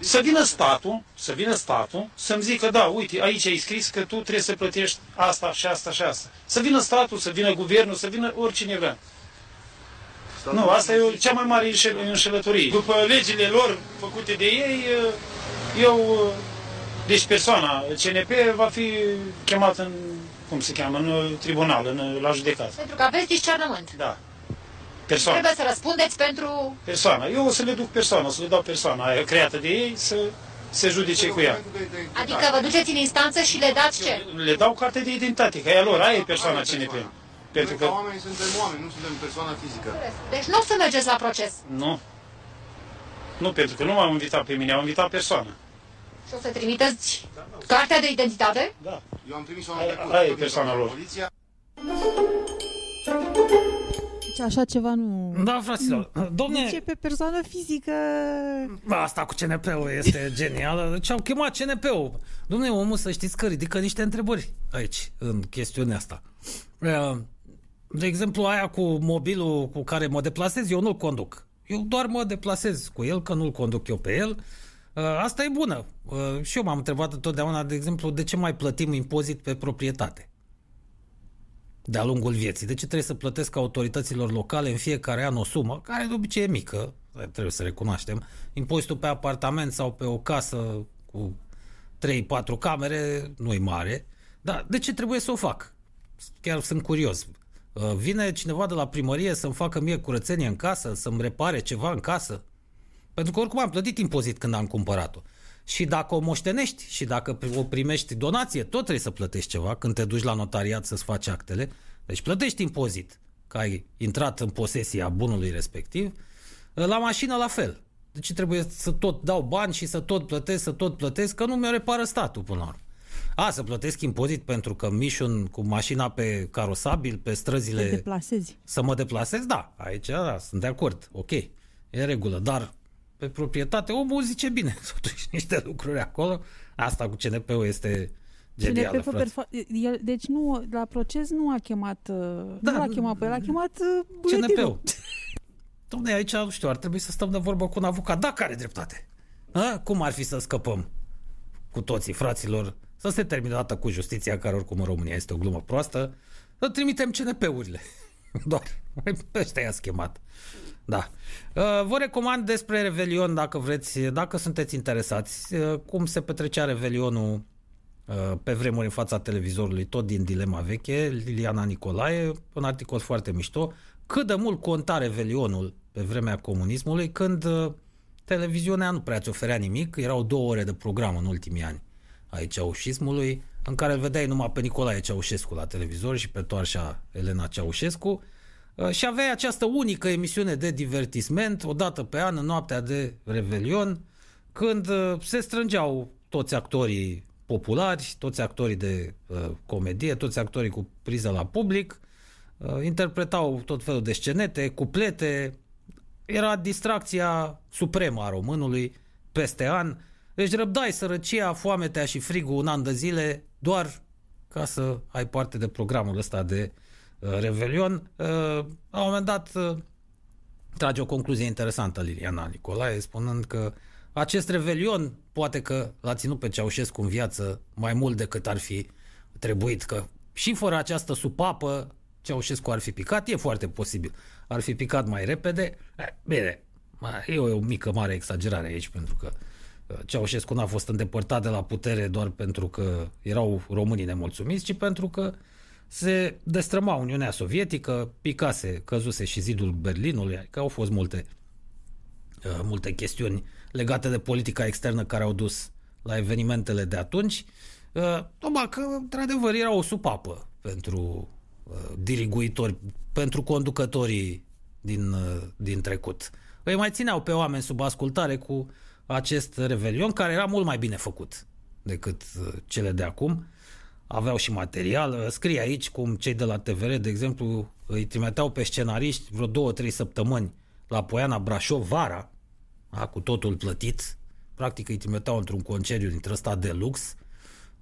Să vină statul, să vină statul, să-mi zică, da, uite, aici ai scris că tu trebuie să plătești asta și asta și asta. Să vină statul, să vină guvernul, să vină oricine vrea. Nu, asta e cea mai mare înșelătorie. După legile lor făcute de ei, eu, deci persoana CNP va fi chemat în, cum se cheamă, în tribunal, în, la judecată. Pentru că aveți discernământ. Da. Persoana. Trebuie să răspundeți pentru... Persoana. Eu o să le duc persoana, o să le dau persoana aia creată de ei să se judece cu ea. Adică vă duceți în instanță și le dați ce? Le dau carte de identitate, că e a lor, aia e persoana CNP. Pentru că oamenii suntem oameni, nu suntem persoana fizică. Deci nu o să mergeți la proces. Nu. Nu, pentru că nu m-am invitat pe mine, am invitat persoana. Și o să trimiteți cartea de identitate? Da. Eu am trimis-o anul trecut. Aia e persoana lor. Poliția. Deci așa ceva nu... Da, fraților. Domne... Deci pe persoană fizică... Asta cu CNP-ul este genială. Deci au chemat CNP-ul. Domne, omul să știți că ridică niște întrebări aici, în chestiunea asta. De exemplu, aia cu mobilul cu care mă deplasez, eu nu-l conduc. Eu doar mă deplasez cu el, că nu-l conduc eu pe el. Asta e bună. Și eu m-am întrebat întotdeauna, de exemplu, de ce mai plătim impozit pe proprietate de-a lungul vieții. De ce trebuie să plătesc autorităților locale în fiecare an o sumă, care de obicei e mică, trebuie să recunoaștem, impozitul pe apartament sau pe o casă cu 3-4 camere nu e mare, dar de ce trebuie să o fac? Chiar sunt curios. Uh, vine cineva de la primărie să-mi facă mie curățenie în casă, să-mi repare ceva în casă? Pentru că oricum am plătit impozit când am cumpărat-o. Și dacă o moștenești și dacă o primești donație, tot trebuie să plătești ceva când te duci la notariat să-ți faci actele. Deci plătești impozit că ai intrat în posesia bunului respectiv. La mașină la fel. Deci trebuie să tot dau bani și să tot plătesc, să tot plătesc, că nu mi-o repară statul până la urmă. A, să plătesc impozit pentru că mișun cu mașina pe carosabil, pe străzile... Să deplasezi. Să mă deplasez, da. Aici, da, sunt de acord. Ok. E regulă. Dar pe proprietate, omul zice bine, totuși niște lucruri acolo. Asta cu CNP-ul este genială, CNP perfo- el, Deci nu, la proces nu a chemat, uh, da, nu l-a chemat pe el, a chemat uh, CNP-ul. Dom'le, aici, nu știu, ar trebui să stăm de vorbă cu un avocat. Da, care dreptate? A? Cum ar fi să scăpăm cu toții, fraților, să se termine dată cu justiția, care oricum în România este o glumă proastă, să trimitem CNP-urile. Doar. Ăștia i-a schemat. Da. Uh, vă recomand despre Revelion dacă vreți, dacă sunteți interesați, uh, cum se petrecea Revelionul uh, pe vremuri în fața televizorului, tot din dilema veche, Liliana Nicolae, un articol foarte mișto, cât de mult conta Revelionul pe vremea comunismului, când televiziunea nu prea ți oferea nimic, erau două ore de program în ultimii ani ai ceaușismului, în care îl vedeai numai pe Nicolae Ceaușescu la televizor și pe toarșa Elena Ceaușescu, Uh, și aveai această unică emisiune de divertisment, o dată pe an, în noaptea de Revelion, când uh, se strângeau toți actorii populari, toți actorii de uh, comedie, toți actorii cu priză la public, uh, interpretau tot felul de scenete, cuplete, era distracția supremă a românului peste an. Deci răbdai sărăcia, foametea și frigul un an de zile doar ca să ai parte de programul ăsta de uh, Uh, Revelion, uh, la un moment dat uh, trage o concluzie interesantă Liliana Nicolae, spunând că acest Revelion poate că l-a ținut pe Ceaușescu în viață mai mult decât ar fi trebuit, că și fără această supapă Ceaușescu ar fi picat, e foarte posibil. Ar fi picat mai repede. Bine, e o mică mare exagerare aici, pentru că Ceaușescu n-a fost îndepărtat de la putere doar pentru că erau românii nemulțumiți, ci pentru că se destrăma Uniunea Sovietică, picase, căzuse și zidul Berlinului, că adică au fost multe, uh, multe chestiuni legate de politica externă care au dus la evenimentele de atunci. Uh, Tocmai că, într-adevăr, era o supapă pentru uh, diriguitori, pentru conducătorii din, din trecut. Îi mai țineau pe oameni sub ascultare cu acest revelion, care era mult mai bine făcut decât cele de acum aveau și material. Scrie aici cum cei de la TVR, de exemplu, îi trimiteau pe scenariști vreo două, trei săptămâni la Poiana Brașov vara, da, cu totul plătit. Practic îi trimiteau într-un concediu dintre ăsta de lux,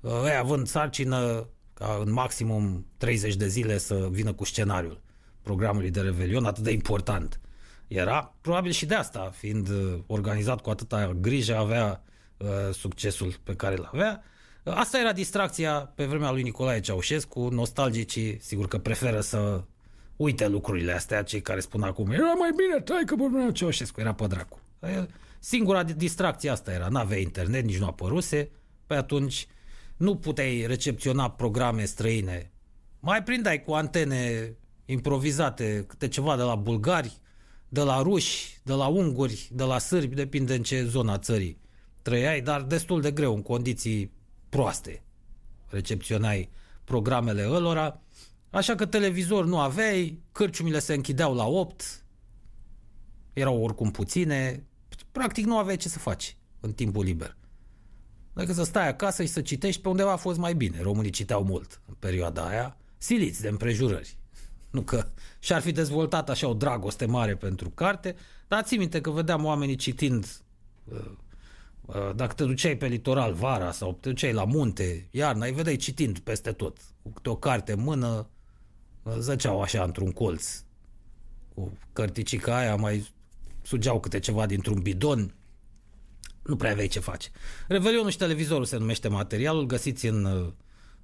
ei având sarcină ca în maximum 30 de zile să vină cu scenariul programului de Revelion, atât de important. Era. Probabil și de asta, fiind uh, organizat cu atâta grijă, avea uh, succesul pe care îl avea. Asta era distracția pe vremea lui Nicolae Ceaușescu, nostalgicii, sigur că preferă să uite lucrurile astea, cei care spun acum, era mai bine trai că pe vremea Ceaușescu, era pe dracu. Singura distracție asta era, n-avea internet, nici nu apăruse, pe atunci nu puteai recepționa programe străine. Mai prindeai cu antene improvizate, câte ceva de la bulgari, de la ruși, de la unguri, de la sârbi, depinde în ce zona țării trăiai, dar destul de greu, în condiții proaste. Recepționai programele ălora, așa că televizor nu aveai, cârciumile se închideau la 8, erau oricum puține, practic nu aveai ce să faci în timpul liber. Dacă să stai acasă și să citești, pe undeva a fost mai bine. Românii citeau mult în perioada aia, siliți de împrejurări. Nu că și-ar fi dezvoltat așa o dragoste mare pentru carte, dar ții minte că vedeam oamenii citind uh, uh, dacă te duceai pe litoral vara sau te duceai la munte, iarna, îi vedeai citind peste tot. Cu câte o carte în mână, uh, zăceau așa într-un colț. Cu cărticica aia mai sugeau câte ceva dintr-un bidon. Nu prea aveai ce face. Revelionul și televizorul se numește materialul, găsiți în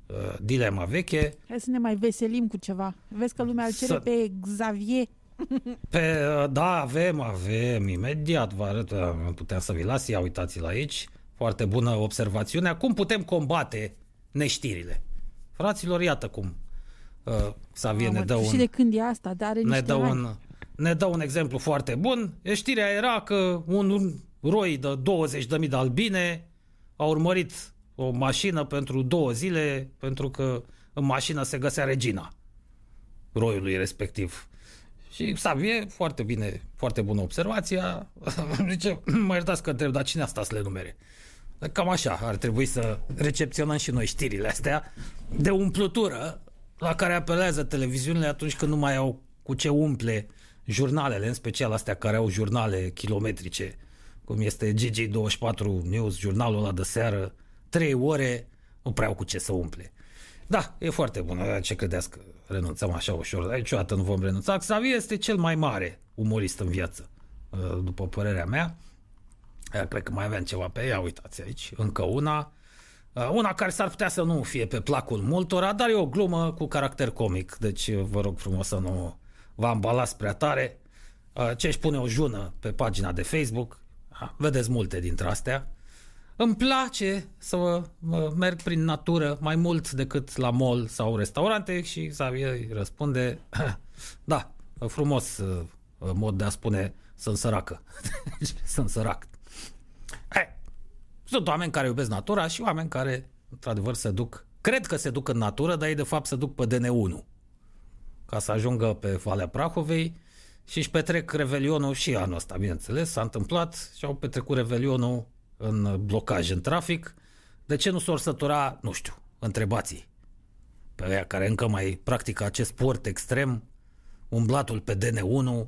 uh, uh, dilema veche. Hai să ne mai veselim cu ceva. Vezi că lumea îl cere Să- pe Xavier. Pe, uh, da, avem, avem, imediat vă arăt, uh, puteam să vi las, ia uitați-l aici. Foarte bună observațiune. Cum putem combate neștirile? Fraților, iată cum uh, Xavier Mamă, ne dă tu și un... de când e asta, dar are ne niște dă, ani. un, ne dă un exemplu foarte bun. Știrea era că un roi de 20.000 de albine a urmărit o mașină pentru două zile pentru că în mașină se găsea regina roiului respectiv. Și Xavier, foarte bine, foarte bună observația, zice, mă iertați că întreb, dar cine a stat să le numere? Cam așa, ar trebui să recepționăm și noi știrile astea de umplutură la care apelează televiziunile atunci când nu mai au cu ce umple jurnalele, în special astea care au jurnale kilometrice, cum este GG24 News, jurnalul ăla de seară, trei ore, nu prea au cu ce să umple. Da, e foarte bun. Ce credeți că renunțăm așa ușor? Dar niciodată nu vom renunța. Xavier este cel mai mare umorist în viață, după părerea mea. Aia, Cred că mai aveam ceva pe ea, uitați aici, încă una. Uh, Una care s-ar putea să nu fie pe placul multora, dar e o glumă cu caracter comic, deci uh, vă rog frumos să nu vă ambalați prea tare. Uh, Ce își pune o jună pe pagina de Facebook, uh, vedeți multe dintre astea. Îmi place să uh, merg prin natură mai mult decât la mall sau restaurante și Xavier îi răspunde, da, frumos uh, mod de a spune sunt săracă. sunt sărac. Hai, sunt oameni care iubesc natura și oameni care, într-adevăr, se duc, cred că se duc în natură, dar ei de fapt se duc pe DN1 ca să ajungă pe Valea Prahovei și își petrec revelionul și anul ăsta, bineînțeles, s-a întâmplat și au petrecut revelionul în blocaj în trafic. De ce nu s-or sătura, nu știu, întrebați pe aia care încă mai practică acest sport extrem, umblatul pe DN1,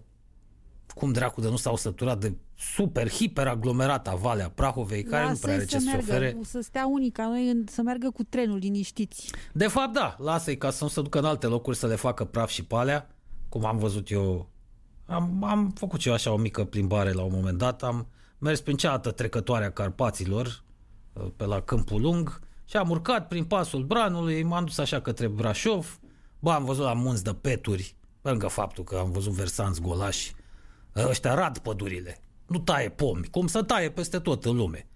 cum dracu de nu s-au săturat de super, hiper aglomerata Valea Prahovei, care nu prea are ce să să meargă, ofere. să stea unii ca noi, în- să meargă cu trenul liniștiți. De fapt, da, lasă-i ca să nu se ducă în alte locuri să le facă praf și palea, cum am văzut eu. Am, am făcut și eu așa o mică plimbare la un moment dat, am mers prin cealaltă trecătoare a Carpaților, pe la Câmpul Lung, și am urcat prin pasul Branului, m-am dus așa către Brașov, bă, am văzut la munți de peturi, pe lângă faptul că am văzut versanți golași, ăștia rad pădurile, nu taie pomi, cum să taie peste tot în lume.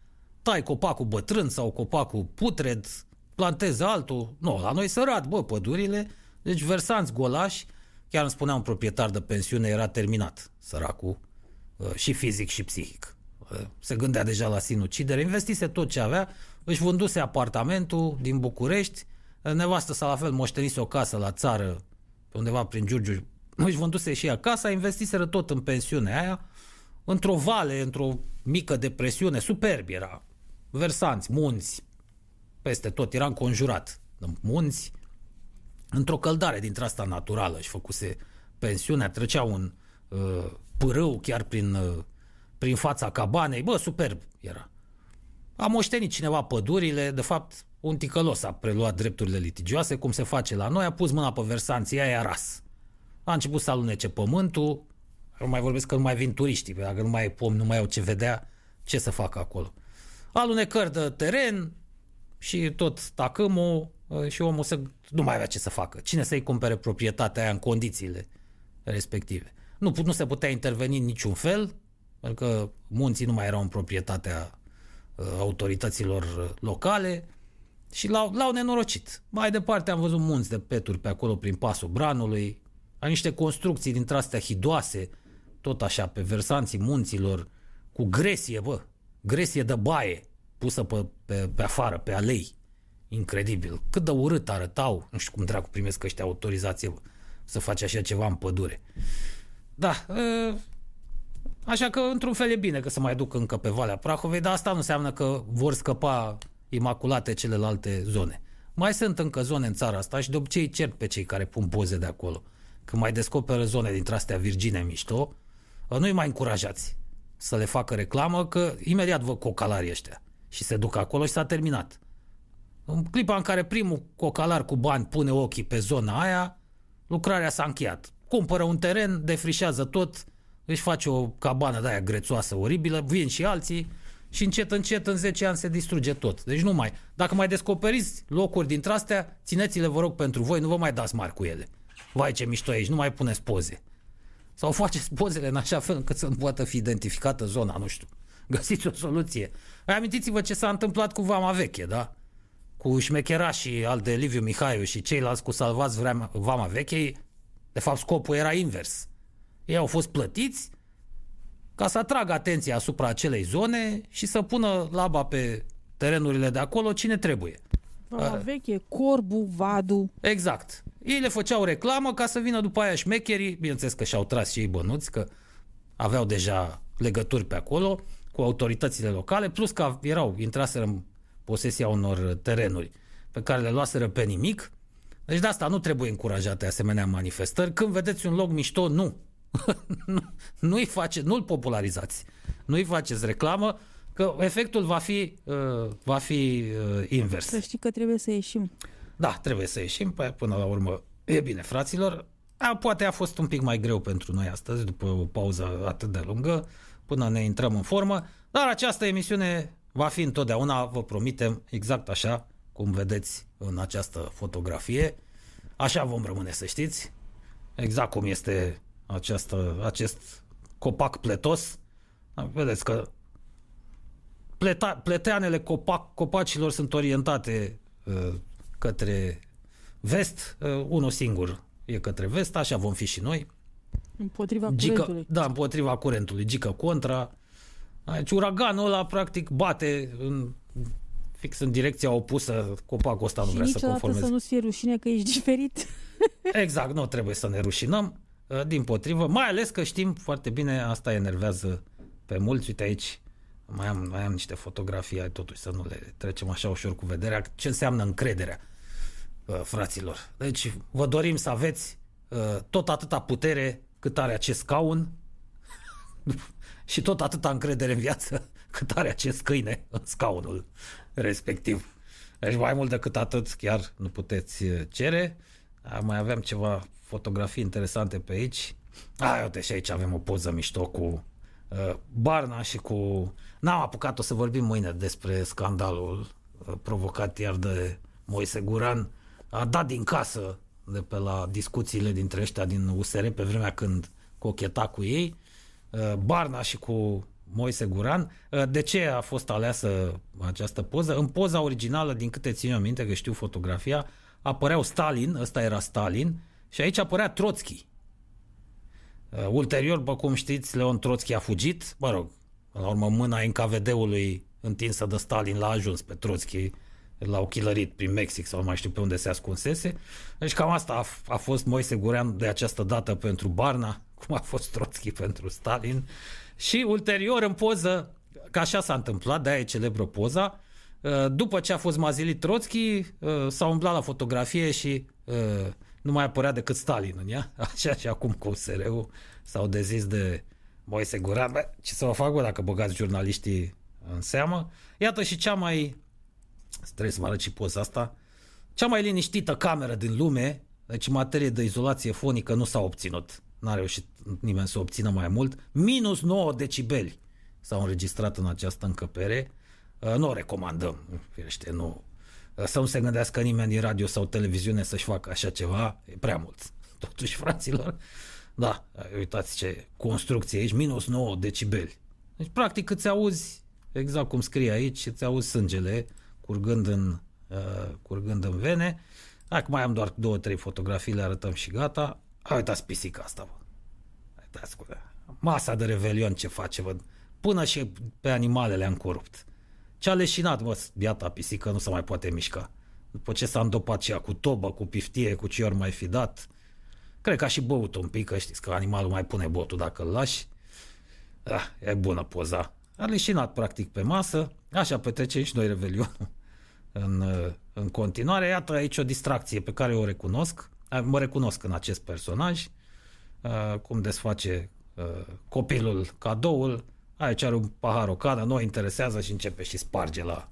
Tai copacul bătrân sau copacul putred, plantezi altul. Nu, la noi se rad, bă, pădurile. Deci versanți golași, chiar îmi spunea un proprietar de pensiune, era terminat, săracul, uh, și fizic și psihic. Uh, Se gândea deja la sinucidere, investise tot ce avea, își vânduse apartamentul din București, uh, nevastă sa la fel moștenise o casă la țară, pe undeva prin Giurgiu, își vânduse și ea casa, investiseră tot în pensiunea aia, într-o vale, într-o mică depresiune, superb era. Versanți, munți, peste tot, era înconjurat de munți, într-o căldare dintre asta naturală și făcuse pensiunea, trecea un uh, pârâu chiar prin, uh, prin fața cabanei, bă, superb era. A moștenit cineva pădurile, de fapt, un ticălos a preluat drepturile litigioase, cum se face la noi, a pus mâna pe versanții aia, a ras. A început să alunece pământul, Nu mai vorbesc că nu mai vin turiștii, că dacă nu mai e pom, nu mai au ce vedea, ce să facă acolo. Alunecări de teren și tot tacâmul uh, și omul să nu mai avea ce să facă. Cine să-i cumpere proprietatea aia în condițiile respective? Nu, nu se putea interveni în niciun fel, pentru că munții nu mai erau în proprietatea uh, autorităților uh, locale și l-au, l-au nenorocit. Mai departe am văzut munți de peturi pe acolo prin pasul Branului, a niște construcții dintre astea hidoase, tot așa, pe versanții munților, cu gresie, bă, gresie de baie pusă pe, pe, pe afară, pe alei. Incredibil. Cât de urât arătau. Nu știu cum dracu primesc ăștia autorizație bă, să faci așa ceva în pădure. Da, ă, așa că într-un fel e bine că se mai duc încă pe Valea Prahovei, dar asta nu înseamnă că vor scăpa imaculate celelalte zone. Mai sunt încă zone în țara asta și de obicei cert pe cei care pun poze de acolo. Când mai descoperă zone dintre astea virgine mișto, ă, nu-i mai încurajați să le facă reclamă, că imediat vă cocalarii ăștia și se duc acolo și s-a terminat. În clipa în care primul cocalar cu bani pune ochii pe zona aia, lucrarea s-a încheiat. Cumpără un teren, defrișează tot, își face o cabană de aia grețoasă, oribilă, vin și alții și încet, încet, în 10 ani se distruge tot. Deci nu mai. Dacă mai descoperiți locuri dintre astea, țineți-le, vă rog, pentru voi, nu vă mai dați mari cu ele. Vai ce mișto aici, nu mai puneți poze. Sau faceți pozele în așa fel încât să nu poată fi identificată zona, nu știu. Găsiți o soluție. Amintiți-vă ce s-a întâmplat cu Vama Veche, da? Cu șmecherașii al de Liviu Mihaiu și ceilalți cu salvați Vama Veche, de fapt scopul era invers. Ei au fost plătiți ca să atragă atenția asupra acelei zone și să pună laba pe terenurile de acolo cine trebuie. Vama Veche, Corbu, Vadu. Exact. Ei le făceau reclamă ca să vină după aia șmecherii, bineînțeles că și-au tras și ei bănuți, că aveau deja legături pe acolo cu autoritățile locale, plus că erau, intraseră în posesia unor terenuri pe care le luaseră pe nimic. Deci de asta nu trebuie încurajate asemenea manifestări. Când vedeți un loc mișto, nu. Nu nu-i face, nu-l popularizați. Nu-i faceți reclamă, că efectul va fi, uh, va fi uh, invers. Să știi că trebuie să ieșim. Da, trebuie să ieșim, până la urmă e bine, fraților. A, poate a fost un pic mai greu pentru noi astăzi, după o pauză atât de lungă, până ne intrăm în formă, dar această emisiune va fi întotdeauna, vă promitem, exact așa cum vedeți în această fotografie. Așa vom rămâne, să știți, exact cum este această, acest copac pletos. Vedeți că pleta, pleteanele copac, copacilor sunt orientate uh, către vest, uh, unul singur e către vest, așa vom fi și noi. Împotriva Gică, curentului. da, împotriva curentului, gică contra. Deci uraganul ăla practic bate în, fix în direcția opusă, copacul ăsta nu și vrea să niciodată conformeze. să nu-ți fie rușine că ești diferit. Exact, nu trebuie să ne rușinăm, uh, din potrivă, mai ales că știm foarte bine, asta enervează pe mulți. Uite aici, mai am, mai am niște fotografii, hai totuși să nu le trecem așa ușor cu vederea, ce înseamnă încrederea, uh, fraților. Deci vă dorim să aveți uh, tot atâta putere cât are acest scaun și tot atâta încredere în viață cât are acest câine în scaunul respectiv. Deci mai mult decât atât chiar nu puteți uh, cere. A, Mai aveam ceva fotografii interesante pe aici. A, uite și aici avem o poză mișto cu uh, Barna și cu... N-am apucat, o să vorbim mâine despre scandalul uh, provocat iar de Moise Guran. A dat din casă de pe la discuțiile dintre ăștia din USR pe vremea când cocheta cu ei. Uh, Barna și cu Moise Guran. Uh, De ce a fost aleasă această poză? În poza originală, din câte țin eu minte, că știu fotografia, apăreau Stalin, ăsta era Stalin, și aici apărea Trotsky. Uh, Ulterior, după cum știți, Leon Trotsky a fugit, mă rog, până la urmă mâna NKVD-ului întinsă de Stalin l-a ajuns pe Trotsky, l-au chilărit prin Mexic sau nu mai știu pe unde se ascunsese. Deci cam asta a, f- a fost Moise Gurean de această dată pentru Barna, cum a fost Trotsky pentru Stalin. Și ulterior în poză, că așa s-a întâmplat, de-aia e celebră poza, uh, după ce a fost mazilit Trotsky, uh, s-a umblat la fotografie și uh, nu mai apărea decât Stalin în ea. Așa și acum cu USR-ul s-au dezis de Moise Guran. Bă, ce să vă fac, bă, dacă băgați jurnaliștii în seamă? Iată și cea mai trebuie să vă arăt și poza asta, cea mai liniștită cameră din lume, deci în materie de izolație fonică nu s-a obținut n-a reușit nimeni să obțină mai mult, minus 9 decibeli s-au înregistrat în această încăpere. Uh, nu o recomandăm, firește, nu. Uh, să nu se gândească nimeni din radio sau televiziune să-și facă așa ceva, e prea mult. Totuși, fraților, da, uitați ce construcție aici, minus 9 decibeli. Deci, practic, îți auzi, exact cum scrie aici, îți auzi sângele curgând în, uh, curgând în vene. Acum mai am doar două, trei fotografii, le arătăm și gata. Hai, uitați pisica asta, bă. Uitați cu Masa de revelion ce face, văd. Până și pe animale le-am corupt. Ce-a leșinat, bă, biata pisică nu se mai poate mișca. După ce s-a îndopat și ea cu tobă, cu piftie, cu ce ori mai fi dat, cred că a și băut un pic, că știți că animalul mai pune botul dacă îl lași. Ah, e bună poza. A leșinat practic pe masă, așa petrecem și noi revelionul în, în continuare. Iată aici o distracție pe care o recunosc. Mă recunosc în acest personaj, cum desface copilul cadoul, aici are un pahar, o cană, nu o interesează și începe și sparge la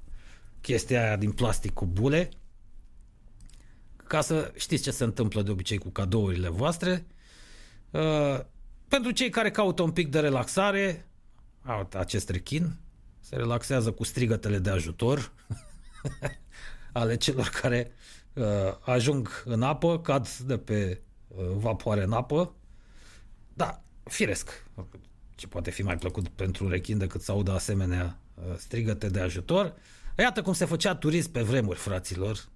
chestia aia din plastic cu bule. Ca să știți ce se întâmplă de obicei cu cadourile voastre. Pentru cei care caută un pic de relaxare, acest rechin se relaxează cu strigătele de ajutor ale celor care uh, ajung în apă, cad de pe uh, vapoare în apă. Da, firesc. Ce poate fi mai plăcut pentru un rechin decât să audă asemenea uh, strigăte de ajutor. Iată cum se făcea turism pe vremuri, fraților,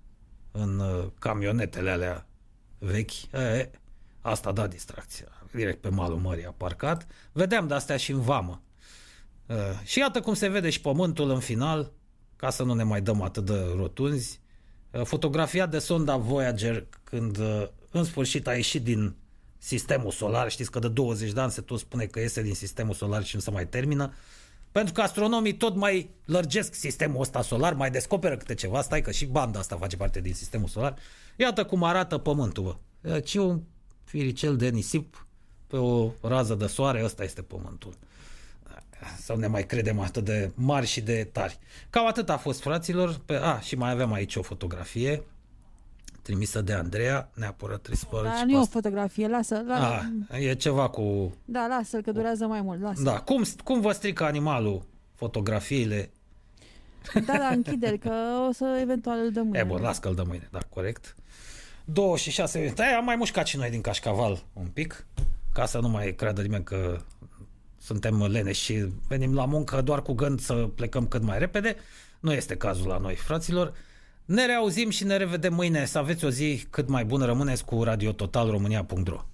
în uh, camionetele alea vechi. E, asta da distracția. Direct pe malul mării a parcat. Vedeam de astea și în vamă. Uh, și iată cum se vede și pământul în final, ca să nu ne mai dăm atât de rotunzi. Uh, fotografia de sonda Voyager când uh, în sfârșit a ieșit din sistemul solar, știți că de 20 de ani se tot spune că iese din sistemul solar și nu se mai termină, pentru că astronomii tot mai lărgesc sistemul ăsta solar, mai descoperă câte ceva, stai că și banda asta face parte din sistemul solar. Iată cum arată Pământul, bă. Deci un firicel de nisip pe o rază de soare, ăsta este Pământul sau ne mai credem atât de mari și de tari. Cam atât a fost, fraților. Pe, a, și mai avem aici o fotografie trimisă de Andreea, neapărat trebuie să Da, nu e o fotografie, lasă. La... A, e ceva cu... Da, lasă că durează mai mult, lasă. Da, cum, cum vă strică animalul fotografiile? Da, da, închide că o să eventual îl dăm mâine. E bun, las că îl dăm mâine, da, corect. 26 minute. Aia am mai mușcat și noi din cașcaval un pic, ca să nu mai creadă nimeni că suntem leneși și venim la muncă doar cu gând să plecăm cât mai repede. Nu este cazul la noi, fraților. Ne reauzim și ne revedem mâine. Să aveți o zi cât mai bună. Rămâneți cu Radio Total România.ro